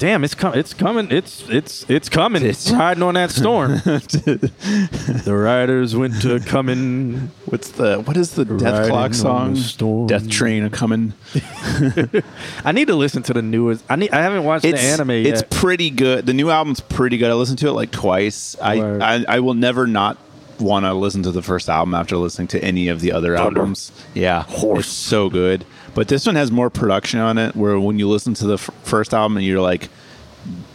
Damn, it's coming. It's coming. It's it's it's coming. It's riding on that storm. the riders went to coming. What's the what is the Death Riding Clock song? storm. Death Train a coming. I need to listen to the newest. I need. I haven't watched It's the anime Yet. It's pretty good. The new album's pretty good. I listened to it like twice. I Word. I, I will never not want to listen to the first album after listening to any of the other albums. Yeah, it's so good. But this one has more production on it. Where when you listen to the f- first album and you're like,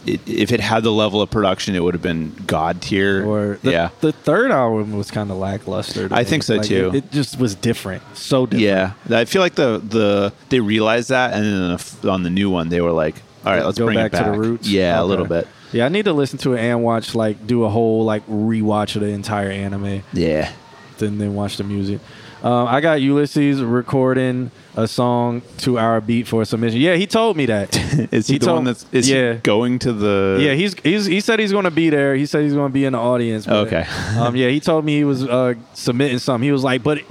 it, if it had the level of production, it would have been god tier. Or the, yeah, the third album was kind of lackluster. I me. think so, Like, too. It, it just was different, so different. yeah. I feel like the the they realized that, and then the- on the new one, they were like, "All right, let's Go bring back, it back to the roots. Yeah, a little bit. Yeah, I need to listen to it and watch like do a whole like rewatch of the entire anime. Yeah. Then then watch the music. Um, I got Ulysses recording a song two hour beat for a submission. Yeah, he told me that. Is he, the told- one that's is yeah. he going to the? Yeah, he's he's he said he's going to be there. He said he's going to be in the audience. but, Okay. um, yeah, he told me he was uh, submitting something. He was like, "But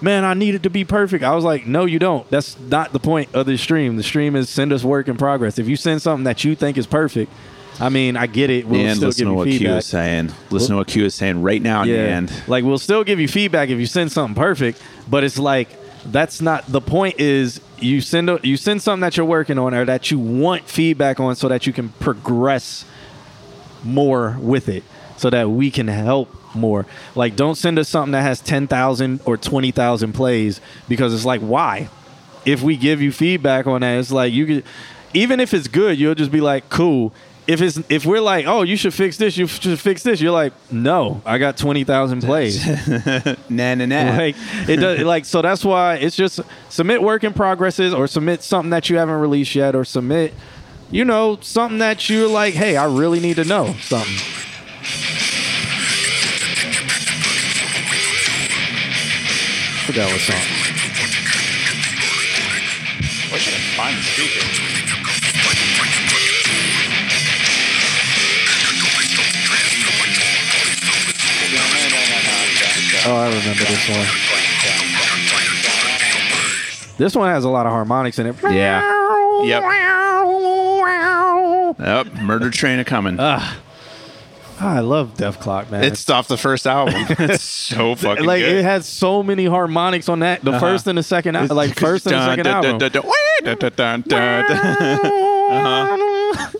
man, I need it to be perfect." I was like, "No, you don't. That's not the point of the stream. The stream is send us work in progress. If you send something that you think is perfect, I mean, I get it. We'll and still listen give to you what Q is saying. Listen to what Q is saying right now, Yeah, and like we'll still give you feedback if you send something perfect, but it's like that's not the point. Is you send a, you send something that you're working on or that you want feedback on, so that you can progress more with it, so that we can help more. Like, don't send us something that has ten thousand or twenty thousand plays because it's like why? If we give you feedback on that, it's like you could, even if it's good, you'll just be like, cool. If it's if we're like, oh, you should fix this, you should fix this. You're like, no, I got twenty thousand plays. nah, nah, nah. Like it does. Like so that's why it's just submit work in progresses or submit something that you haven't released yet or submit, you know, something that you're like, hey, I really need to know something. Forgot what song. Why should I find the Oh, I remember this one. This one has a lot of harmonics in it. Yeah. Yep. Yep. Murder Train a coming. Ah, I love Dethklok, man. it's off the first album. it's so fucking like good. it has so many harmonics on that. The Uh-huh. first and the second, al- like first and the second Dun, dun, album. dun, dun, dun, dun, dun, dun, dun. Uh-huh.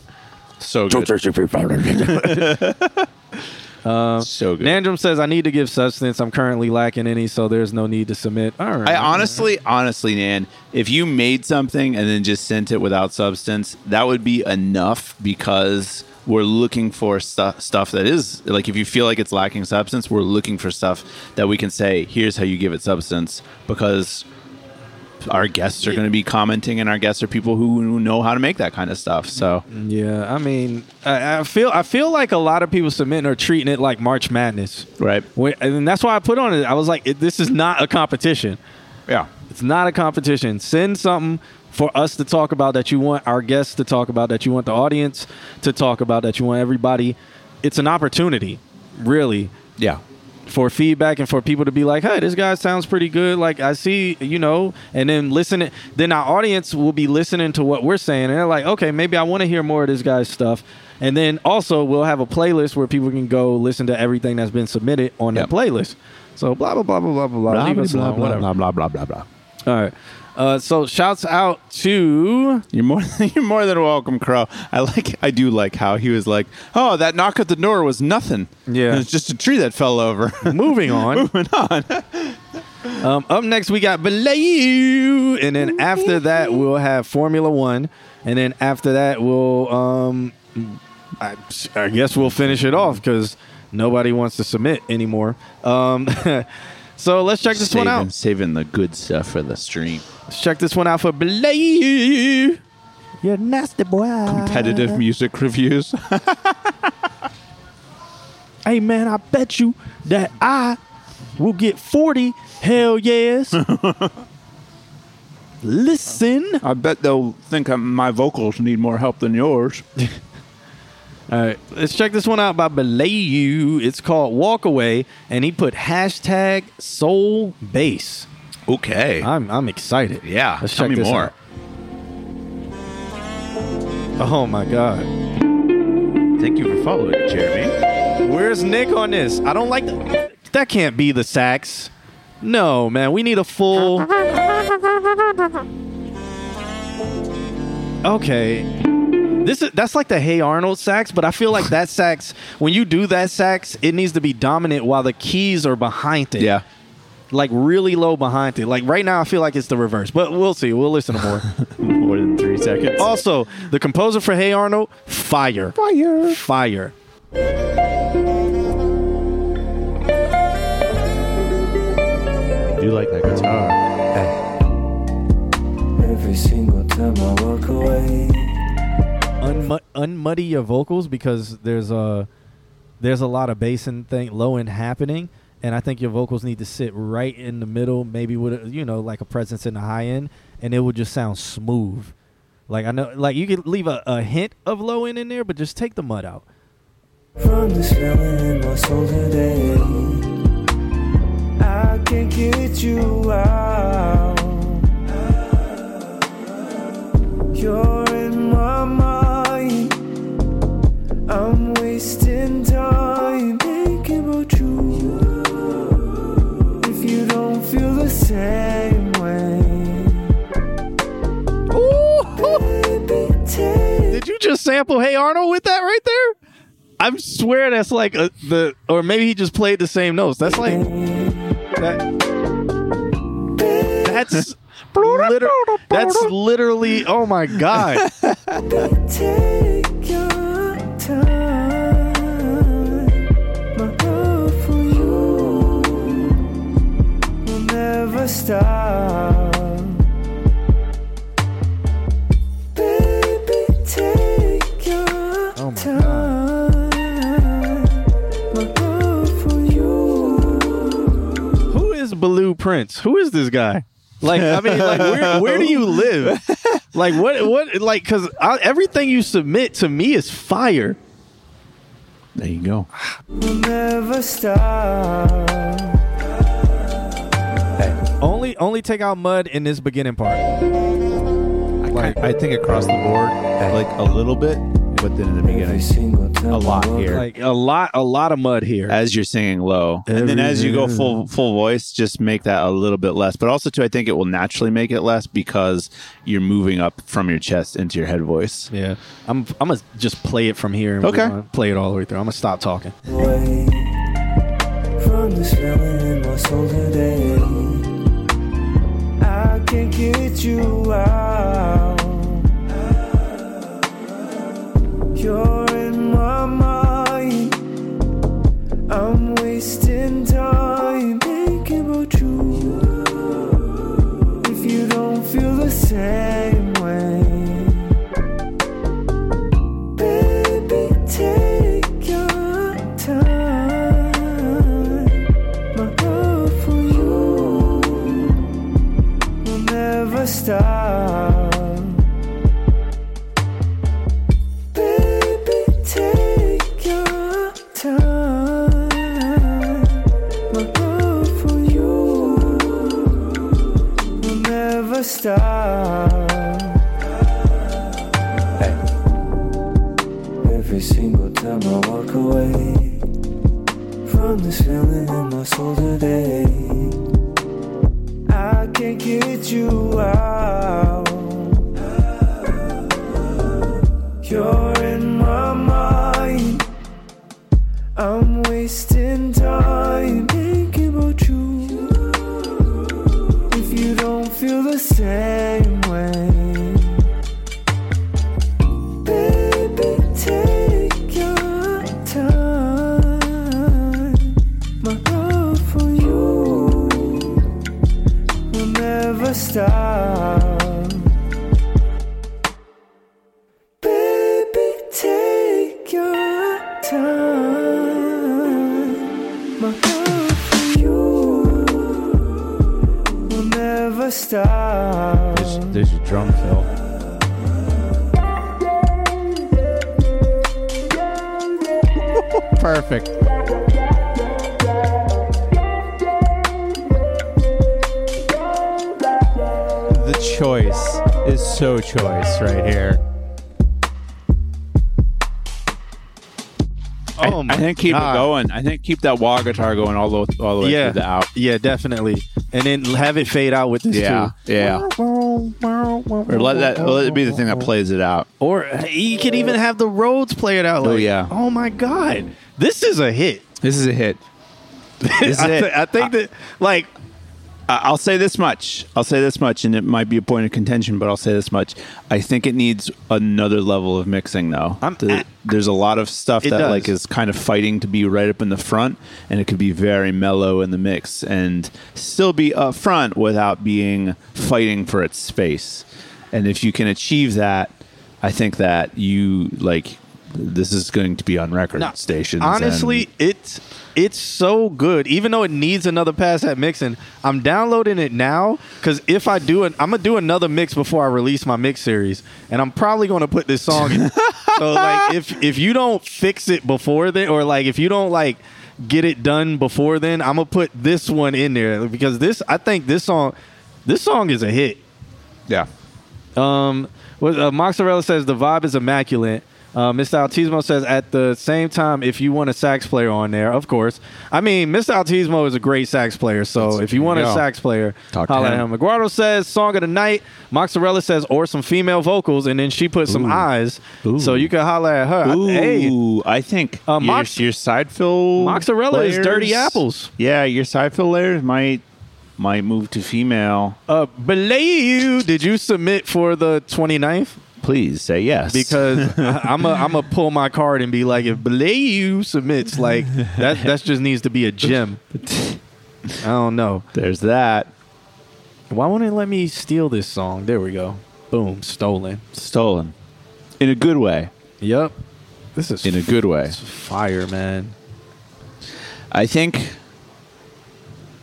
So good. Uh, so good. Nandrum says, I need to give substance. I'm currently lacking any, so there's no need to submit. All right. I honestly, honestly, Nan, if you made something and then just sent it without substance, that would be enough because we're looking for stuff stuff that is like if you feel like it's lacking substance, we're looking for stuff that we can say, here's how you give it substance because our guests are going to be commenting and our guests are people who know how to make that kind of stuff. So, Yeah, I mean, I, I feel I feel like a lot of people submitting are treating it like March Madness, right? And that's why I put on it. I was like, it, this is not a competition. Yeah, it's not a competition. Send something for us to talk about that you want our guests to talk about that you want the audience to talk about that you want everybody. It's an opportunity, really. Yeah. For feedback and for people to be like, hey, this guy sounds pretty good. Like I see, you know, and then listen. Then our audience will be listening to what we're saying, and they're like, okay, maybe I want to hear more of this guy's stuff. And then also we'll have a playlist where people can go listen to everything that's been submitted on that playlist. So blah blah blah blah blah blah. Blah, blah, blah, whatever. blah, blah, blah, blah, blah. All right. Uh, so shouts out to you're more you're more than welcome, Crow. I like I do like how he was like, oh, that knock at the door was nothing. Yeah. it's just a tree that fell over. Moving on. Moving on. Um, up next, we got Belay, and then after that, we'll have Formula One, and then after that, we'll, um, I, I guess we'll finish it off because nobody wants to submit anymore. Um, so let's check this one saving, out. Saving the good stuff for the stream. Let's check this one out for Belay. You're nasty boy. Competitive music reviews. Hey man, I bet you that I will get 40 hell yes. Listen. I bet they'll think um, my vocals need more help than yours. All right, let's check this one out by Belayu. It's called Walk Away, and he put hashtag Soul Bass. Okay, I'm I'm excited. Yeah, let's tell check me this more. out. Oh my god! Thank you for following, Jeremy. Where's Nick on this? I don't like the, that. Can't be the sax. No, man, we need a full. Okay. This is that's like the Hey Arnold sax, but I feel like that sax when you do that sax, it needs to be dominant while the keys are behind it. Yeah. like really low behind it. Like right now, I feel like it's the reverse, but we'll see. We'll listen to more. More than three seconds. also, the composer for Hey Arnold, fire, Fire. fire. I do like that guitar. Every single time I walk away. Unmu- unmuddy your vocals because there's a there's a lot of bass and thing low end happening, and I think your vocals need to sit right in the middle, maybe with a, you know like a presence in the high end, and it would just sound smooth. Like I know, like you could leave a, a hint of low end in there, but just take the mud out. From this feeling in my soul today. I can't get you out. You're in my mind. I'm wasting time thinking about you. If you don't feel the same way. Take Did you just sample Hey Arnold with that right there? I swear that's like a, the, or maybe he just played the same notes. That's like that. That's liter- that's literally. Oh my god! Never stop. Baby, take your Oh my time. My love. Who is Baloo Prince? Who is this guy? Like, I mean, like, where, where do you live? Like, what, what, like, because everything you submit to me is fire. There you go. Will never stop. Only, only take out mud in this beginning part. Like I think across the board, like a little bit, but then in the beginning, a lot here. Like a lot, a lot of mud here. As you're singing low, and then as you go full full voice, just make that a little bit less. But also too, I think it will naturally make it less because you're moving up from your chest into your head voice. Yeah, I'm. I'm gonna just play it from here. And Okay. play it all the way through. I'm gonna stop talking. Can't get you out. You're in my mind. I'm wasting time thinking about you. If you don't feel the same think keep God. it going. I think keep that wah guitar going all the all the way yeah, through the out. yeah, definitely. And then have it fade out with this Yeah, too. yeah. Or let that let it be the thing that plays it out. Or uh, you could even have the Rhodes play it out. Oh, yeah. Oh my God, this is a hit. This is a hit. This is I, it. I think that like I'll say this much. I'll say this much, and it might be a point of contention, but I'll say this much. I think it needs another level of mixing, though. The- there's a lot of stuff that does. like is kind of fighting to be right up in the front, and it could be very mellow in the mix and still be up front without being fighting for its space. And if you can achieve that, I think that you like this is going to be on record stations. and- Honestly, it's it's so good. Even though it needs another pass at mixing, I'm downloading it now because if I do it, I'm gonna do another mix before I release my mix series, and I'm probably gonna put this song in. so like, if if you don't fix it before then, or like if you don't like get it done before then, I'm gonna put this one in there because this I think this song this song is a hit. Yeah. Um, what, uh, Mozzarella says the vibe is immaculate. Uh, Mr. Autismo says at the same time, if you want a sax player on there, of course. I mean, Mr. Autismo is a great sax player, so if you want a sax player, Talk to holla at him. him. Aguardo says song of the night. Mozzarella says or some female vocals, and then she put some Ooh. eyes, Ooh. so you can holla at her. I- hey, Ooh, I think Uh, your, Mox- your side fill Mozzarella is dirty apples. Yeah, your side fill layers might might move to female. uh, belay you. Did you submit for the 29th? Please say yes. because I'm a I'm a pull my card and be like, if Belayu submits, like that that just needs to be a gem. I don't know. There's that. Why won't it let me steal this song? There we go. Boom, stolen. Stolen. In a good way. Yep. This is In a good way. fire, man. I think.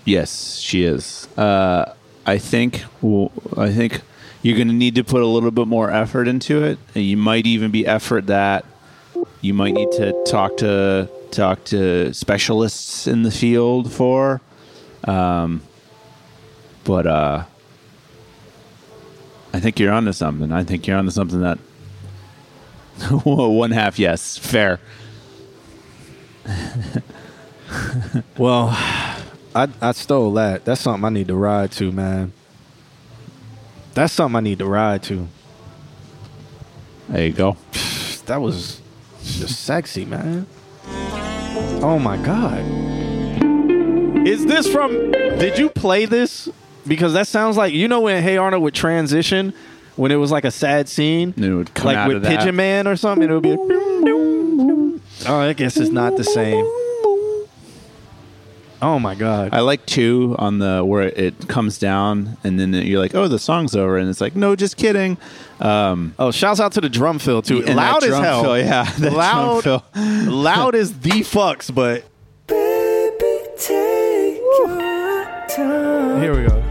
Yes, she is. Uh, I think. I think you're going to need to put a little bit more effort into it, you might even be effort that you might need to talk to talk to specialists in the field for. Um, but uh, I think you're onto something. I think you're onto something that. One half, yes, fair. Well, I I stole that. That's something I need to ride to, man. That's something I need to ride to. There you go. That was just sexy, man. Oh my god. Is this from Did you play this? Because that sounds like you know when Hey Arnold would transition when it was like a sad scene? It would come like out with of that. Pigeon Man or something, it would be like, Oh, I guess it's not the same. Oh my god. I like two on the where it comes down and then you're like, oh, the song's over, and it's like, no, just kidding. Um, Oh, shouts out to the drum fill too. And that loud as hell. fill, yeah, that drum loud, fill. loud as the fucks, but Baby, here we go.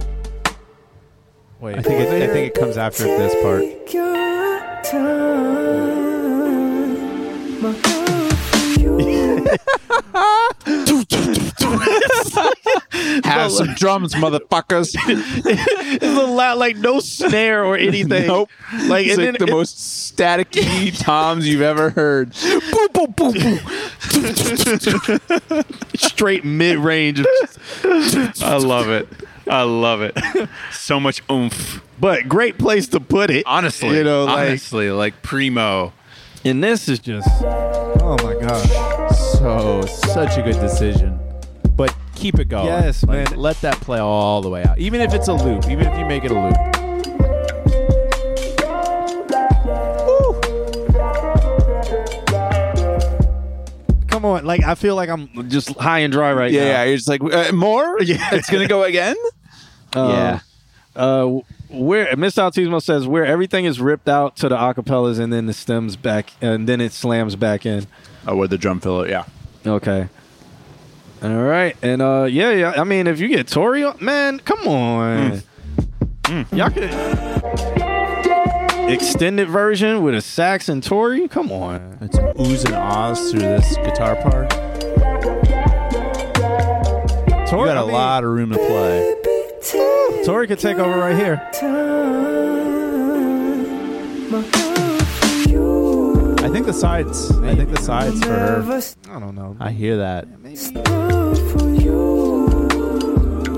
Wait, I think it, I think it comes after this part. Have some drums, motherfuckers. it's a lot like no snare or anything. nope. Like, it's and like then the it- most staticky toms you've ever heard. Boom, boom, boom, boom. straight mid range. I love it. I love it. So much oomph. but great place to put it. Honestly, you know, like, honestly, like primo. and this is just, oh my god. So such a good decision. But keep it going. Yes, Like, man. Let that play all the way out. Even if it's a loop, even if you make it a loop. Come on, like I feel like I'm just high and dry right Yeah, now. yeah. You're just like, uh, more? Yeah. It's going to go again? Um, yeah. Uh, where Miss Autismo says where everything is ripped out to the acapellas and then the stems back and then it slams back in. Oh, with the drum fill, yeah. Okay. All right, and uh, yeah, yeah. I mean, if you get Tori, man, come on, y'all could extended version with a sax and Tori. Come on, It's some oohs and ahs through this guitar part. Tori. You got I a mean, lot of room to play. Tori could take over right here. I think the sides. I think the sides for her. I don't know, I hear that.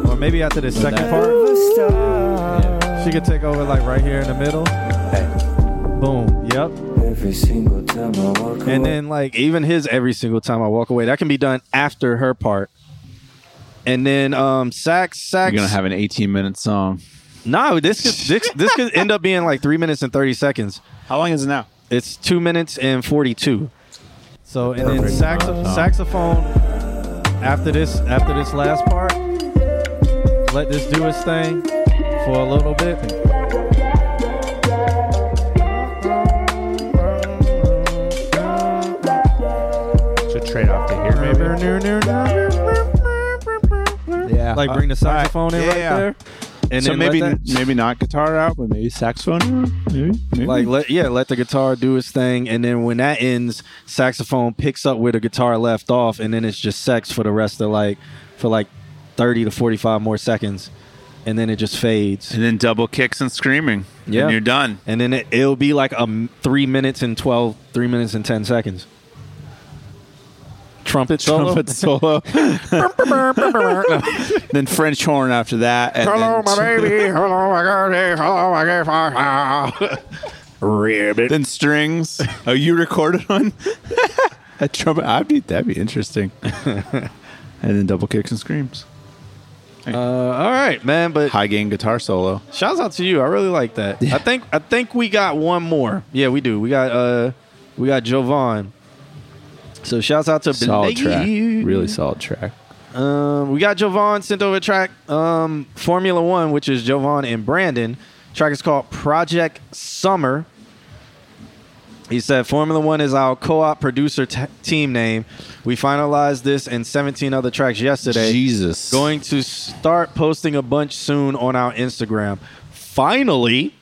or maybe after the second that- part, Yeah. she could take over like right here in the middle. Boom. Yep. Every single time I walk And then like even his every single time I walk away, that can be done after her part. And then um sax sax. You're gonna have an 18 minute song. no. This could this, this could end up being like three minutes and thirty seconds. How long is it now? It's two minutes and forty two. So and then Perfect. saxo- Oh. saxophone after this after this last part. Let this do its thing for a little bit. Should trade off to here, maybe. Yeah, Like bring the saxophone in right yeah. there. And so then maybe that- maybe not guitar out, but maybe saxophone. Maybe, maybe. Like let yeah, let the guitar do its thing, and then when that ends, saxophone picks up where the guitar left off, and then it's just sex for the rest of like for like thirty to forty five more seconds, and then it just fades. and then double kicks and screaming. Yeah. and you're done. And then it, it'll be like um three minutes and 12, three minutes and ten seconds. Trumpet solo. Trumpet solo. then French horn after that. And Hello, then, my baby. Hello, my girlie. Hello, my girlie. Ribbit. Then strings. Oh, you recorded one? a trumpet. I'd be that'd be interesting. and then double kicks and screams. Uh, all right, man. But High gain guitar solo. Shouts out to you. I really like that. I think I think we got one more. Yeah, we do. We got uh we got Jovan. So shouts out to Solid track. Really solid track. Um, we got Jovan sent over a track, um, Formula One, which is Jovan and Brandon. Track is called Project Summer. He said Formula One is our co-op producer t- team name. We finalized this and 17 other tracks yesterday. Jesus. Going to start posting a bunch soon on our Instagram. Finally,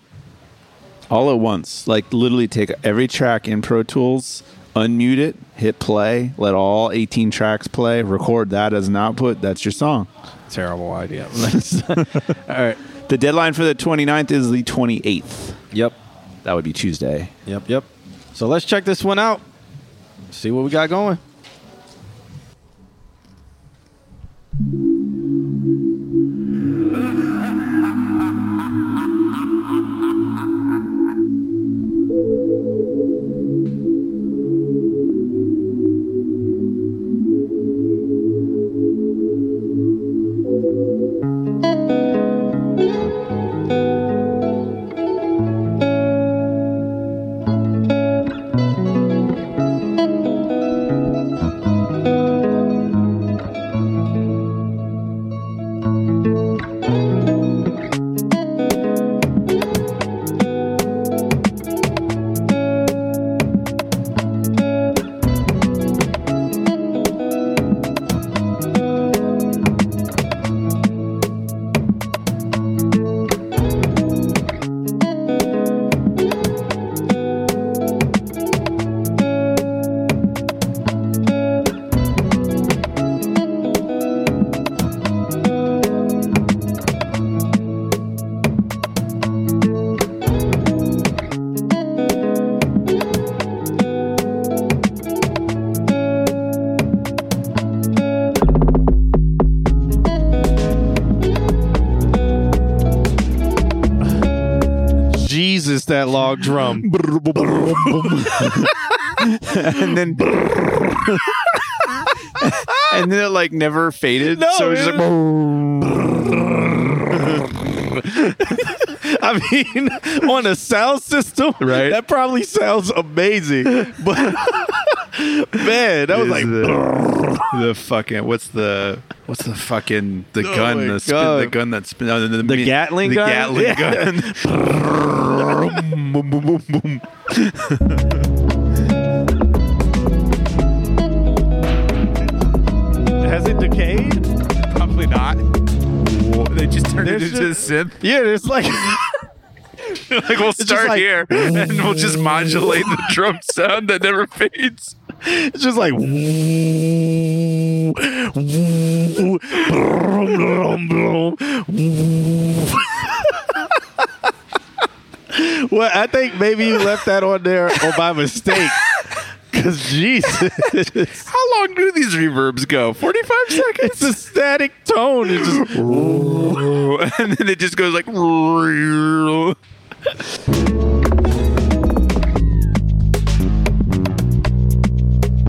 all at once. Like literally take every track in Pro Tools, unmute it, hit play, let all 18 tracks play, record that as an output. That's your song. Terrible idea. all right. The deadline for the 29th is the 28th. Yep. That would be Tuesday. Yep, yep. So let's check this one out. See what we got going. Drum. and then and then it like never faded. No, so it's just like I mean, on a sound system, Right. That probably sounds amazing, but man, that was like the, the fucking what's the what's the fucking the Oh gun the spin, the gun that spin no, the, The Gatling the gun? Gatling Yeah. gun boom, boom, boom, boom. has it decayed? Probably not. They just turned it There's into a synth. Yeah, it's like like we'll start like- here and we'll just modulate the drum sound that never fades. it's just like well, I think maybe you left that on there or by mistake. Cause Jesus, How long do these reverbs go? 45 seconds? it's a static tone. It's just and then it just goes like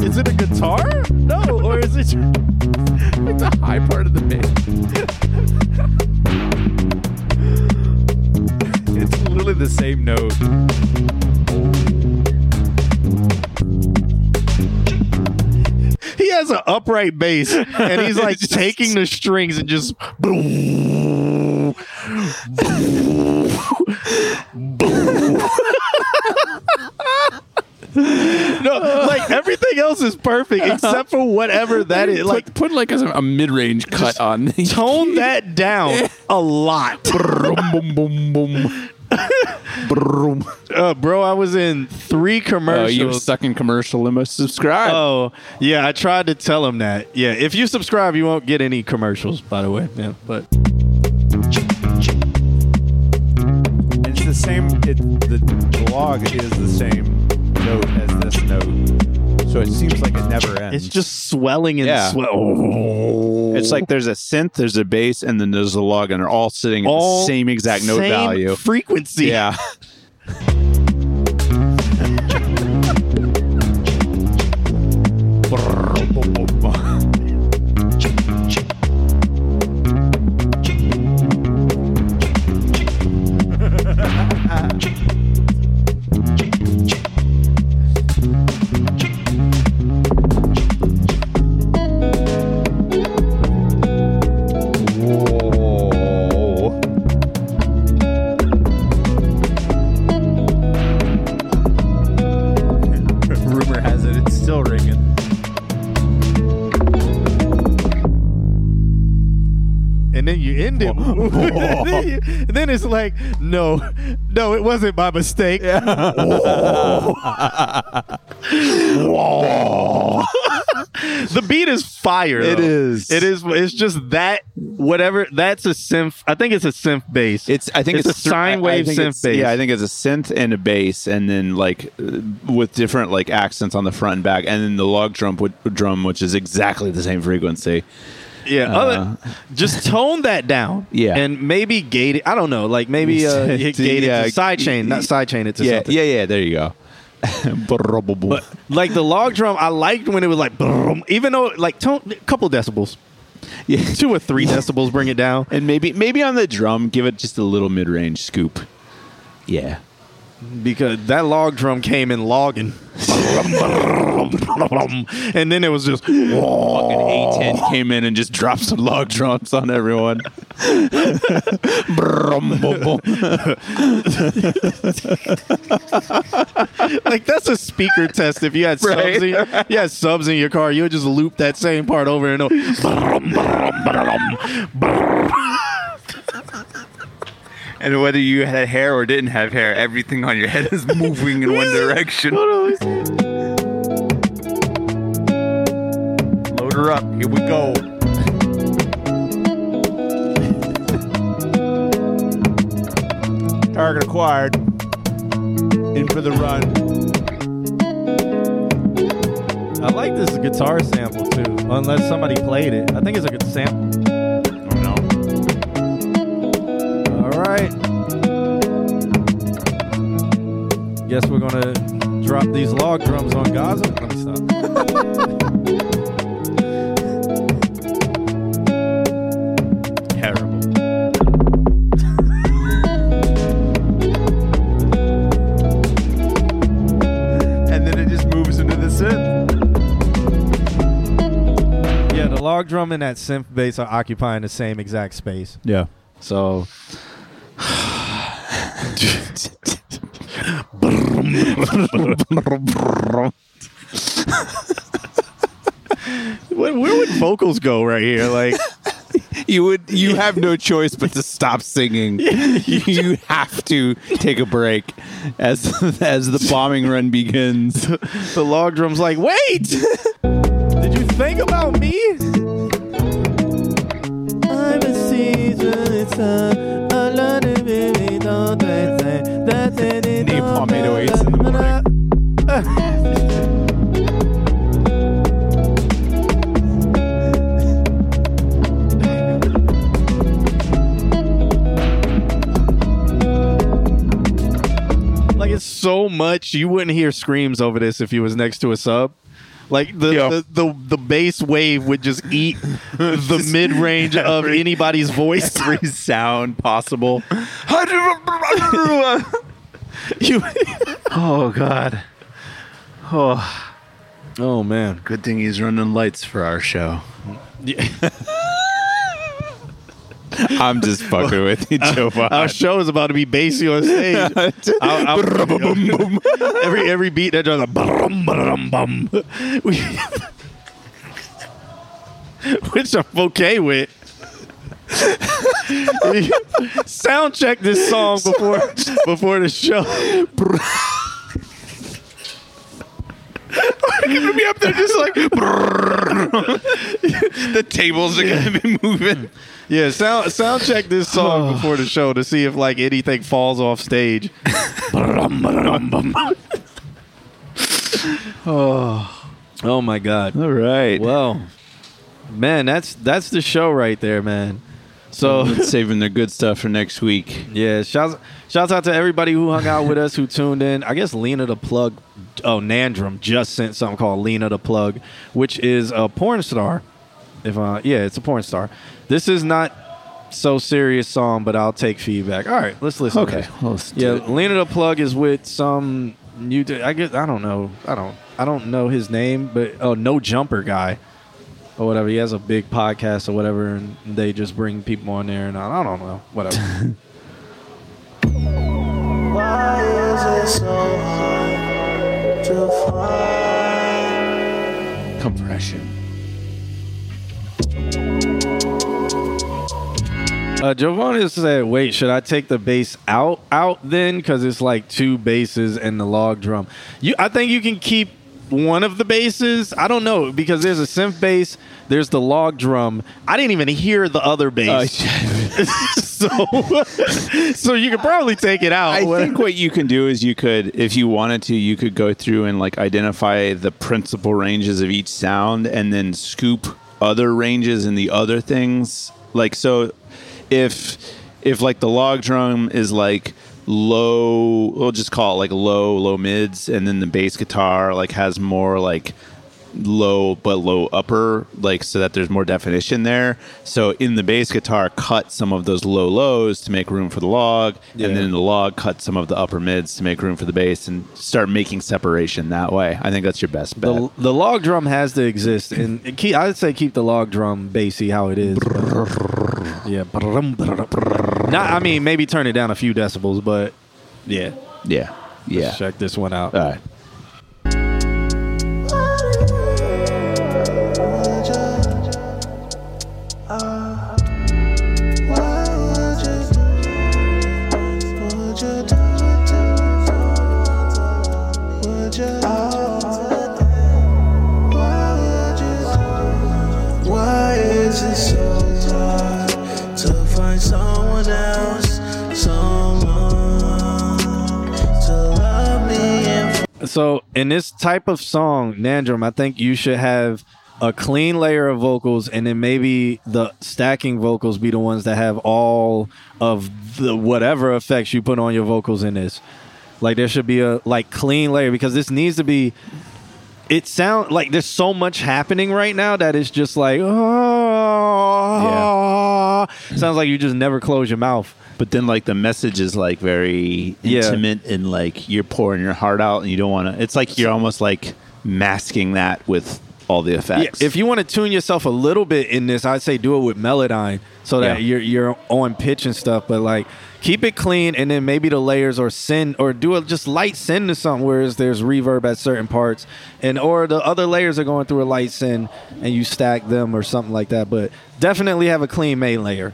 Is it a guitar? No, or is it? What the high part of the bass. the same note. He has an upright bass, and he's like taking the strings and just. no, like everything else is perfect except for whatever that is. Like, put, put like a, a mid-range cut on. tone that down a lot. boom, boom, boom. Brum. Uh, bro, I was in three commercials. you stuck in commercial limo. Subscribe. Oh, yeah, I tried to tell him that. Yeah, if you subscribe, you won't get any commercials, by the way. Yeah, but It's the same. It, the, the log is the same note as this note, so it seems like it never ends. it's just swelling and Yeah. swell. It's like there's a synth, there's a bass, and then there's a log, and they're all sitting at the same exact note same value. frequency. Yeah. like, no, no, it wasn't my mistake. the beat is fire. It though. is. It is. It's just that whatever. That's a synth. I think it's a synth bass. It's. I think it's, a sine wave synth bass. Yeah, I think it's a synth and a bass, and then like uh, with different like accents on the front and back, and then the log drum, drum, which is exactly the same frequency. Yeah, Uh, other, just tone that down. Yeah. and maybe gate it. I don't know. Like maybe uh, gate it to side chain, not side chain it to yeah, something. yeah, yeah. There you go. But like the log drum, I liked when it was like, even though like tone, a couple decibels, yeah, two or three decibels, bring it down. and maybe maybe on the drum, give it just a little mid range scoop. Yeah. Because that log drum came in logging, and then it was just Fucking A10 came in and just dropped some log drums on everyone. Brum, bum, bum. like that's a speaker test. If you had subs, Right. in, you had subs in your car, you would just loop that same part over and over. And whether you had hair or didn't have hair, everything on your head is moving in one direction. Load her up. Here we go. Target acquired. In for the run. I like this guitar sample too, unless somebody played it. I think it's a good sample. Guess we're gonna drop these log drums on Gaza. Let me stop. Terrible. and then it just moves into the synth. Yeah, the log drum and that synth bass are occupying the same exact space. Yeah. So where, where would vocals go right here? Like you would you have no choice but to stop singing. you have to take a break as as the bombing run begins. the log drum's like, wait! Did you think about me? I'm a season, it's a, a lot of did Napalm 808s in the morning. Like it's so much you wouldn't hear screams over this if you was next to a sub. Like the, the, the the bass wave would just eat the mid range of anybody's voice. Every sound possible. you, oh God. Oh, oh man. Good thing he's running lights for our show. I'm just fucking with you, Joe. Our show is about to be bassy on stage. I'll- I'll- every every beat that drops, like, brum, brum, bum. We- which I'm okay with. Sound check this song before before the show. We're gonna be up there just like the tables are gonna be moving. Yeah, sound sound check this song before the show to see if like anything falls off stage. oh, oh my God! All right. Well, man, that's that's the show right there, man. So saving their good stuff for next week. Yeah, shouts shouts out to everybody who hung out with us, who tuned in. I guess Lena the Plug, oh Nandrum just sent something called Lena the Plug, which is a porn star. If uh, yeah, it's a porn star. This is not so serious song, but I'll take feedback. All right, let's listen. Okay, to let's do yeah, it. Lena the Plug is with some new. I guess I don't know. I don't. I don't know his name, but oh, no jumper guy or whatever. He has a big podcast or whatever, and they just bring people on there, and I, I don't know, whatever. Why is it so hard to find? Compression. Uh, Giovanni said, "Wait, should I take the bass out out then? Because it's like two basses and the log drum. You, I think you can keep one of the basses. I don't know because there's a synth bass, there's the log drum. I didn't even hear the other bass, so so you could probably take it out. I think what you can do is you could, if you wanted to, you could go through and like identify the principal ranges of each sound and then scoop other ranges and the other things. Like so if if like the log drum is like low we'll just call it like low low mids and then the bass guitar like has more like low but low upper like so that there's more definition there so in the bass guitar cut some of those low lows to make room for the log Yeah. and then in the log cut some of the upper mids to make room for the bass and start making separation that way i think that's your best bet the, the log drum has to exist, and keep, I'd say keep the log drum bassy how it is. yeah, not. I mean, maybe turn it down a few decibels, but yeah, yeah, yeah. Let's check this one out. All right. So in this type of song, Nandrum, I think you should have a clean layer of vocals, and then maybe the stacking vocals be the ones that have all of the whatever effects you put on your vocals in this. Like there should be a like clean layer because this needs to be. It sound like there's so much happening right now that it's just like oh, sounds like you just never close your mouth. But then, like the message is like very Yeah. intimate and like you're pouring your heart out, and you don't want to. It's like you're almost like masking that with all the effects. Yeah, if you want to tune yourself a little bit in this, I'd say do it with Melodyne so that Yeah. you're you're on pitch and stuff. But like keep it clean, and then maybe the layers or send or do a just light send to something whereas there's reverb at certain parts, and or the other layers are going through a light send and you stack them or something like that. But definitely have a clean main layer.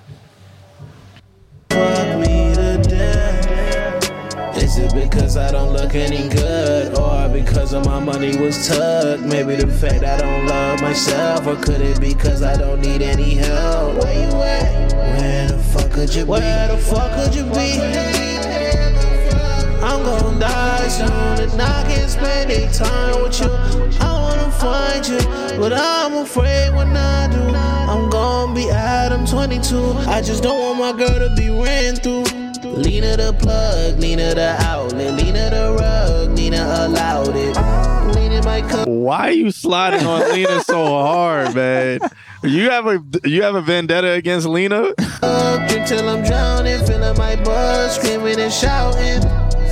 Fuck me to death. Is it because I don't look any good, or because of my money was tucked? Maybe the fact I don't love myself, or could it be because I don't need any help? Where you at? Where the fuck could you be? Where the fuck could you be? I'm gonna die soon, and I can't spend any time with you. I wanna find you, but I'm afraid when I do, I'm gonna be Adam 22. I just don't want my girl to be ran through. Lena the plug, Lena the outlet, Lena the rug, Lena allowed it. Lena might come. Why are you sliding on Lena so hard, man? You have a you have a vendetta against Lena? Up until I'm drowning, feeling my blood, screaming and shouting.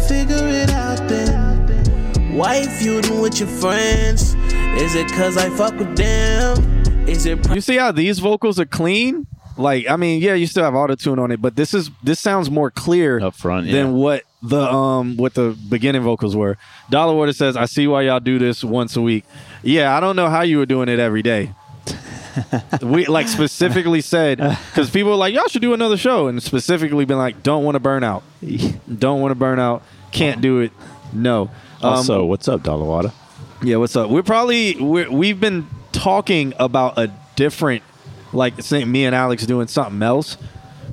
Figure it out then. Why you feuding with your friends? Is it cause I fuck with them? Is it You see how these vocals are clean? Like, I mean, yeah, you still have auto tune on it, but this is this sounds more clear up front than what the um what the beginning vocals were. Dollar Water says, "I see why y'all do this once a week." Yeah, I don't know how you were doing it every day. we like specifically said because people were like, "Y'all should do another show," and specifically been like, "Don't want to burn out, don't want to burn out, can't do it." No. Um, Also, what's up, Dollar Water? yeah, what's up? We're probably we're, we've been talking about a different, like say me and Alex doing something else,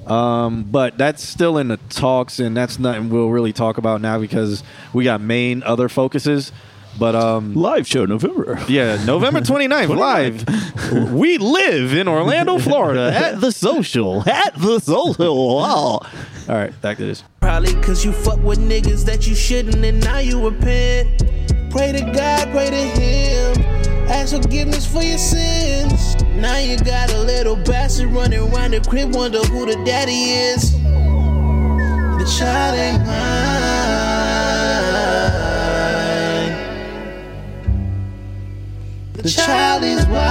um, but that's still in the talks, and that's nothing we'll really talk about now because we got main other focuses. But um, live show November. Yeah, November 29th, live. we live in Orlando, Florida, at the social, at the social. Wow. All right, back to this. Probably cause you fuck with niggas that you shouldn't and now you repent. Pray to God, pray to Him. Ask forgiveness for your sins. Now you got a little bastard running around the crib, wonder who the daddy is. The child ain't mine. The child is mine.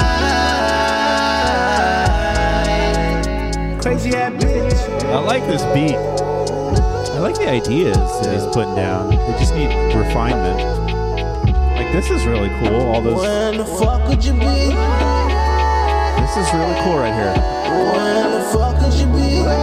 Crazy ass bitch. I like this beat. I like the ideas that he's putting down. They just need refinement. Like this is really cool. All those. When the fuck could you be? This is really cool right here. When the fuck could you be?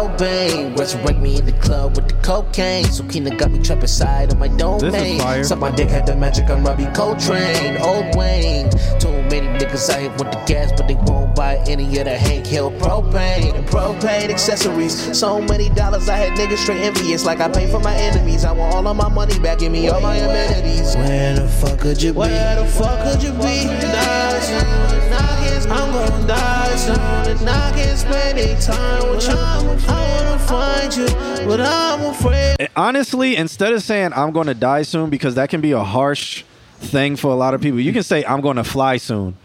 Cobain. Resurrect me in the club with the cocaine. So Kina got me trapped inside of my domain. fire. Suck my dick, had the magic, I'm Robbie Coltrane. Old Wayne. Too many niggas out here with the gas, but they won't buy any of the Hank Hill propane and propane accessories. So many dollars, I had niggas straight envious. Like I pay for my enemies. I want all of my money back, give me all my amenities. Where the fuck could you be? Where the fuck could you be? Die soon, and I can't, I'm gonna die soon, and I can't spend any time with you. I wanna find you, but I'm afraid. honestly, instead of saying I'm going to die soon, because that can be a harsh thing for a lot of people, you can say I'm going to fly soon,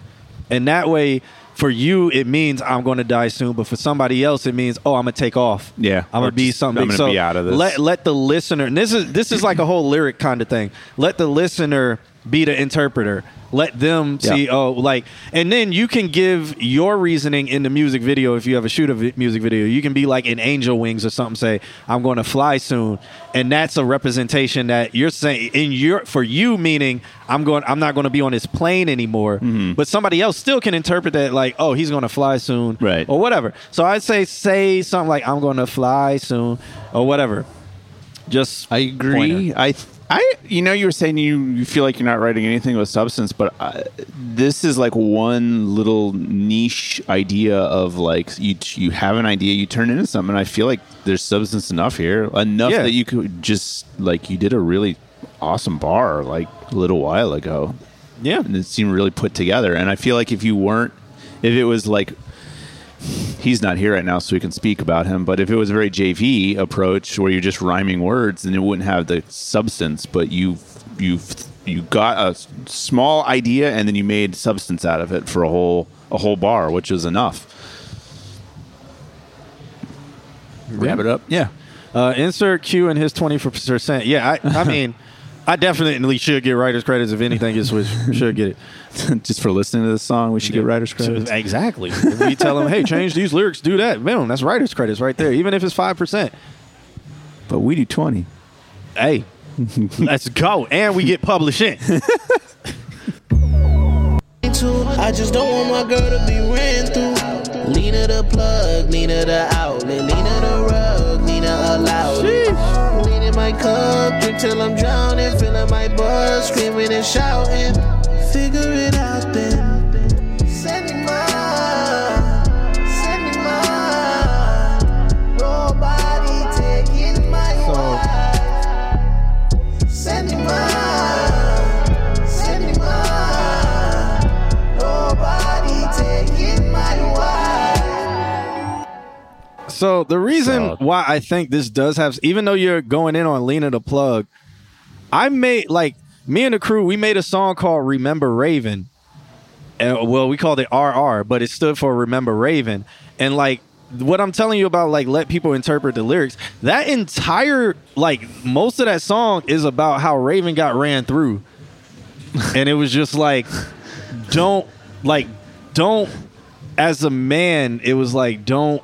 and that way. For you, it means I'm going to die soon, but for somebody else, it means oh, I'm gonna take off. Yeah, I'm gonna be something. I'm gonna so be out of this. Let let the listener. And this is this is like a whole lyric kind of thing. Let the listener be the interpreter. Let them Yeah. see. Oh, like, and then you can give your reasoning in the music video. If you ever shoot a music video, you can be like in Angel Wings or something. Say, "I'm going to fly soon," and that's a representation that you're saying in your for you meaning I'm going. I'm not going to be on this plane anymore. Mm-hmm. But somebody else still can interpret that like, "Oh, he's going to fly soon," Right. or whatever. So I'd say say something like, "I'm going to fly soon," or whatever. Just I agree. I th- I you know you were saying you, you feel like you're not writing anything with substance, but I, this is like one little niche idea of like you you have an idea, you turn it into something. I feel like there's substance enough here, enough Yeah. that you could just like you did a really awesome bar like a little while ago. Yeah, and it seemed really put together. And I feel like if you weren't, if it was like he's not here right now, so we can speak about him. But if it was a very JV approach where you're just rhyming words, then it wouldn't have the substance. But you you you got a small idea and then you made substance out of it for a whole a whole bar, which is enough. Wrap it up. Yeah. Uh, insert Q in his twenty percent. Yeah, I, I mean, I definitely should get writers credits if anything gets switched. Should get it. just for listening to this song, we should get writers credits. Exactly. If we tell them, hey, change these lyrics, do that. Boom, that's writers credits right there. Even if it's five percent. But we do twenty. Hey, let's go, and we get publishing. I just don't want my girl to be ran through. Lena the plug, Lena the outlet, Lena the rug, Lena allowed it. Lean in my cup, drink till I'm drowning, feeling my buzz, screaming and shouting. Figure it So the reason why I think this does have, even though you're going in on Lena the plug, I made like me and the crew. We made a song called "Remember Raven." And, well, we called it RR, but it stood for Remember Raven. And like what I'm telling you about, like let people interpret the lyrics. That entire like most of that song is about how Raven got ran through, and it was just like, don't like, don't. As a man, it was like, don't,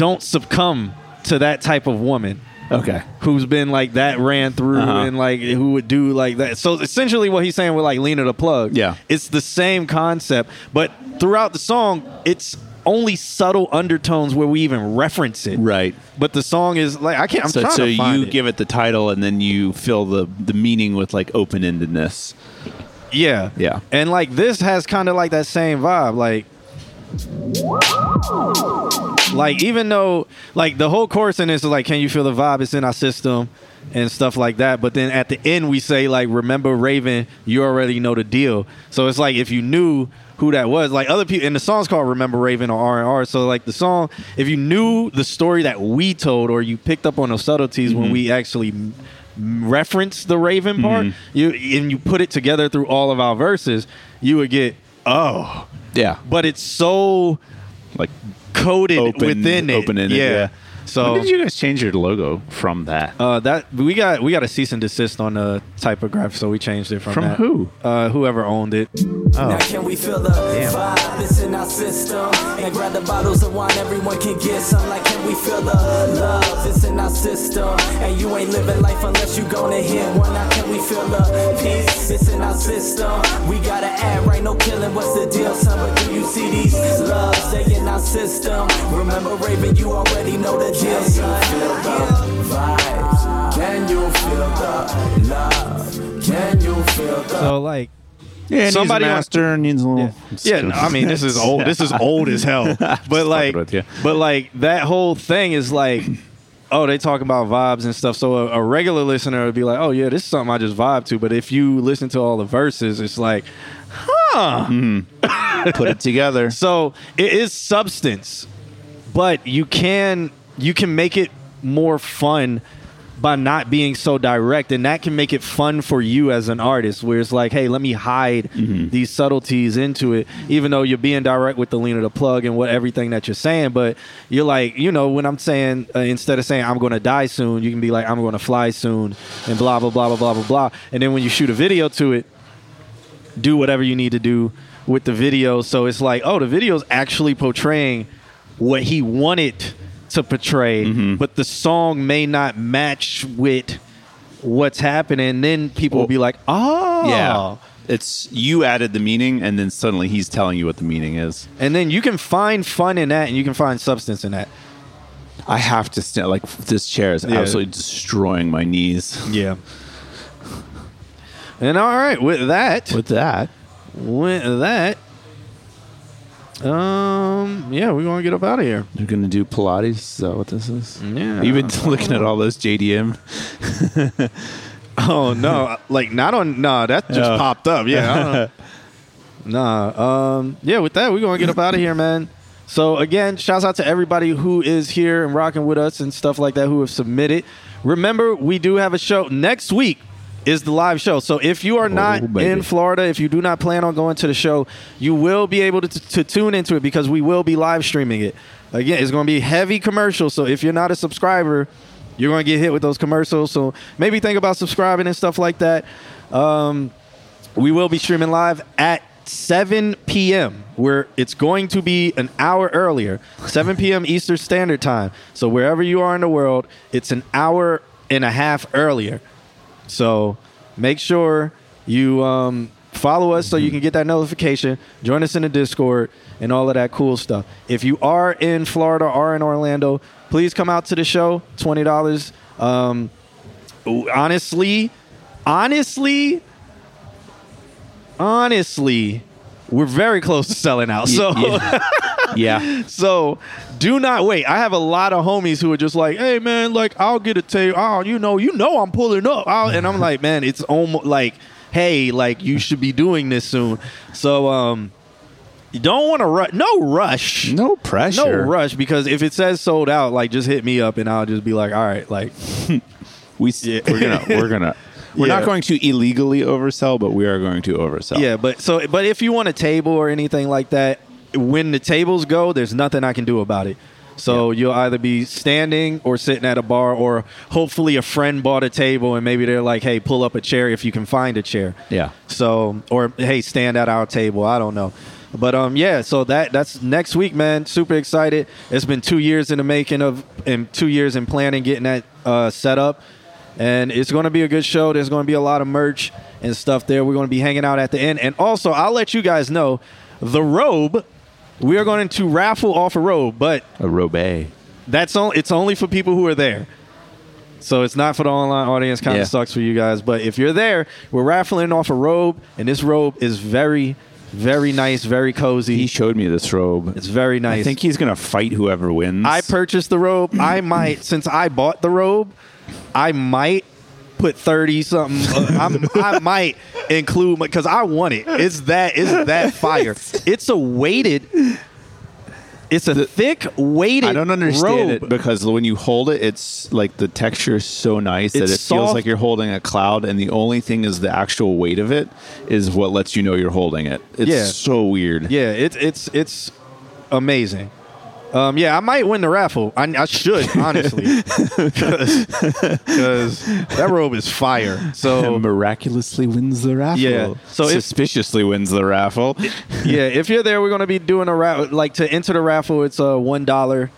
don't succumb to that type of woman Okay. who's been like that ran through Uh-huh. and like who would do like that. So essentially, what he's saying with like Lena the plug, Yeah. it's the same concept, but throughout the song, it's only subtle undertones where we even reference it. Right. But the song is like I can't. I'm so trying so to find you it. give it the title and then you fill the the meaning with like open endedness. yeah, Yeah. and like this has kind of like that same vibe, like. Like even though like the whole chorus in this is like, can you feel the vibe? It's in our system and stuff like that. But then at the end we say like, remember Raven, you already know the deal. So it's like if you knew who that was, like other people, and the song's called Remember Raven or R and R. So like the song, if you knew the story that we told or you picked up on those subtleties when mm-hmm. we actually reference the Raven part, mm-hmm. you and you put it together through all of our verses, you would get oh Yeah. but it's so Like coded Open- within it. open-ended, yeah. yeah. So when did you guys change your logo from that? uh, that we got we got a cease and desist on the typograph, so we changed it from, From that. who? Uh, whoever owned it. Now can we feel the vibe that's in our system? And grab the bottles of wine, everyone can get some. Like can we feel the love that's in our system? And you ain't living life unless you gonna hit one. Now can we feel the peace that's in our system? We gotta add right, no killing. What's the deal, son? But do you see these loves? They in our system. Remember Raven, you already know the deal, son. Feel the vibes. Can you feel the love? Can you feel the So like Yeah, it somebody needs a on- master needs a little. Yeah, no, I mean this is old. This is old as hell. But like, with you. but like that whole thing is like, oh, they talk about vibes and stuff. So a, a regular listener would be like, oh yeah, this is something I just vibe to. But if you listen to all the verses, it's like, huh. Mm-hmm. Put it together. So it is substance, but you can you can make it more fun by not being so direct, and that can make it fun for you as an artist. Where it's like, hey, let me hide these subtleties into it, even though you're being direct with the lean of the plug and what everything that you're saying. But you're like, you know, when I'm saying uh, instead of saying I'm going to die soon, you can be like I'm going to fly soon, and blah blah blah blah blah blah blah. And then when you shoot a video to it, do whatever you need to do with the video. So it's like, oh, the video's actually portraying what he wanted to portray, mm-hmm. but the song may not match with what's happening. Then people will be like, oh, Yeah. It's you added the meaning, and then suddenly he's telling you what the meaning is. And then you can find fun in that, and you can find substance in that. I have to stand like this chair is Yeah. absolutely destroying my knees. Yeah. And all right, with that, With that, with that, um, yeah, we're gonna get up out of here. you're gonna do Pilates. Is that what this is? Yeah. You've been looking at all those JDM. Oh no! Like not on. Nah, that just Oh. popped up. Yeah. I don't- nah. Um. Yeah. With that, we're gonna get up out of here, man. So again, shouts out to everybody who is here and rocking with us and stuff like that who have submitted. Remember, we do have a show next week. Is the live show. So if you are not baby. in Florida, if you do not plan on going to the show, you will be able to, to tune into it because we will be live streaming it. Again, it's going to be heavy commercials. So if you're not a subscriber, you're going to get hit with those commercials. So maybe think about subscribing and stuff like that. Um, we will be streaming live at 7 p.m. where it's going to be an hour earlier, 7 p.m. Eastern Standard Time. So wherever you are in the world, it's an hour and a half earlier. So make sure you um, follow us so you can get that notification. Join us in the Discord and all of that cool stuff. If you are in Florida or in Orlando, please come out to the show. Twenty dollars. Um, honestly, honestly, honestly, we're very close to selling out. So. yeah. So do not wait. I have a lot of homies who are just like, "Hey man, like I'll get a tape. Oh, you know, you know, I'm pulling up." I'll, and I'm like, "Man, it's almost like, hey, like you should be doing this soon." So um, you don't want to rush. No rush. No pressure. No rush because if it says sold out, like just hit me up and I'll just be like, "All right, like." We s we're gonna we're gonna we're Yeah. not going to illegally oversell, but we are going to oversell. Yeah, but so but if you want a table or anything like that, when the tables go, there's nothing I can do about it. So you'll either be standing or sitting at a bar, or hopefully a friend bought a table and maybe they're like, "Hey, pull up a chair if you can find a chair." Yeah. So or hey, stand at our table. I don't know. But um yeah, so that that's next week, man. Super excited. It's been two years in the making of and two years in planning getting that uh, set up. And it's going to be a good show. There's going to be a lot of merch and stuff there. We're going to be hanging out at the end. And also, I'll let you guys know the robe. We are going to raffle off a robe, but a robe. That's only it's only for people who are there. So it's not for the online audience. Kind of Yeah. sucks for you guys, but if you're there, we're raffling off a robe, and this robe is very, very nice, very cozy. He showed me this robe. It's very nice. I think he's gonna fight whoever wins. I purchased the robe. I might, since I bought the robe, I might put thirty something. uh, I'm, I might include because I want it. It's that. It's that fire. It's a weighted. It's a thick weighted. I don't understand robe. it because when you hold it, it's like the texture is so nice that It's it feels like you're holding a cloud, and the only thing is the actual weight of it is what lets you know you're holding it. It's Yeah. so weird. Yeah, it's it's it's amazing. Um, yeah, I might win the raffle. I, I should honestly, because that robe is fire. So miraculously wins the raffle. Yeah. So if- suspiciously wins the raffle. yeah, if you're there, we're gonna be doing a raffle. Like to enter the raffle, it's a one dollar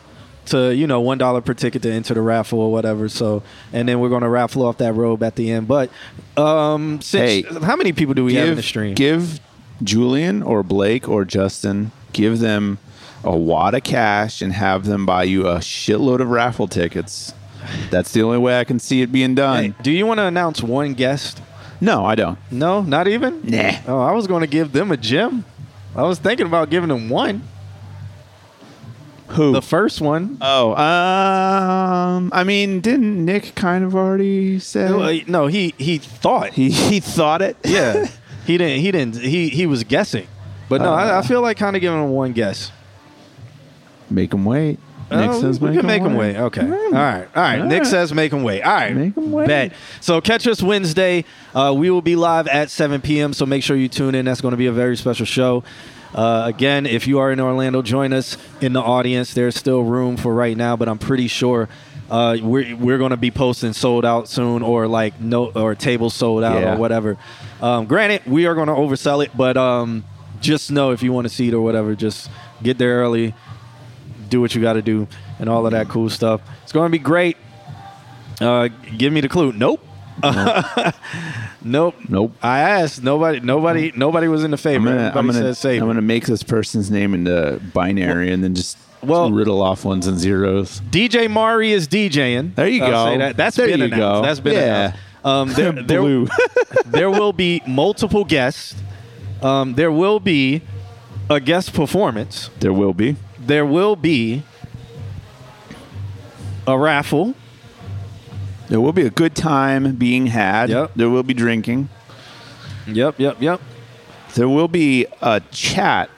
to you know one dollar per ticket to enter the raffle or whatever. So and then we're gonna raffle off that robe at the end. But um, since Hey, how many people do we have in the stream? give Julian or Blake or Justin, give them a wad of cash and have them buy you a shitload of raffle tickets. That's the only way I can see it being done. Hey, do you want to announce one guest? No, I don't. No, not even. Nah. Oh, I was going to give them a gym. I was thinking about giving them one. Who? The first one. Oh, um, I mean, didn't Nick kind of already say? Uh, No, he he thought. He he thought it. Yeah, he didn't. He didn't. He he was guessing. But no, I, I feel like kind of giving him one guess. Make him wait. Nick Oh, says we make can make him wait. Okay. All right. All right. All Nick right. says make him wait. All right. Make him wait. Bet. So catch us Wednesday. Uh, we will be live at 7 p.m. So make sure you tune in. That's going to be a very special show. Uh, again, if you are in Orlando, join us in the audience. There's still room for right now, but I'm pretty sure uh, we're we're going to be posting sold out soon, or like no, or tables sold out, Yeah. or whatever. Um, granted, we are going to oversell it, but um, just know if you want a seat or whatever, just get there early do what you got to do and all of that cool stuff. It's going to be great. Uh, give me the clue. Nope. nope. Nope. I asked. Nobody. Nobody. Nobody was in the I'm favor. gonna, I'm gonna, saber. I'm gonna make this person's name into binary and then just well, riddle off ones and zeros. DJ Mari is DJing. There you go. say that. That's There been you announced. go. That's been Yeah. announced. Um, there, there, there will be multiple guests. Um, there will be a guest performance. There will be. There will be a raffle. There will be a good time being had. Yep. There will be drinking. Yep, yep, yep. There will be a chat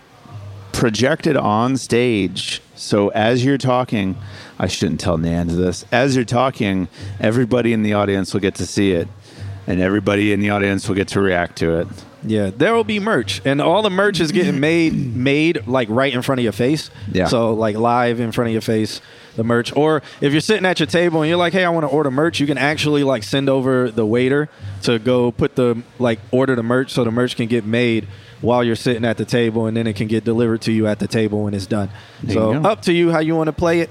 projected on stage. So as you're talking, I shouldn't tell Nan this. As you're talking, everybody in the audience will get to see it, and everybody in the audience will get to react to it. Yeah, there will be merch, and all the merch is getting made made like right in front of your face. Yeah. So like live in front of your face, the merch. Or if you're sitting at your table and you're like, "Hey, I want to order merch," you can actually like send over the waiter to go put the like order the merch so the merch can get made while you're sitting at the table, and then it can get delivered to you at the table when it's done. There so up to you how you want to play it.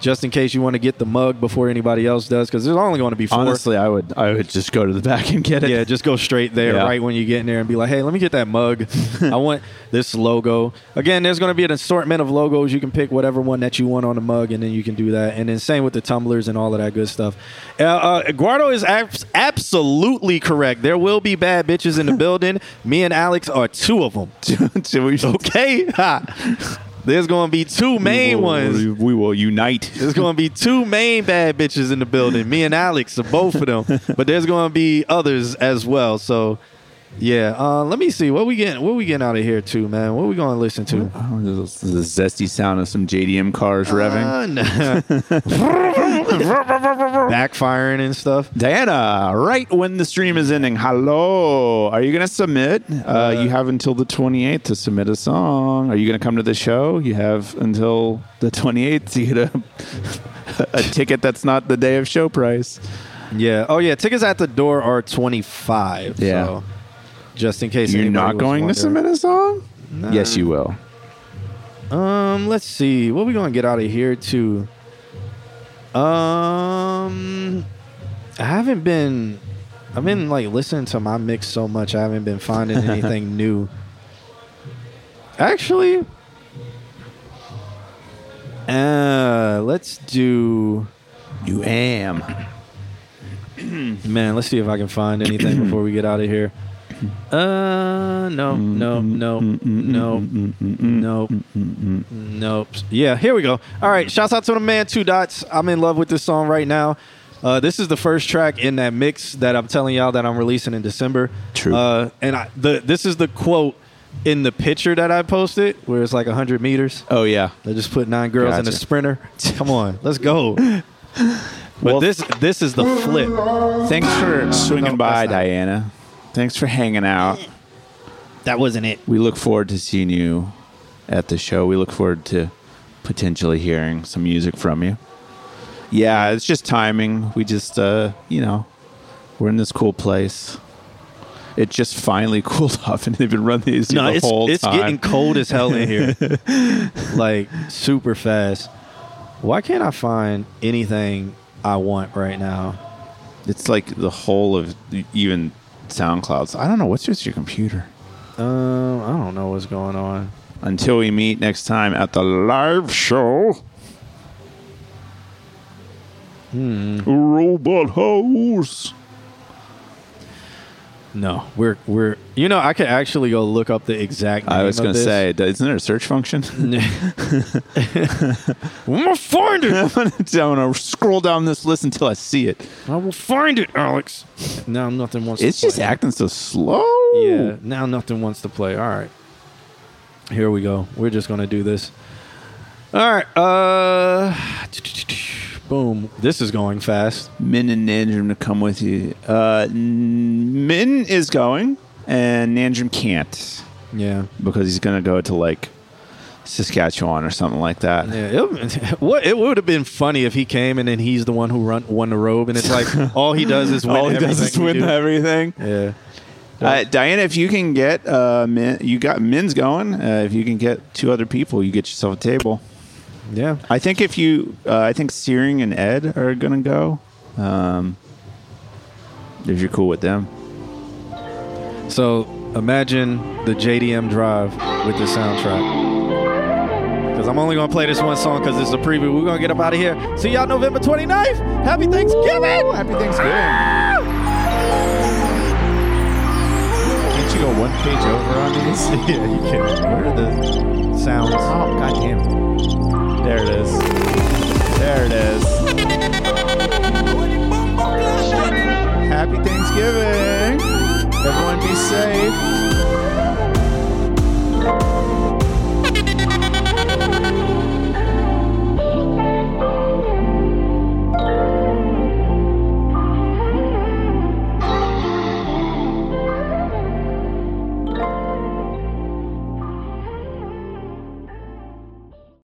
Just in case you want to get the mug before anybody else does, because there's only going to be four. Honestly, I would I would just go to the back and get it. Yeah, just go straight there Yeah. right when you get in there and be like, hey, let me get that mug. I want this logo. Again, there's going to be an assortment of logos. You can pick whatever one that you want on the mug, and then you can do that. And then same with the tumblers and all of that good stuff. Uh, uh, Guardo is abs- absolutely correct. There will be bad bitches in the building. Me and Alex are two of them. okay? There's going to be two main we will, ones. We will unite. There's going to be two main bad bitches in the building. Me and Alex are both of them, but there's going to be others as well. So, yeah. Uh, let me see what we getting. What we getting out of here too, man? What we going to listen to? Oh, the zesty sound of some JDM cars revving. Uh, nah. backfiring and stuff. Diana, right when the stream is ending, hello. Are you going to submit? Uh, you have until the 28th to submit a song. Are you going to come to the show? You have until the 28th to get a, a ticket that's not the day of show price. Yeah. Oh yeah. Tickets at the door are twenty five. Yeah. So just in case You're anybody not was going to wondering. submit a song? Nah. Yes, you will. Um, let's see. What we gonna get out of here to? Um, I haven't been. I've been like listening to my mix so much. I haven't been finding anything new. Actually, uh, let's do. You am. Man, let's see if I can find anything before we get out of here. Uh, no, no, no, no, nope, nope. Yeah, here we go. All right, shouts out to the man Two Dots. I'm in love with this song right now. Uh, this is the first track in that mix that I'm telling y'all that I'm releasing in December. True. Uh, and I, the this is the quote in the picture that I posted where it's like 100 meters. Oh, yeah. They just put nine girls in a sprinter. Come on, let's go. But this this is the flip. Thanks for swinging No, by, that's not- Diana. Thanks for hanging out. That wasn't it. We look forward to seeing you at the show. We look forward to potentially hearing some music from you. Yeah, it's just timing. We just, uh, you know, we're in this cool place. It just finally cooled off, and they've been running these No, the it's whole it's time. getting cold as hell in here, like super fast. Why can't I find anything I want right now? It's like the whole of even SoundClouds. I don't know what's with your computer. Um, I don't know what's going on. Until we meet next time at the live show. Hmm. Robot House. No, we're we're. You know, I could actually go look up the exact. I was going to say, isn't there a search function? I'm gonna find it. I'm going to scroll down this list until I see it. I will find it, Alex. Now nothing wants. To It's to just play. acting so slow. Yeah. Now nothing wants to play. All right. Here we go. We're just gonna do this. All right. Uh. Boom. This is going fast. Min and Nandrum to come with you. Uh, Min is going, and Nandrum can't Yeah. because he's going to go to like Saskatchewan or something like that. Yeah, it, what it would have been funny if he came and then he's the one who run won the robe, and it's like all he does is win. All he does is everything we win do. everything. Yeah. Uh, Diana, if you can get uh, Min, you got Min's going. Uh, if you can get two other people, you get yourself a table. Yeah. I think if you, uh, I think Searing and Ed are gonna go. Um, if you're cool with them. So imagine the JDM drive with the soundtrack. Because I'm only gonna play this one song because it's a preview. We're gonna get up out of here. See y'all November 29th. Happy Thanksgiving. Happy Thanksgiving. Can't you go one page over on these? yeah, you can. Where are the sounds? Oh, goddamn. There it is. There it is. Happy Thanksgiving. Everyone be safe.